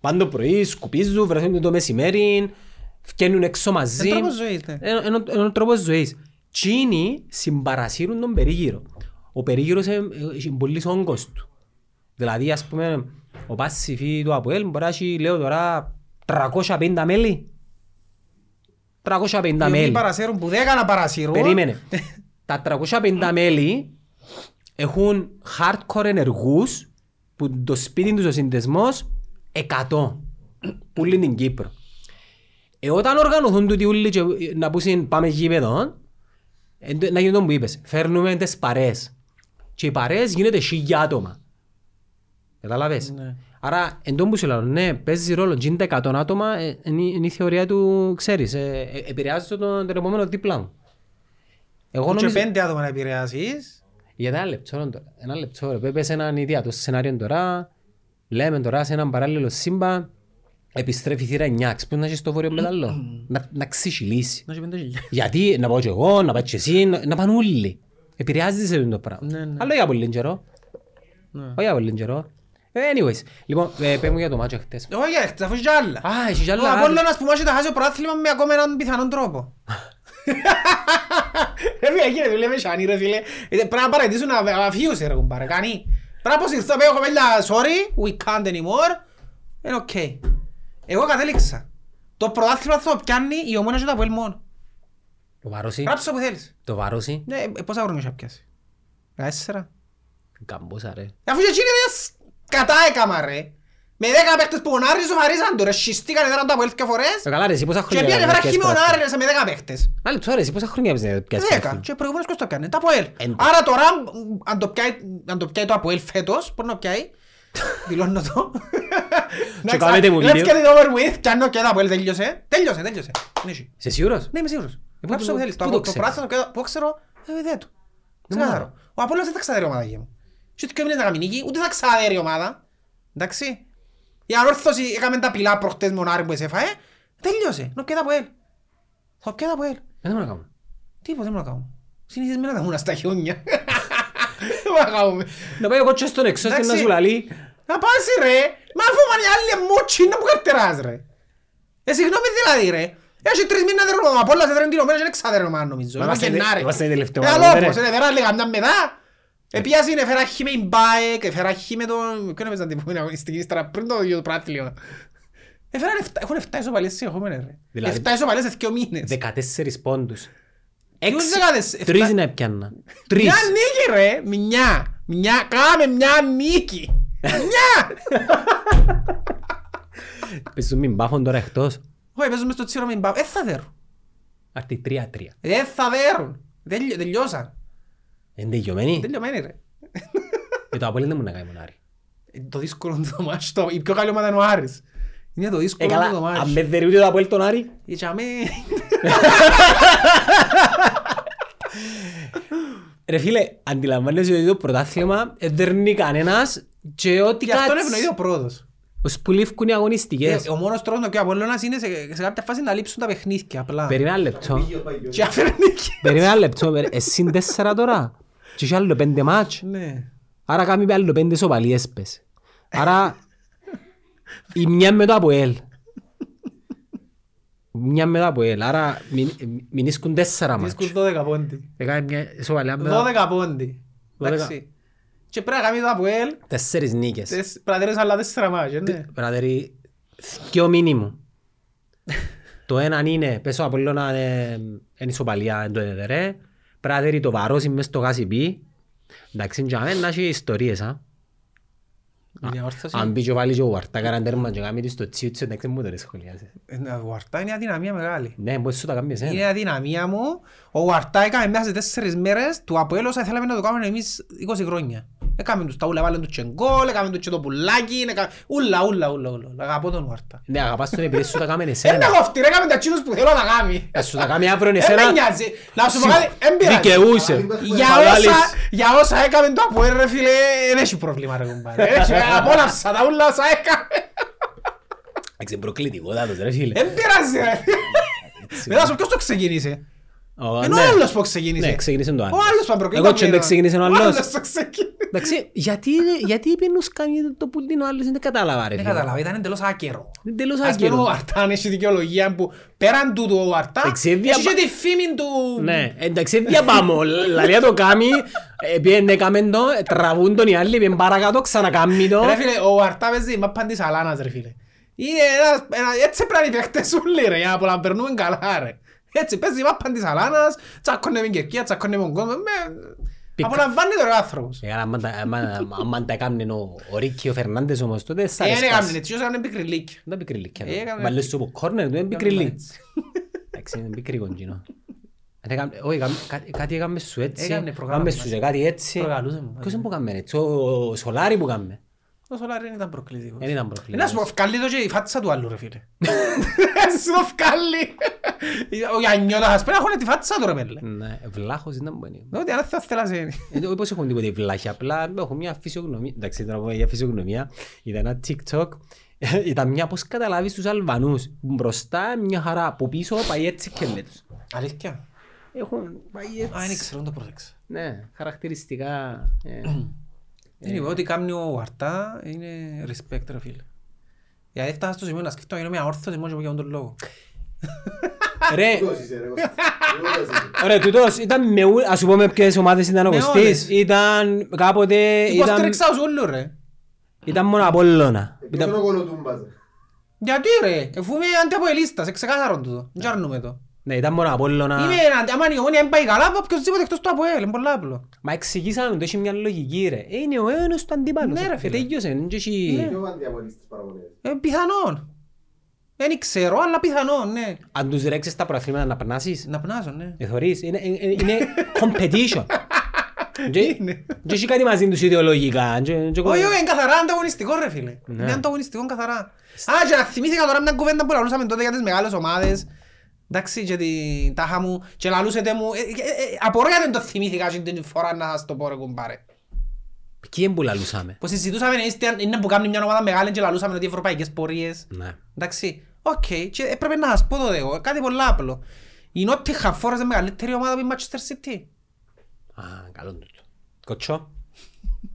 Πάνε το πρωί, σκουπίζουν, βρεθούν το μεσημέρι, βγαίνουν έξω μαζί. Είναι τρόπος ζωής, ναι. Είναι είναι- είναι ο τρόπος ζωής. Τσίνοι συμπαρασύρουν τον περίγυρο. Ο περίγυρος ε, ε, έχει πολύ όγκος του. Δηλαδή, ας πούμε, ο Πάσιφι του Αποέλ μπορεί να έχει, λέω τώρα, 350 μέλη. 350 Οι οποίοι μέλη. παρασύρουν που δεν έκανα παρασύρουν. Περίμενε. Τα 350 μέλη έχουν hardcore ενεργούς που το σπίτι τους ο συνδεσμός 100 που είναι την Κύπρο. Ε, όταν οργανωθούν τούτοι ούλοι και να πούσουν πάμε γήπεδο, ε, να γίνει το που είπες, φέρνουμε τις παρέες. Και οι παρέες γίνεται χίλια άτομα. Καταλάβες; Ναι. Άρα, εν τω που σου λέω, ναι, παίζει ρόλο. Και είναι τα 100 άτομα, ε, είναι, είναι η θεωρία του, ξέρεις, ε, ε, επηρεάζει τον, τον επόμενο δίπλα μου. Εγώ Και νομίζω... πέντε άτομα να επηρεάσεις. Για ένα λεπτό ρε, τώρα. Ένα λεπτό ρε. Πες έναν ιδιαίτερο σενάριο τώρα. Λέμε τώρα σε έναν παράλληλο σύμπα. Επιστρέφει η θύρα 9. Πώς να έχεις στο βόρειο μεταλλό. να, να ξεσυλίσει. Να έχει πέντε χιλιάδες. Γιατί να πάω και εγώ, να πάει και εσύ, να, να πάνε όλοι. Επηρεάζεται σε αυτό το πράγμα. Ναι, ναι. Αλλά για πολύ καιρό. Ναι. Όχι για πολύ καιρό. Ε, Anyways, λοιπόν, ε, πες μου για το μάτσο χτες. Όχι, έχετε, αφού έχει κι άλλα. Α, έχει κι Ο άλλα. Απόλλωνας που μάχεται χάσει το πρωτάθλημα με ακόμα έναν πιθανόν τρόπο. Ρε φίλε, εκεί ρε δουλεύει σάνι ρε φίλε. Ε, Πρέπει να παρατήσουν να αφιούσε ρε κουμπάρε, κάνει. Πρέπει να αποσυρθώ, πέω κοπέλια, sorry, we can't anymore. Είναι οκ. Εγώ κατέληξα. Το πρωτάθλημα θα το πιάνει η ομόνια και το Αποέλ μόνο. Το βάροσι. Γράψε όπου θέλεις. Το βάροσι. Ναι, ε, πόσα χρόνια έχει πιάσει; Τέσσερα. Καμπόσα ρε. Αφού και εκείνοι δες κατά έκαμα ρε. Με δέκα παίχτες που γονάρι σοφαρίζαν το ρε. Σχιστήκαν εδώ το Αποέλ και φορές. Ε, Καλά ρε εσύ πόσα Και χρόνια πήγαινε έκανες φέρα πιάσεις χειμωνάρι πρωτάθλημα. ρε σε με δέκα παίχτες. Άλλη τώρα εσύ πόσα χρόνια πιάσεις Δέκα. πρωτάθλημα. Και προηγούμενος ποιος το έκανε; Το Αποέλ. Εν- Άρα τώρα αν το πιάει, αν το πιάει το Αποέλ φέτος, μπορεί να πιάει; Δηλώνω το. Και κάνετε μου Let's βίντεο. get it over with. Και αν το πιάει το Αποέλ τελειώσε. Τελειώσε, τελειώσε. Είναι εκεί. Είσαι σίγουρος; Ναι, είμαι σίγουρος. πού Γράψε το- όπου θέλεις. πού Το το το ξέρεις; πράσινο και το- που ξέρω, ε, ιδέα του. Ναι, Ξεκάθαρο. Ο Απόλλωνας δεν θα ξαδέρει ομάδα γη μου. Και ούτε και έμεινε να κάνει νίκη, ούτε θα ξαδέρει ομάδα. Εντάξει. Η ανόρθωση έκαμε τα πιλά προχτές μονάρι που εσέφαε. Τελειώσε. Να πιάει το Αποέλ. Θα πιάει το Αποέλ. Δεν μπορώ να κάνω. Τίποτε δεν μπορώ να κάνω. Συνηθισμένα τα μούνα στα χιόνια. Δεν μπορώ να κάνουμε. Να πάει ο κότσος στον εξώ στην να Εντάξει. σου λαλεί. Να πας ρε. Μα αφού μαν οι άλλοι μότσι να μου καρτεράς ρε. Ε, συγγνώμη δηλαδή ρε. Έχει τρεις μήνες δεν ρωτώ. Απόλλας έδεραν την ομάδα και δεν ξάδεραν ομάδα νομίζω. Μα Είμαστε είμαστε- Γενάρη. είμαστε η τελευταία Ε, ομάδα, άλλο ρε. πως, είναι φέρα λίγα μια μετά. Επιάς είναι φέρα χι με η Μπάεκ, φέρα χι με τον... Ποιον έπαιζαν την επόμενη αγωνιστική ύστερα πριν το ίδιο το πράτλιο. Ε, φέραν εφτά- έχουν 7 ισοπαλίες συνεχόμενες ρε. Δηλαδή- 7 ισοπαλίες σε 2 μήνες. 14 πόντους. Ποιους Έξι. δεκάδες, Τρεις εφτά- να έπιανα. Τρεις. Μια νίκη ρε, μια. Μια, κάμε μια νίκη. Μια. Παίζουν μην πάφον τώρα εκτός. Όχι, παίζουμε στο τσίρο με μπαμ. Ε, θα δέρουν. Άρτη 3-3. Δεν θα δέρουν. Τελειώ- Τελειώσαν. Είναι τελειωμένοι. Τελειωμένοι ρε. Ε, το Απόλλων δεν μου να κάνει μονάρι. Ε, Το δύσκολο είναι το μάτς. το- Η πιο καλή ομάδα είναι ο Άρης. Είναι το Ε, δύσκολο καλά, είναι το αν μάτς. με δερεί ούτε το Απόλλων τον Άρη. Ε, τσαμέ. Ρε φίλε, αντιλαμβάνεσαι ότι το πρωτάθλημα ε, δεν δέρνει κανένας και ό,τι Γι' αυτό είναι κάτσει. ευνοεί ο πρόοδος. Ως που λήφκουν οι αγωνιστικές. Ε, Ο μόνος τρόπος να και ο Απόλλωνας είναι σε σε κάποια φάση να λείψουν τα παιχνίδια απλά. Περίμενα ένα λεπτό. Πήγε ο Παγιός. Και αφήνουν νίκη. Περίμενα ένα λεπτό. περί- Εσύ τέσσερα τώρα. Και έχει άλλο πέντε μάτς. Ναι. Άρα κάνει άλλο πέντε σοπαλίες πες. Άρα η μια με το Αποέλ. Μια με το Αποέλ. Άρα μην- μην ίσκουν τέσσερα μάτς. Δίσκουν 12 πόντι. Έκανε μια σοπαλία με το 12 πόντι. 12. Εντάξει. Και πρέπει να κάνει το Αποέλ. τέσσερις νίκες. τεσ- Πρέπει να δέρεις άλλα τέσσερα μάτια, ναι. Πράτερη, δυο μήνυμου. Το ένα είναι, πες ο Απολλώνας ε, είναι ισοπαλία, εν το έδερε. Πράτερη το βαρώσει μες στο γάσιπι. Εντάξει, για μένα να έχει ιστορίες, α. Η διαμόρφωση. Αν πει και βάλει και ο Βαρτά καραν τέρμα και κάνει της στο τσίουτσο, εντάξει, μου το σχολιάσεις. Ε, Ο Αρτά είναι αδυναμία μεγάλη. Ναι, μπορείς σου τα κάνεις εσένα. Είναι αδυναμία μου. Ο Αρτά έκαμε μέσα σε τέσσερις μέρες του Αποέλ όσα θέλαμε να το κάνουμε εμείς 20 χρόνια. Έκαμε τους τα ούλα, βάλουν τους και γκολ, έκαμε τους και το πουλάκι, έκαμε- ούλα, ούλα, ούλα, ούλα. Αγαπώ τον Αρτά. Ναι, αγαπάς τον επειδή σου τα κάνεις Δεν εσένα. έχω αυτή, ρε, έκαμε τα τσίνους που θέλω να κάνει. Ε, Σου τα κάνει αύριο Δεν εσένα. με νοιάζει. Να σου πω κάτι, εν πειράζει. Δικαιούσε. Για Θα όσα, βάλεις. για όσα έκαμε το Αποέλ ρε φίλε, δεν έχει πρόβλημα ρε κουμπάρε. Έχει- Απόλαυσα τα ούλα όσα έκαμε. Εντάξει, προκλητικότατος ρε φίλε. Δεν πειράζει ρε. Μετά σου ποιος το ξεκίνησε. Ω, Είναι ναι. ο άλλος που ξεκίνησε. Ναι, ξεκίνησε το άλλο. Ο άλλος που προκλήθηκε. Εγώ και δεν ξεκίνησε ο άλλος. Ο άλλος το ξεκίνησε. Εντάξει, γιατί, γιατί είπε νους κάνει το πουλτίν ο άλλος, δεν κατάλαβα ρε Δεν φίλε. κατάλαβα, ήταν εντελώς άκερο. Είναι τελώς Ας πούμε ο άκυρο. Αρτάν έχει δικαιολογία που πέραν τούτου ο Αρτά Εντάξει, έχει δια- και τη φήμη του... Ναι, εντάξει, διαπάμω. Λαλία το κάμει, επειδή έκαμε το, τραβούν τον οι άλλοι, πήγαινε παρακάτω, ξανακάμει το. Ρε φίλε, ο Αρτά παίζει μάπαν της Αλάνας ρε φίλε. Είναι ένας- ένα- έτσι πρέπει να είναι οι παίχτες ούλοι ρε, για να απολαμπερνούμε καλά ρε. Έτσι παίζει μάπαν της Αλάνας, τσακώνε με κερκία, τσακώνε με τον κόσμο. με- Πίκα. Απολαμβάνει το ρε ο άνθρωπος. Ε, άμα τα- άμα- άμα τα έκαμνε ο- ο Ρίκη ο Φερνάντες όμως τότε, θα Ε, δεν έκαμε αρέσκας. έτσι, όσο έκανε πικριλίκια. Δεν πικρή λύκια. Ε, έκαμε- Βάλες σου από κόρνερ, δεν πικρή Έκαμε λύκια. έτσι. Εντάξει, είναι πικρή κοντζίνο. Ε, έκαμε- Όχι, έκαμε- κάτι- κάτι έκαμε σου έτσι, Έκαμε προγράμμα έκαμε σου και κάτι έτσι. Προκαλούσε μου. Ποιος είναι που έκαμε έτσι, ο- ο Σολάρη που έκαμε. Ο Σολάρη δεν ήταν προκλητικός. Δεν ήταν Ε, Να προκλητικός. σου πω, φκάλει το και η φάτσα του άλλου ρε φίλε. Σου το φκάλει. Ο Γιαννιώτας πρέπει να έχουν τη φάτσα του ρε μέλε. Ναι, βλάχος ήταν πολύ. Ότι αν θα θέλας είναι. Ε, Όπως έχουν τίποτε βλάχοι, απλά έχω μια φυσιογνωμία. Εντάξει, τώρα πω για φυσιογνωμία. Είδα ένα TikTok. Ήταν μια πώς καταλάβεις τους Αλβανούς. Μπροστά μια χαρά, από πίσω πάει έτσι και λέει τους. Αλήθεια. Έχουν πάει Α, δεν έτσι. ξέρω, δεν το πρόσεξα. Ναι, χαρακτηριστικά. ε, Είναι ό,τι κάνει ο Αρτά είναι respect ρε φίλε. Γιατί έφτασα στο σημείο να σκεφτώ να γίνω μια όρθωση μόνο και για αυτόν τον λόγο. Ρε, Τούτος είσαι ρε Κώστα. Τούτος είσαι. ρε, τούτος ήταν με ου- ας σου πω με ποιες ομάδες ήταν ο Με Κωστής. όλες. Ήταν κάποτε, ήταν, Υποστήριξα τους όλους ρε. ήταν μόνο Απόλλωνα. Ποιος είναι ο κολοτούμπας. Γιατί ρε, αφού είμαι αντιαποελίστας, εξεκάθαρον τούτο. Δεν αρνούμε το. Ναι, ήταν μόνο Απόλλωνα. Είμαι αντι- άμα η ομόνια δεν πάει καλά, από οποιοσδήποτε εκτός του ΑΠΟΕΛ, είναι πολύ απλό. Μα εξηγήσαμε ότι έχει μια λογική ρε. Ε, Είναι ο ένας του αντίπαλος. Ναι, ρε, Ε, φίλε. τέλειωσε, δεν έχει- Πιο αντιαπολίστης παραπονές. Ε, πιθανόν. Δεν ξέρω, αλλά πιθανόν, ναι. Αν τους ρέξεις τα προαθλήματα να περνάσεις. Να πνάσω, ναι. Εθωρείς, είναι, είναι, είναι competition. Και- Είναι. Και έχει κάτι μαζί τους ιδεολογικά. Και- και- Όχι, όχι, είναι καθαρά ανταγωνιστικό ρε φίλε. Ναι. Είναι ανταγωνιστικό καθαρά. Α, και να θυμήθηκα τώρα μια κουβέντα που λαλούσαμε τότε για τις μεγάλες ομάδες. Εντάξει, και την τάχα μου, και λαλούσετε μου, ε, ε, ε, απορώ γιατί δεν το θυμήθηκα και την φορά να σας το πω ρε κουμπάρε. Ποιοι είναι που λαλούσαμε; Που συζητούσαμε, είστε- είναι που κάνει μια ομάδα μεγάλη και λαλούσαμε ότι οι ευρωπαϊκές πορείες. Ναι. Εντάξει, οκ, και έπρεπε να σας πω τότε εγώ, κάτι πολύ απλό. Η Nottingham Forest είναι μεγαλύτερη ομάδα από η Manchester City. Α, καλό τούτο. Κοτσό.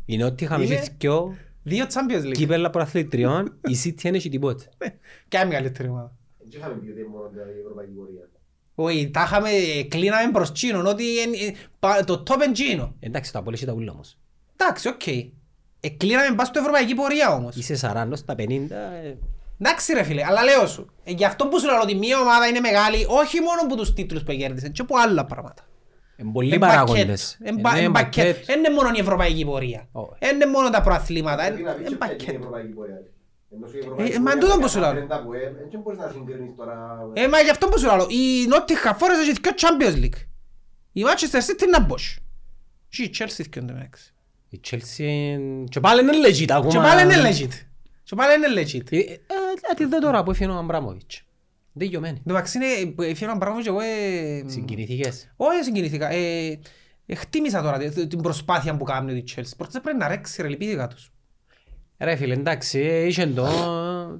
Είναι ότι είχαμε Είναι- ζήσει δυο Δύο Champions League. κύπελλα πρωταθλητριών, η City δεν έχει τίποτε. Και άλλη μεγαλύτερη ομάδα; Δεν είχαμε πει ότι είναι μόνο η ευρωπαϊκή πορεία. Όχι, τα είχαμε, κλίναμε προς τζείνον, ότι εν- ε, πα- το top εν τζείνο. Εντάξει, τα απόλοιπα ούλα όμως. Εντάξει, οκ. Εκλίναμε πας στην ευρωπαϊκή πορεία όμως. Είσαι 40 στα 50, ε, Εντάξει ρε φίλε, αλλά λέω σου. Ε, γι' αυτό που σου λέω ότι μια ομάδα είναι μεγάλη, όχι μόνο από τους τίτλους που κέρδισε, και από άλλα πράγματα. είναι πολλοί Εν παράγοντες. πακέτ. Εν Ε, πα- ναι, εν πακέτ. πακέτ. Δεν είναι μόνο η ευρωπαϊκή πορεία. Όχι. Δεν είναι μόνο τα προαθλήματα. Πρέπει να Είναι πεις είναι και ποια είναι η πακέτ. Ευρωπαϊκή πορεία. Ενώ σου η Ε, ευρωπαϊκή μα πορεία τούτο είναι που σου λέω. καταφέρντα που, ε, Δεν μπορείς να συγκρίνεις τώρα. Ε, μα γι' αυτό που σου λέω. Η Nottingham Forest έχει και Champions League. Η Manchester City είναι να μπως. Και η Chelsea και εντάξει. Η Chelsea και πάλι είναι legit ακόμα. Και πάλι είναι legit. Και πάλι είναι legit. Ε, ε, ε, τι δε τώρα που έφυγε ο Αμπράμοβιτς. Δικαιωμένοι. Εντάξει, είναι, που έφυγε έναν πράγμα και εγώ... ε, Συγκινηθήκες; Όχι, συγκινήθηκα. Ε, Εκτίμησα τώρα τη- την προσπάθεια που κάνει η Chelsea. Πρώτα πρέπει να ρέξει, ρε, λυπήθηκα τους. Ρε φίλε, εντάξει, ε, είχε το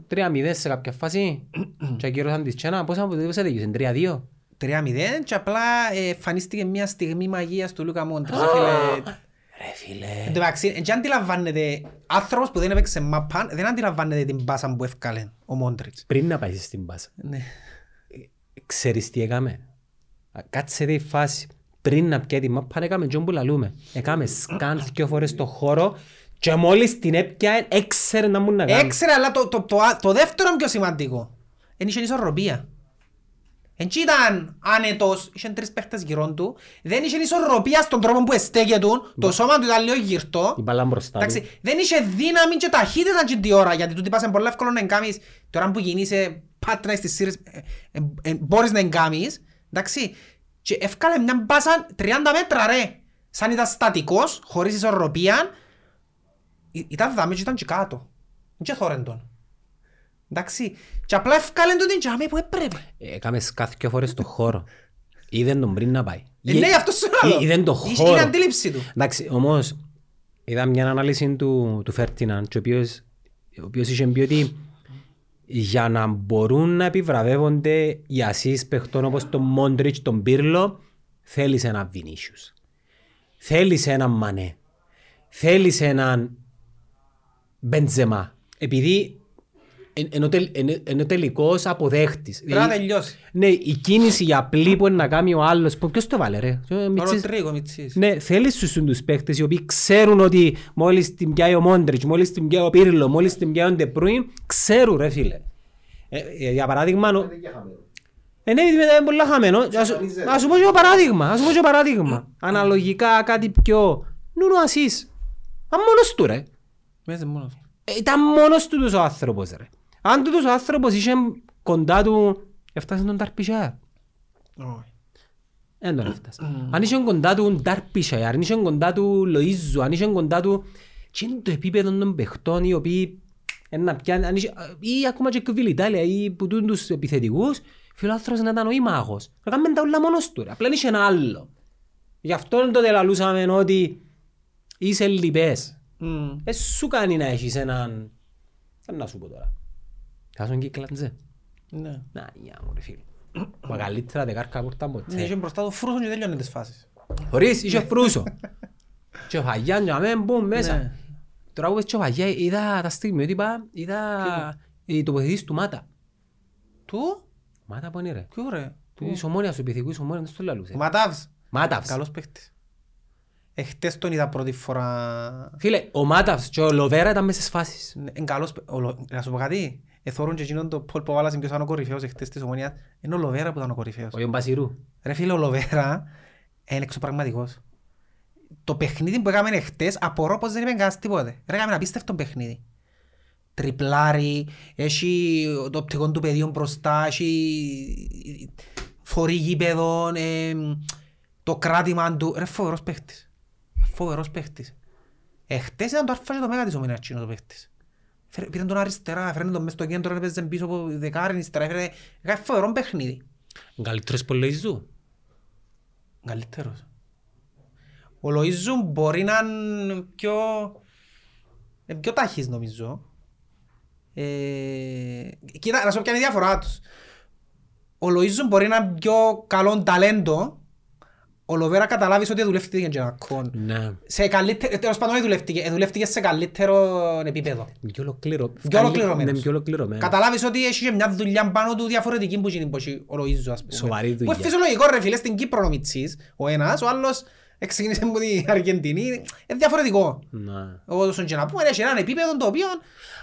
3-0 σε κάποια φάση και ακύρωσαν τις τσένα. Πόσα πόσα τελείωσαν, 3-2. 3-0 και απλά ε, εμφανίστηκε μια στιγμή μαγείας του Λούκα Μόντρης. ρε φίλε. Ρε φίλε. Εν τω μεταξύ, δεν αντιλαμβάνεται, άνθρωπος που δεν έπαιξε μαπάν, δεν αντιλαμβάνεται την πάσα που έφκαλε ο Μόντριτς. Πριν να πάει στην πάσα, Ναι. ξέρεις τι έκαμε; Κάτσε τη φάση. Πριν να πιάει τη μάπα, έκαμε τζον που λαλούμε. Έκαμε σκάν δυο φορές στο χώρο και μόλις την έπιαε, έξερε να μου να κάνει. Έξερε, αλλά το, το, το, το δεύτερο πιο σημαντικό. Εν είχε ισορροπία. Εν τσι ήταν άνετος, είχε τρεις παίχτες γύρω του, δεν είχε ισορροπία στον τρόπο που εστέκεται του, το σώμα του ήταν λίγο γυρτό. Η μπάλα μπροστά του. Εντάξει, δεν είχε δύναμη και ταχύτητα και την ώρα, γιατί τούτη πας είναι πολύ εύκολο να εγκάμεις, τώρα που γίνεσαι πάτρα στις σύρες, ε, ε, ε, μπορείς να εγκάμεις, εντάξει, και εύκαλε μια μπάσα 30 μέτρα ρε, σαν ήταν στατικός, χωρίς ισορροπία, Ή- ήταν δάμε και ήταν και κάτω, και θόρεν τον. Εντάξει, και απλά εύκαλε τον την τζάμε που έπρεπε. Έκαμες σκάθ δυο φορές στο χώρο. Είδεν τον πριν να πάει. Ε, ναι, αυτός σου λέω. Είδεν το Είχε- χώρο. Είναι αντίληψη του. Εντάξει, όμως, είδα μια ανάλυση του, του Φέρτιναν, ο οποίος, ο οποίος είχε πει ότι για να μπορούν να επιβραβεύονται οι ασίς παιχτών όπως τον Μόντριτς, τον Πύρλο, θέλεις έναν Βινίσιους. Θέλεις έναν Μανέ. Θέλεις έναν Μπεντζεμά. Επειδή εν- ενώ τελ- εν- ενώ τελικός αποδέχτης. Πρέπει να τελειώσει. Ναι, η κίνηση η απλή που είναι να κάνει ο άλλος, που- ποιος το βάλε ρε; Ο Όλο Μιτσής. τρίγο, Μιτσής. Ναι, θέλεις στους τους παίχτες οι οποίοι ξέρουν ότι μόλις την πιάει ο Μόντριτς, μόλις την πιάει ο Πύρλο, μόλις την πιάει ο Ντεπρούιν, ξέρουν ρε φίλε. Ε, ε, για παράδειγμα, ο- Δεν και χαμένο. ε, ναι, μετά είναι πολλά χαμένο. Να σου- Να σου πω και ένα παράδειγμα, να σου πω και ένα παράδειγμα. Αναλογικά κάτι πιο... Νούνο Ασίς. Αν μόνος του ρε. Μέσα μόνος. Ε, Ήταν μόνος του τους ο άνθρωπος ρε. Αν τούτος ο άνθρωπος είχε κοντά του... Έφτασε τον Ταρπισιά. Όχι. Δεν τον έφτασε. Αν είχε κοντά του Ντάρπισαι, αν είχε κοντά του Λοΐζου, αν είχε κοντά του... Τι είναι το επίπεδο των παιχτών οι οποίοι... Ένα πιάνει, αν είχε, ή ακόμα και Κβιλιτάλια ή που τούν τους επιθετικούς, φιλάθρος να ήταν ο ημάχος. Να κάνουμε τα όλα μόνος του ρε. Απλά είχε ένα άλλο. Γι' αυτό τότε λαλούσαμε ότι είσαι λιπές. Μμ. Ε, σου κάνει να έχεις έναν... Τι να σου πω τώρα. Θα σου κύκλαντζε. Ναι. Να, για μου ρε φίλε. Μα καλύτερα δεκάρκα που ήταν Ναι, ποτέ. είχε μπροστά του φρούσον και τελειώνει τις φάσεις. Χωρίς, είχε φρούσο. Και φαγιάν για μένα μπουν Ναι. μέσα. Τώρα που πες και φαγιά, είδα τα στιγμιότυπα, είδα οι τοποθετήσεις του Μάτα. Του; Μάτα που είναι ρε. Ποιο ρε; Της ομόνιας, του επιθετικού της ομόνιας, δεν στο λαλούσε. Ο Ματάβς. Μάταυς. Καλός παίχτης. Εχθές τον είδα πρώτη φορά. Φίλε, ο Μάταυς και ο Λοβέρα ήταν μέσα στις φάσεις. Είναι καλός παί- ο Λο- Να σου πω κάτι. Εθώρουν και εκείνον το Πολ Ποβάλας ποιος ήταν ο κορυφαίος εχθές της ομονίας. Είναι ο Λοβέρα που ήταν ο κορυφαίος. Ο Ιον Μπασιρού. Ρε φίλε, ο Λοβέρα είναι εξωπραγματικός. Το παιχνίδι που έκαμε εχθές, απορώ πως δεν είπε κανένας τίποτε. Ρε, έκαμε απίστευτο παιχνίδι. Τριπλάρι, έχει το οπτικό του πεδίου μπροστά, έχει θωρεί γήπεδο, ε, το κράτημα του. Ρε, φοβερός παίχτης. Φοβερός παίχτης. Εχθές ήταν το αρφά και το μέγα της ομονίας εκείνος ο παίχτης. Φέρε- Πήραν τον αριστερά, φέρνει τον μες στο κέντρο, έπαιζε πίσω από δεκάρι, αριστερά, έφερε- έκανε φοβερό παιχνίδι. Καλύτερος πολλοϊζού. Καλύτερος. Ο Λοΐζου μπορεί να είναι πιο, ε, πιο ταχύς νομίζω. Ε, κοίτα, να σου πω ποια είναι η διαφορά τους. Ο Λοΐζου μπορεί να είναι πιο καλό ταλέντο. Ο Λοβέρα καταλάβεις ότι δουλεύτηκε και ένα κόν. Ναι. Σε καλύτερο, τέλος πάντων δεν δουλεύτηκε, ε, δουλεύτηκε σε καλύτερο επίπεδο. Πιο ολοκληρω- Πιο ολοκληρωμένος. Ναι, πιο ολοκληρωμένος. Καταλάβεις ότι έχει και μια δουλειά πάνω του διαφορετική που γίνει που έχει ο Λοΐζου ας πούμε. Σοβαρή Που δουλειά. είναι φυσιολογικό ρε φίλε στην Κύπρο ο Μιτσής, ο ένας, ο άλλος ξεκίνησε από την Αργεντινή, είναι διαφορετικό. Ναι. Όσον και να πούμε έχει έναν επίπεδο το οποίο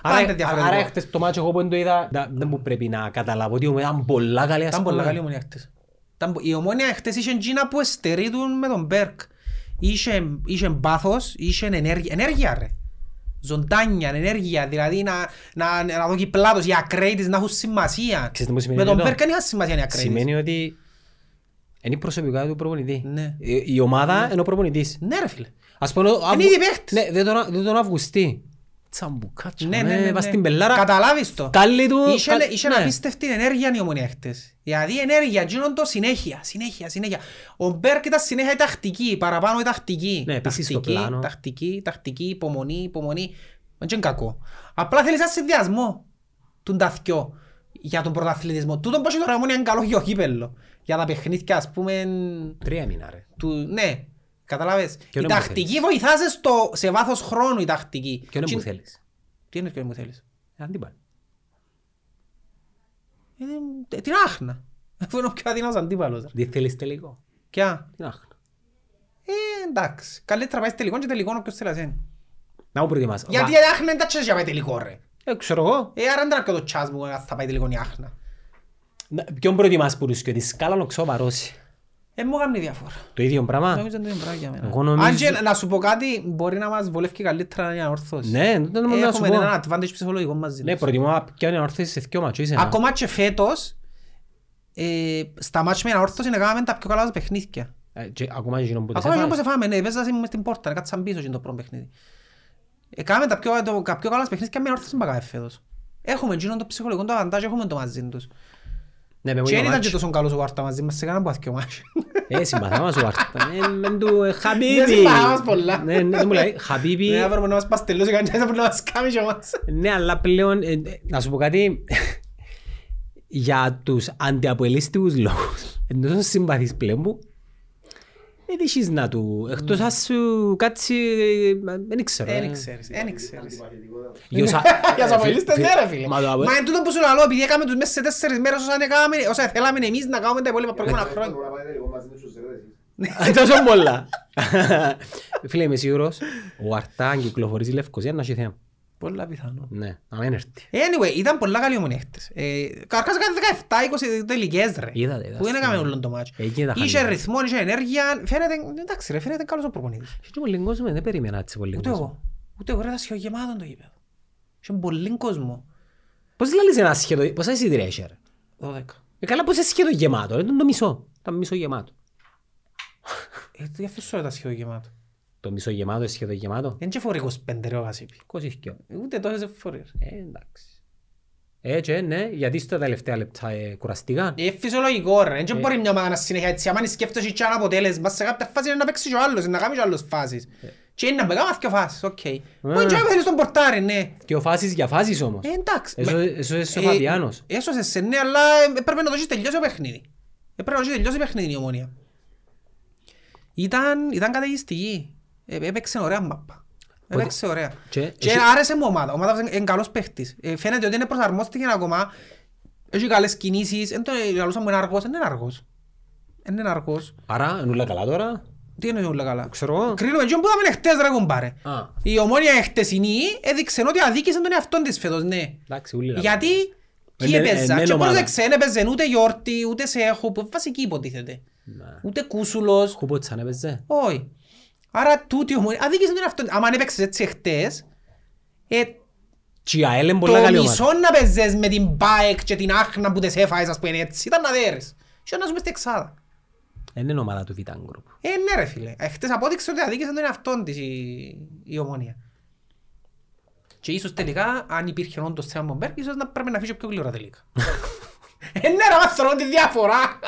Άρα, πάντα είναι άρα διαφορετικό. χτες το μάτσο εγώ που δεν το είδα, δα- δεν μου πρέπει να καταλάβω ότι η ομάδα ήταν πολλά καλή. ας Ήταν πολλά πούμε. καλή η ομονία χτες. Ήταν πο- Η ομόνια χτες είχε εκείνα που εστερείτουν με τον Μπέρκ. Είχε, είχε πάθος, είχε ενέργεια, ενέργεια ρε. Ζωντάνια, ενέργεια, δηλαδή να, να, να δω πλάτος, οι ακραίοι της να έχουν σημασία. Ξέρετε τι σημαίνει Με τον αυτό; Μπέρκ δεν είχαν σημασία οι ακραίοι της. Σημαίνει ότι είναι η προσωπικά του προπονητή. Ναι. Η, η ομάδα είναι ο προπονητής. Ναι ρε φίλε. Ας πούμε, ο- Είναι ήδη παίχτης. Ναι, δεν τον, δεν τον Αυγουστή. Τσαμπουκάτσο, Ναι, ναι, ναι, βάζει ναι. την πελάρα. Καταλάβεις το. Κάλλη του. Είχε, κα- είχε ναι. απίστευτη ενέργεια η ομονία χτες. Δηλαδή ενέργεια, γίνον το συνέχεια, συνέχεια, συνέχεια. Ο Μπέρκ ήταν συνέχεια η τακτική, παραπάνω η τακτική. Ναι, επίσης στο τακτική, πλάνο. Τακτική, τακτική, υπομονή, υπομονή. Δεν είναι κακό. Απλά θέλεις ένα συνδυασμό του ταθκιό για τον πρωταθλητισμό. Τούτον πως η τώρα η ομονία είναι καλό για το κύπελλο. Για τα παιχνίδια ας πούμε Τρία μήνα ρε. του, ναι, καταλάβες; Ποιον Η είναι που τακτική βοηθά σε, στο, σε βάθος χρόνου η τακτική. Ποιον είναι που Τι- θέλεις; Τι είναι ποιον που θέλεις; Αντίπαλο. Ε, την άχνα. Αφού είναι ο πιο αδύναμος αντίπαλος. ρε. Τι θέλεις τελικό. Ποια; Τι να έχω. Ε, εντάξει. Καλύτερα πάει τελικός και τελικός όποιος θέλει να είναι. Να μου προετοιμάσω. Γιατί η Βα- άχνα είναι τα τσέσια πάει τελικό ρε. Ε, ξέρω εγώ. Ε, άρα δεν είναι το τσάς μου αν θα πάει τελικό η άχνα. Να- Ποιον προετοιμάς που τους και τη σκάλα να ξέρω βαρώσει. Ε, μου κάνει διαφορά. Το ίδιο πράγμα; Νομίζω είναι το ίδιο πράγμα για μένα. Εγώ νομίζω- Αν και να σου πω κάτι, μπορεί να μας βολεύει και καλύτερα η ανόρθωση. Ναι, δεν το να σου Έχουμε πω. έναν advantage ψυχολογικό μαζί Ναι, μας. προτιμώ ποιον είναι ορθώσεις σε δυο μάτσο. είσαι ένα. Ακόμα και φέτος, ε, στα μάτια με ανόρθωση έκαναμε τα πιο καλά μας παιχνίδια. Ε, και Ακόμα και εκείνον που τις Ακόμα και έφαγες. όπως εφάμε, ναι, παίζα μες στην πόρτα, κάτσαν πίσω και το πρώτο παιχνίδι. Έκαμε τα πιο, το, τα πιο καλά μας παιχνίδια με ανόρθωση μπακάμε φέτος. Έχουμε εκείνον το ψυχολογικό το advantage, έχουμε το μαζί τους. Ναι, με Και μόνο δεν ήταν μάτσο. και τόσο καλός ο Βάρτα μαζί μας, σε κανέναν που άθηκε ο μάτς. Ε, συμπαθά μας ο Βάρτα. Ε, μεν του, ε, Δεν Χαμπίμπι. συμπαθά μας πολλά. Ναι, ναι, δεν μου λέει, Χαμπίμπι. Ναι, έπρεπε να μας παστελώσει κανένας, έπρεπε να μας κάνεις και εμάς. Ναι, αλλά πλέον, ε, ε, να σου πω κάτι, για τους αντιαποελίστικους λόγους, εν τόσο συμπαθείς πλέον που, δεν έχεις να του, εκτός αν σου κάτσει, ε, δεν ξέρω. Δεν ε. ξέρεις, δεν ξέρεις. Αντιπαθητικότητα. Για σα- Για τους ε, απολύστες φι- ναι ρε φίλε. Μα το απο- Μα εν τούτο που σου λαλώ, επειδή έκαμε τους μέσα σε τέσσερις μέρες όσα έκαμε- όσα θέλαμε εμείς να κάνουμε τα υπόλοιπα προηγούμενα χρόνια. Μπορούμε να πάει τελικό μαζί με τους ρε, εσείς. Τόσο πολλά. Φίλε, είμαι σίγουρος, ο Αρτά αν κυκλοφορήσει η Λευκοσία να έχει θέμα. Πολλά πιθανό. Ναι, να μην έρθει. Anyway, ήταν πολλά καλή ομονία χτες. Ε, Καρκάς έκανε 17-20 τελικές ρε. Είδατε, είδατε. Που δεν έκαμε όλο το μάτσο. Έγινε τα Είχε χαλιά. ρυθμό, είχε ενέργεια. Φαίνεται, εντάξει ρε, φαίνεται καλός ο προπονητής. Και πολύ κόσμο, δεν περίμενα έτσι πολύ Ούτε κόσμο. εγώ. Ούτε εγώ ρε, ήταν σχεδογεμάτο το γήπεδο. Είχε πολύ κόσμο. Πώς λαλείς ένα σχεδό, πόσα εισιτήρια έχει ρε; 12. Ε, καλά πώς είναι σχεδό γεμάτο, ήταν το μισό. Ήταν μισό γεμάτο. Ε, γι' αυτό σου λέω ήταν σχεδογεμάτο. Το μισό γεμάτο είναι σχεδό γεμάτο. Δεν εχωρεί 25 ρε το ΓΣΠ. 22. Ούτε τόσες φορές. Ε, εντάξει. Έτσι, ναι, γιατί στα τελευταία λεπτά ε, κουραστήκαν. Ε, φυσιολογικό ρε. Δεν μπορεί μια ομάδα να συνέχεια έτσι. Αν σκέφτεσαι και ένα αποτέλεσμα, σε κάποια φάση είναι να παίξει και ο άλλος, είναι να κάνει και ο άλλος φάσεις. Και είναι να παίγαμε δύο φάσεις, οκ. Μπορεί και να θέλεις τον πορτάρη, ναι. Και ο φάσεις για φάσεις όμως. Ε, εντάξει. Έσω- Μα- έσωσες ο ε, Φαβιάνος. Έσωσες σε ναι, αλλά ε, πρέπει να το έχεις τελειώσει το παιχνίδι. Ε, Πρέπει να το έχεις τελειώσει το παιχνίδι η ομόνια. Ήταν, ήταν καταιγιστική. Ε, Έπαιξε ωραία μάπα. Έπαιξε ωραία. Και- Και εσύ- άρεσε μου η ομάδα. Ο ομάδα είναι καλός παίχτης. Ε, Φαίνεται ότι είναι προσαρμόστηκε ακόμα. Έχει καλές κινήσεις. Εν το λαλούσας μου είναι αργός. Εν είναι αργός. Εν είναι αργός. Άρα, είναι όλα καλά τώρα; Τι είναι όλα καλά; Ξέρω εγώ. Κρίνουμε και που είδαμε χτες ρε κουμπάρε. Α, Η ομόνια χτεσινή έδειξε ότι αδίκησε τον εαυτόν της φέτος, ναι. εντάξει, ούλοι λαλούν. Γιατί τι Είναι- έπαιζα. είναι Και ομάδα. πρόσεξε, δεν έπαιζε ούτε γιόρτη, ούτε σε έχω, που βασική υποτίθεται. Ναι. Ούτε κούσουλος. Χουποτσάν έπαιζε. Όχι. Άρα τούτη η ομόνια, αδίκησε τον εαυτόν. Άμα αν έπαιξες έτσι χτες, ε, Και η ΑΕΛ είναι το πολλά καλή ομάδα. μισό να παίζες με την μπάεκ και την άχνα που τις έφαγες, ας πούμε έτσι, ήταν να δέρες. Και να ζούμε στην εξάδα. Δεν είναι ομάδα του Vitan Group. Ε, ναι ρε φίλε. Ε, Χτες απόδειξε ότι αδίκησε τον εαυτόν της η, η ομόνια. Και ίσως τελικά, αν υπήρχε όντως θέμα Μπομπέρκ, ίσως να πρέπει να φύγει πιο γλυόρα τελικά. Ε, ναι ρε, μας θεωρώ τη διαφορά.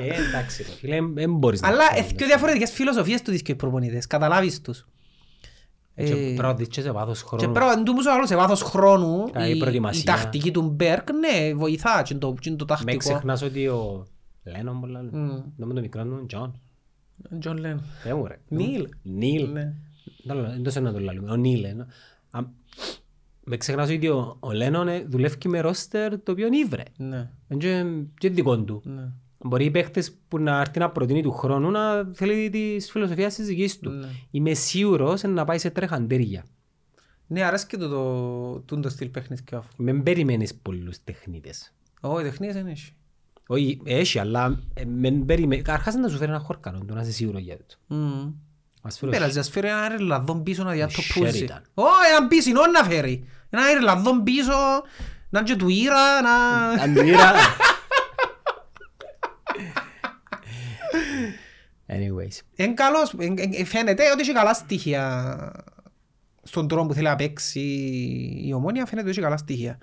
Ε, εντάξει ρε φίλε, δεν μπορείς να... Αλλά έχει και διαφορετικές φιλοσοφίες του δίσκου οι προπονητές, καταλάβεις τους. Και Ε, πρέπει να δεις και σε βάθος Και χρόνου. πρέπει να τους άλλο σε βάθος χρόνου, Καλή η, η προετοιμασία. τακτική του Μπέρκ, ναι, βοηθά και το, και το Με τακτικό. ξεχνάς ότι ο... Λένον πολλά λένε. Μμ. Δεν μου το μικρό μου, Τζον. Τζον Λένον. Δεν μου ρε. Νίλ. Νίλ. Ναι. Δεν το να το λαλούμε. Ο Νίλ. ε. Α, Με ξεχνάς ότι ο ο Λένον ε, δουλεύει με ρόστερ το οποίο είναι ηύρε. Ναι, Είναι και- και δικό του. Ναι. Μπορεί οι παίχτες που να έρθει να προτείνει του χρόνου να θέλει της φιλοσοφίας της δικής του. Ναι. Είμαι σίγουρος να πάει σε τρεχαντέρια. Ναι, αρέσκει το, το, το, το στυλ παιχνιδιού. Μην περιμένεις πολλούς τεχνίτες. Όχι, τεχνίες δεν έχει. Όχι, έχει, αλλά ε, μην περιμένεις. Αρχάς να σου φέρει ένα χόρκανο, το να είσαι σίγουρος για το. Μμμ. Ας Δεν φέρω πειράζει, ας φέρει ένα Ιρλανδόν πίσω να διατοπούσει. Sheridan. Όχι, έναν πίσινο να φέρει. Ένα Ιρλανδόν πίσω, να είναι και του Ήρα, να... Αντίρα. Anyways. Είναι καλός, εν- εν- φαίνεται ότι έχει καλά στοιχεία στον τρόπο που θέλει να παίξει η ομόνια, φαίνεται ότι έχει καλά στοιχεία.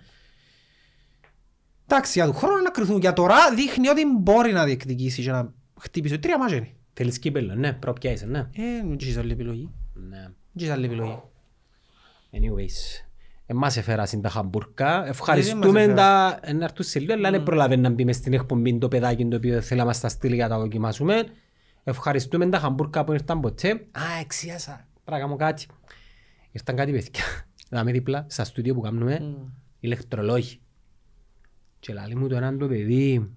Εντάξει, για του χρόνου να κρυθούν. Για τώρα δείχνει ότι μπορεί να διεκδικήσει και να χτύπησε. Τρία μάτια είναι. Θέλεις κύπελλο, ναι, προπιάσε, ναι. Ε, δεν έχεις άλλη επιλογή. Ναι. Δεν έχεις άλλη επιλογή. Anyways. Εμάς έφερασαν τα χαμπουρκά. μας Ευχαριστούμε έφερα. τα... Να έρθουν σε λίγο, αλλά δεν προλαβαίνει να μπει μες στην εκπομπή το παιδάκι το οποίο θέλαμε να μας τα στείλει για να τα δοκιμάσουμε. Ευχαριστούμε τα χαμπουρκά που ήρθαν ποτέ. Α, εξίασα. Πρέπει να κάνω κάτι. Ήρθαν κάτι παιδιά. Να με δίπλα, στα στούντιο που κάνουμε, ηλεκτρολόγοι. Και λέει μου το έναν το παιδί,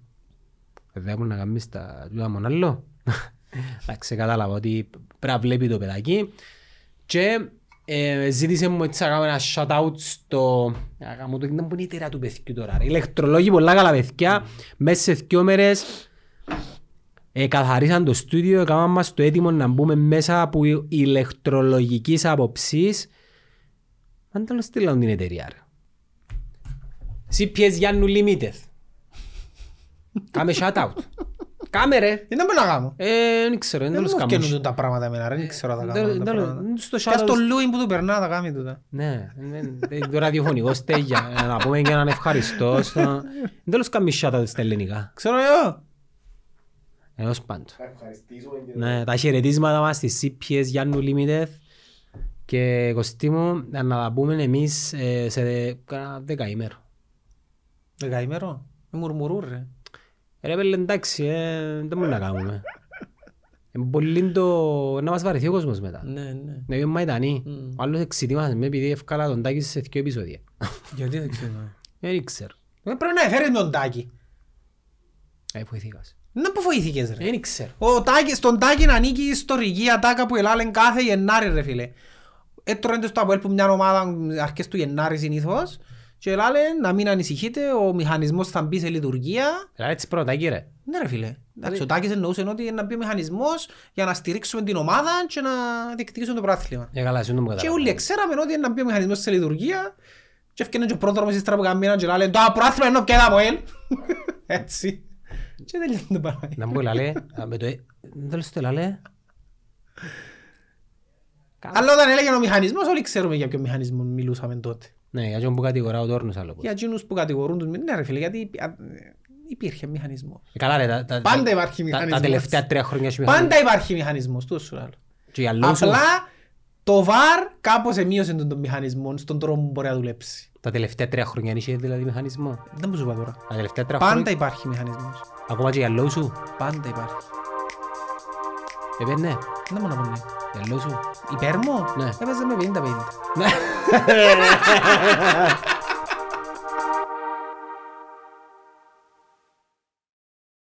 βέβαια μου να κάνεις τα τούτα μόνο άλλο. Εντάξει, κατάλαβα ότι πρέπει να βλέπει το παιδάκι. Και ε, ζήτησε μου έτσι να κάνω ένα shout-out στο... Να κάνω το ήταν που είναι η εταιρεία του παιδιού τώρα. ρε. Ηλεκτρολόγοι πολλά καλά παιδιά. Μέσα σε δυο μέρες ε, καθαρίσαν το στούντιο, έκαναν μας το έτοιμο να μπούμε μέσα από ηλεκτρολογικής άποψης. Αν τέλος στείλαν την εταιρεία ρε. CPS Γιάννου Limited. Κάμε shout-out. Κάμε ρε. Δεν μπορεί να κάνω. Ε, δεν ξέρω, δεν Δεν τέλος μου κάνω. φτιάχνουν τα πράγματα εμένα, ρε. δεν ξέρω τα Δεν- κάνω. τα δεν- πράγματα. δεν- στο Και ας shout-out- το Λούιν που του περνά τα κάνει τούτα. Ναι, δεν- δεν- το ραδιοφωνικό στέγια. ε, Να πούμε και έναν ευχαριστώ. στο- Δεν τέλος κάνει shout-out στα ελληνικά. Ξέρω εγώ. Έως πάντων. Θα ευχαριστήσουμε και Ναι, τα χαιρετίσματα μας στη CPS Γιάννου Limited και Κωστή μου να τα πούμε εμείς ε, σε κάνα δεκαήμερο. Δεκαήμερο. Με μουρμουρούν ρε. Ρε πέλε εντάξει, ε, δεν μπορούμε να κάνουμε. Είναι πολύ το... να μας βαρεθεί ο κόσμος μετά. Ναι, ναι. Ναι, είμαι μαϊτανή. Μμ. Ο άλλος εξητήμασες με επειδή εύκολα τον τάκι σε δύο επεισόδια. Γιατί δεν ξέρω. Δεν ξέρω. Ε, Πρέπει να εφέρεις τον Τάκη. Ε, βοηθήκας. Να που βοηθήκες ρε. Δεν ξέρω. Ο Τάκης, στον Τάκη να ανήκει η ιστορική ατάκα που ελάλεν κάθε Γενάρη ρε φίλε. Έτρωγε στο Αποέλ που μια ομάδα αρχές του Γενάρη συνήθως και ελάλεν να μην ανησυχείτε, ο μηχανισμός θα μπει σε λειτουργία. Δηλαδή έτσι πρώτα κύριε. Ναι ρε φίλε. Εντάξει, ο Τάκης εννοούσε ότι να μπει ο μηχανισμός για να στηρίξουμε την ομάδα και να διεκδικήσουμε το πράθλημα. Για καλά, εσύ δεν μου Και καταλάβω. όλοι ξέραμε ότι να μπει ο μηχανισμός σε λειτουργία και έφτιανε και ο πρόδρομος της τραποκαμίνας και λάλεν το πράθλημα είναι και τα Αποέλ. Έτσι. Και τελειώνει το πράγμα. Να μου λαλέ, α, με το... ε- Δεν τέλος το λαλέ. Αλλά όταν έλεγε ο μηχανισμός, όλοι ξέρουμε για ποιο μηχανισμό μιλούσαμε τότε. Ναι, για τον που κατηγορά ο Τόρνος άλλο. Για εκείνους που κατηγορούν τους, ναι ρε φίλε, γιατί υπή- α, υπήρχε μηχανισμός. Ε, Καλά ρε, τα- τα- Πάντα τα- υπάρχει τα- μηχανισμός. Τα τελευταία τρία χρόνια έχει μηχανισμός. Πάντα υπάρχει μηχανισμός, τόσο σου λέω. Και για λόγους σου, Απλά το VAR κάπως εμείωσε τον, τον μηχανισμό στον τρόπο που μπορεί να δουλέψει. Τα τελευταία τρία χρόνια είχε δηλαδή μηχανισμό. Δεν μου σου είπα τώρα. Τα τελευταία τρία Πάντα χρόνια, υπάρχει μηχανισμός. ακόμα και για λόγους σου. Πάντα υπάρχει. Ε, ναι, Δεν μπορώ να πω ναι. Για λόγους σου. Υπέρ μου, Ναι. έπαιζε με 50-50. Ναι.